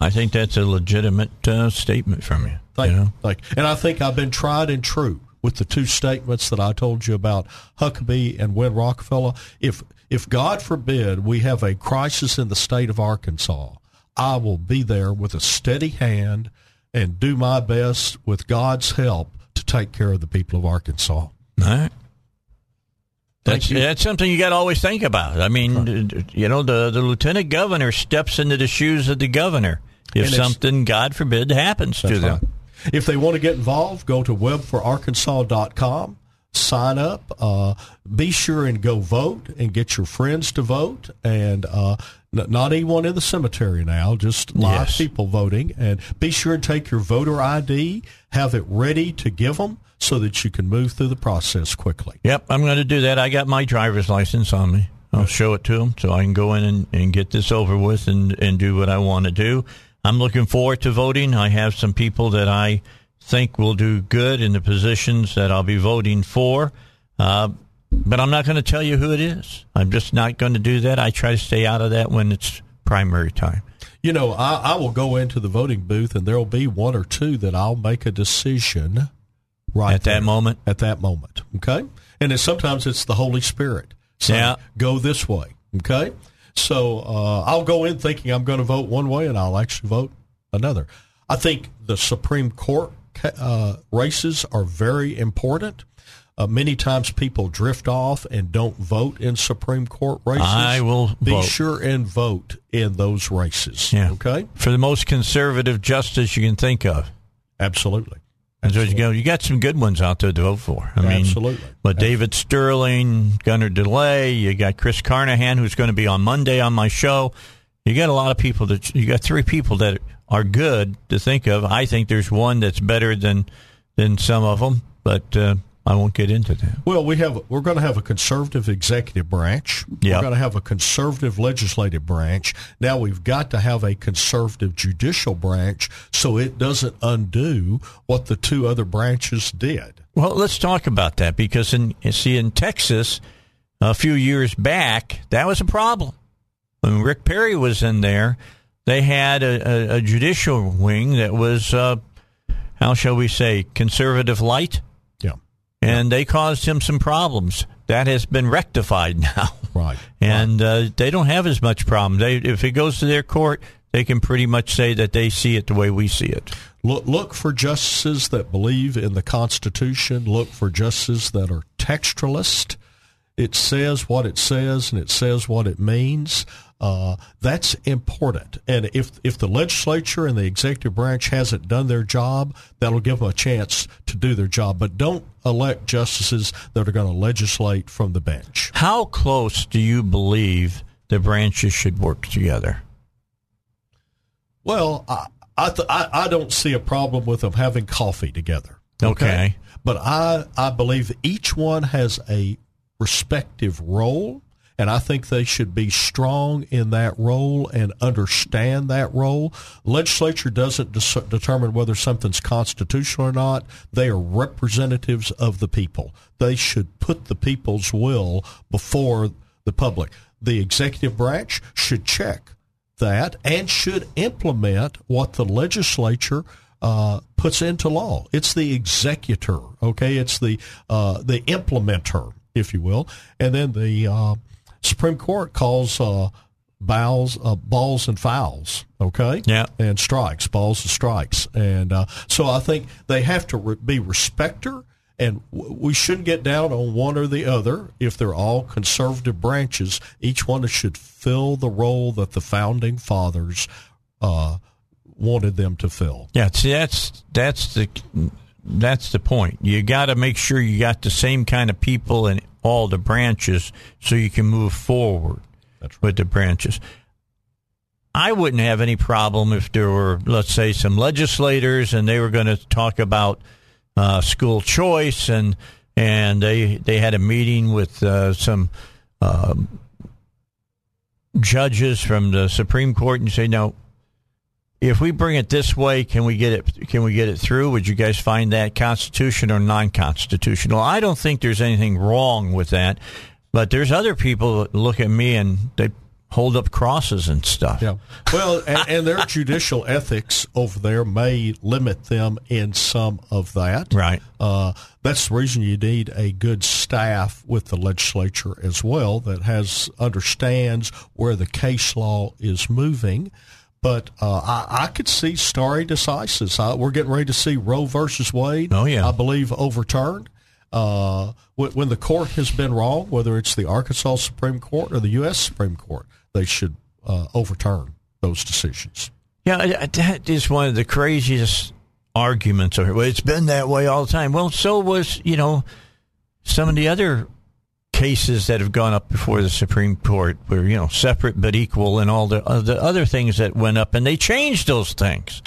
I think that's a legitimate uh, statement from you. Thank you. Know? Thank you. And I think I've been tried and true with the two statements that I told you about Huckabee and Win Rockefeller. If if God forbid we have a crisis in the state of Arkansas, I will be there with a steady hand and do my best with God's help to take care of the people of Arkansas. All right. That's, that's something you got to always think about. I mean, you know, the, the lieutenant governor steps into the shoes of the governor if something, God forbid, happens to them. right. If they want to get involved, go to webbforarkansas.com, sign up, uh, be sure and go vote and get your friends to vote. And uh, not anyone in the cemetery now, just live Yes. people voting. And be sure and take your voter ID, have it ready to give them so that you can move through the process quickly. Yep, I'm going to do that. I got my driver's license on me. I'll show it to them so I can go in and, and get this over with and, and do what I want to do. I'm looking forward to voting. I have some people that I think will do good in the positions that I'll be voting for. Uh, but I'm not going to tell you who it is. I'm just not going to do that. I try to stay out of that when it's primary time. You know, I, I will go into the voting booth and there will be one or two that I'll make a decision right At that moment? At that moment, okay. And it's, sometimes it's the Holy Spirit. saying, Yeah. go this way, okay. So uh, I'll go in thinking I'm going to vote one way, and I'll actually vote another. I think the Supreme Court uh, races are very important. Uh, many times people drift off and don't vote in Supreme Court races. I will be vote. sure and vote in those races. Yeah. Okay. For the most conservative justice you can think of. Absolutely. What you go. You got some good ones out there to vote for. I mean, Absolutely. But David Sterling, Gunner DeLay, you got Chris Carnahan, who's going to be on Monday on my show. You got a lot of people that you got three people that are good to think of. I think there's one that's better than than some of them, but uh, I won't get into that. Well, we have we're going to have a conservative executive branch. Yep. We're going to have a conservative legislative branch. Now we've got to have a conservative judicial branch so it doesn't undo what the two other branches did. Well, let's talk about that because in see in Texas a few years back that was a problem. When Rick Perry was in there, they had a, a, a judicial wing that was uh, how shall we say conservative light. And they caused him some problems. That has been rectified [laughs] now, Right. and uh, they don't have as much problem. They if it goes to their court, they can pretty much say that they see it the way we see it. Look, look for justices that believe in the Constitution. Look for justices that are textualist. It says what it says and it says what it means. Uh, that's important. And if if the legislature and the executive branch hasn't done their job, that'll give them a chance to do their job. But don't elect justices that are going to legislate from the bench. How close do you believe the branches should work together? Well, I I, th- I I don't see a problem with them having coffee together. Okay. But I I believe each one has a respective role, and I think they should be strong in that role and understand that role. Legislature doesn't determine whether something's constitutional or not. They are representatives of the people. They should put the people's will before the public. The executive branch should check that and should implement what the legislature uh, puts into law. It's the executor, okay? It's the uh, the implementer, if you will, and then the uh, Supreme Court calls uh, balls, uh, balls and fouls, okay? Yeah. and strikes, balls and strikes, and uh, so I think they have to re- be respecter. And w- we shouldn't get down on one or the other. If they're all conservative branches, each one should fill the role that the founding fathers uh, wanted them to fill. Yeah, see, that's that's the that's the point. You got to make sure you got the same kind of people in all the branches so you can move forward That's right. with the branches. I wouldn't have any problem if there were, let's say, some legislators and they were going to talk about uh, school choice and and they they had a meeting with uh, some um, judges from the Supreme Court and say, no, if we bring it this way, can we get it? Can we get it through? Would you guys find that constitutional or non-constitutional? I don't think there's anything wrong with that, but there's other people that look at me and they hold up crosses and stuff. Yeah. Well, and, and their judicial [laughs] ethics over there may limit them in some of that. Right. Uh, that's the reason you need a good staff with the legislature as well that has understands where the case law is moving. But uh, I, I could see stare decisis. I, we're getting ready to see Roe versus Wade. Oh, yeah. I believe overturned. Uh, when, when the court has been wrong, whether it's the Arkansas Supreme Court or the U.S. Supreme Court, they should uh, overturn those decisions. Yeah, that is one of the craziest arguments. Well, it's been that way all the time. Well, so was you know some of the other cases that have gone up before the Supreme Court were you know separate but equal, and all the uh, the other things that went up, and they changed those things.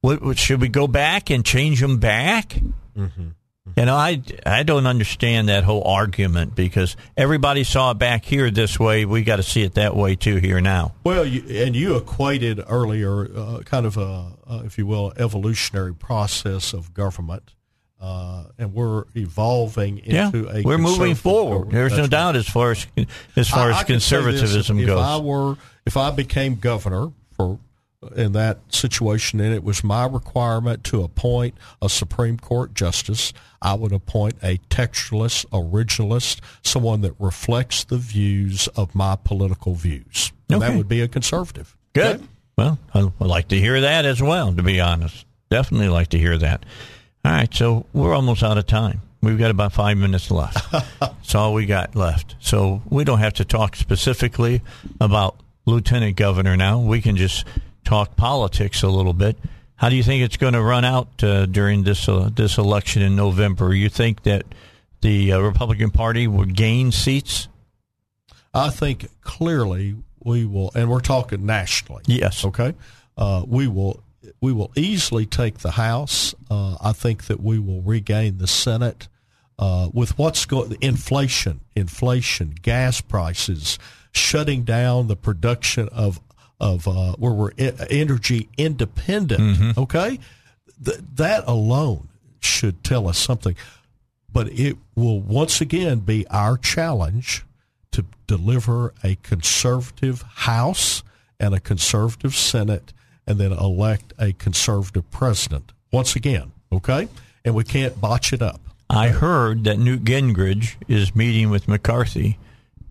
What, what should we go back and change them back? Mm-hmm. You know, I, I don't understand that whole argument because everybody saw it back here this way. We got to see it that way too here now. Well, you, and you equated earlier uh, kind of a, uh, if you will, evolutionary process of government. Uh, and we're evolving into yeah, a. We're moving forward. Government. There's That's no right. doubt as far as as far I, as I this, conservatism if, goes. If I were, if I became governor for in that situation, and it was my requirement to appoint a Supreme Court justice, I would appoint a textualist, originalist, someone that reflects the views of my political views. And that would be a conservative. Good. Okay? Well, I would like to hear that as well, to be honest. Definitely like to hear that. All right, so we're almost out of time. We've got about five minutes left. [laughs] That's all we got left. So we don't have to talk specifically about Lieutenant Governor now. We can just talk politics a little bit. How do you think it's going to run out uh, during this uh, this election in November? You think that the uh, Republican Party would gain seats? I think clearly we will, and we're talking nationally. Yes. Okay. Uh, we will we will easily take the House. Uh, I think that we will regain the Senate. Uh, with what's going, inflation, inflation, gas prices, shutting down the production of of uh, where we're energy independent. Okay, Th- that alone should tell us something. But it will once again be our challenge to deliver a conservative House and a conservative Senate and then elect a conservative president. Once again, okay? And we can't botch it up. I heard that Newt Gingrich is meeting with McCarthy,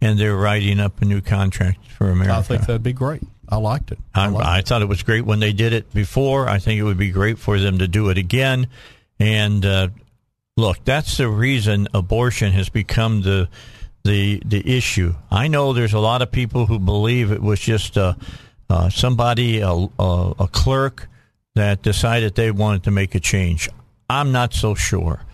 and they're writing up a new contract for America. I think that'd be great. I liked it. I, liked I thought it was great when they did it before. I think it would be great for them to do it again. And uh, look, that's the reason abortion has become the the the issue. I know there's a lot of people who believe it was just uh, uh, somebody, a, a, a clerk, that decided they wanted to make a change. I'm not so sure.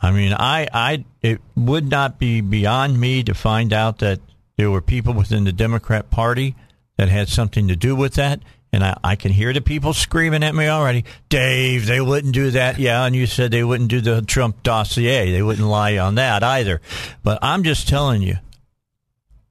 I mean, I, I, it would not be beyond me to find out that there were people within the Democrat Party that had something to do with that. And I, I can hear the people screaming at me already. Dave, they wouldn't do that. Yeah, and you said they wouldn't do the Trump dossier. They wouldn't lie on that either. But I'm just telling you,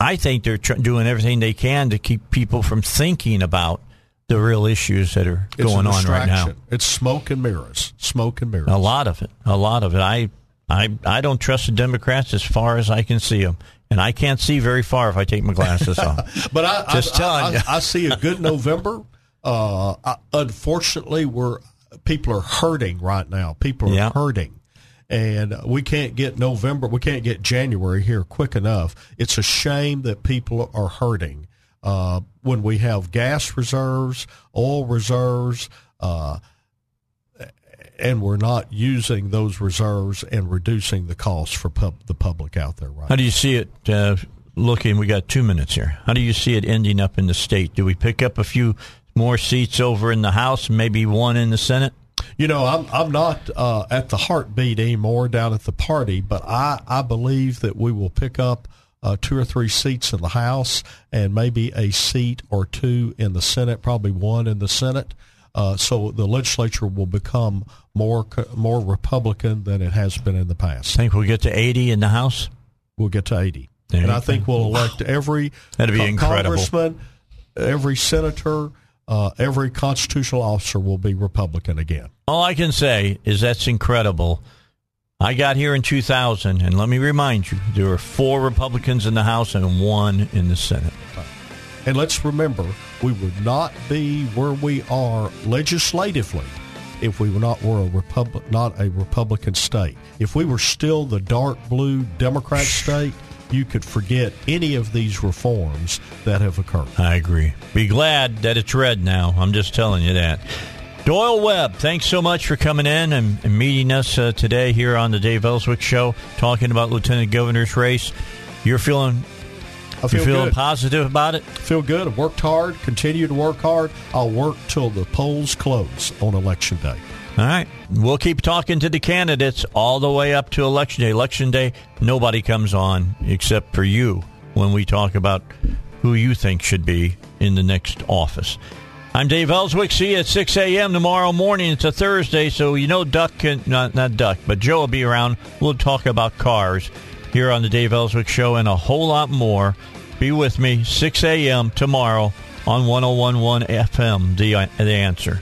I think they're tr- doing everything they can to keep people from thinking about the real issues that are It's going on right now. It's smoke and mirrors. Smoke and mirrors. A lot of it. A lot of it. I, I, I don't trust the Democrats as far as I can see them, and I can't see very far if I take my glasses off. [laughs] But I, Just I, telling I, you. I, I see a good November. Uh, I, unfortunately, we're people are hurting right now. People are Yeah. hurting, and we can't get November. We can't get January here quick enough. It's a shame that people are hurting uh, when we have gas reserves, oil reserves. Uh, and we're not using those reserves and reducing the cost for pub, the public out there right How do you see it uh, looking? We got two minutes here. How do you see it ending up in the state? Do we pick up a few more seats over in the House, maybe one in the Senate? You know, I'm I'm not uh, at the heartbeat anymore down at the party, but I, I believe that we will pick up uh, two or three seats in the House and maybe a seat or two in the Senate, probably one in the Senate. Uh, so the legislature will become more more Republican than it has been in the past. I think we'll get to 80 in the House? We'll get to 80. There and I think go. we'll elect every That'd be incredible. congressman, every senator, uh, every constitutional officer will be Republican again. All I can say is that's incredible. I got here in 2000, and let me remind you, there were four Republicans in the House and one in the Senate. And let's remember, we would not be where we are legislatively if we were not were a republic, not a Republican state. If we were still the dark blue Democrat state, you could forget any of these reforms that have occurred. I agree. Be glad that it's red now. I'm just telling you that. Doyle Webb, thanks so much for coming in and, and meeting us uh, today here on the Dave Elswick Show, talking about Lieutenant Governor's race. You're feeling I feel you feeling good. positive about it? feel good. I've worked hard, continue to work hard. I'll work till the polls close on election day. All right. We'll keep talking to the candidates all the way up to election day. Election day, nobody comes on except for you when we talk about who you think should be in the next office. I'm Dave Elswick. See you at 6 a.m. tomorrow morning. It's a Thursday, so you know Duck can, not, not Duck, but Joe will be around. We'll talk about cars here on the Dave Elswick Show and a whole lot more. Be with me 6 a.m. tomorrow on 1011 FM, the, uh, the answer.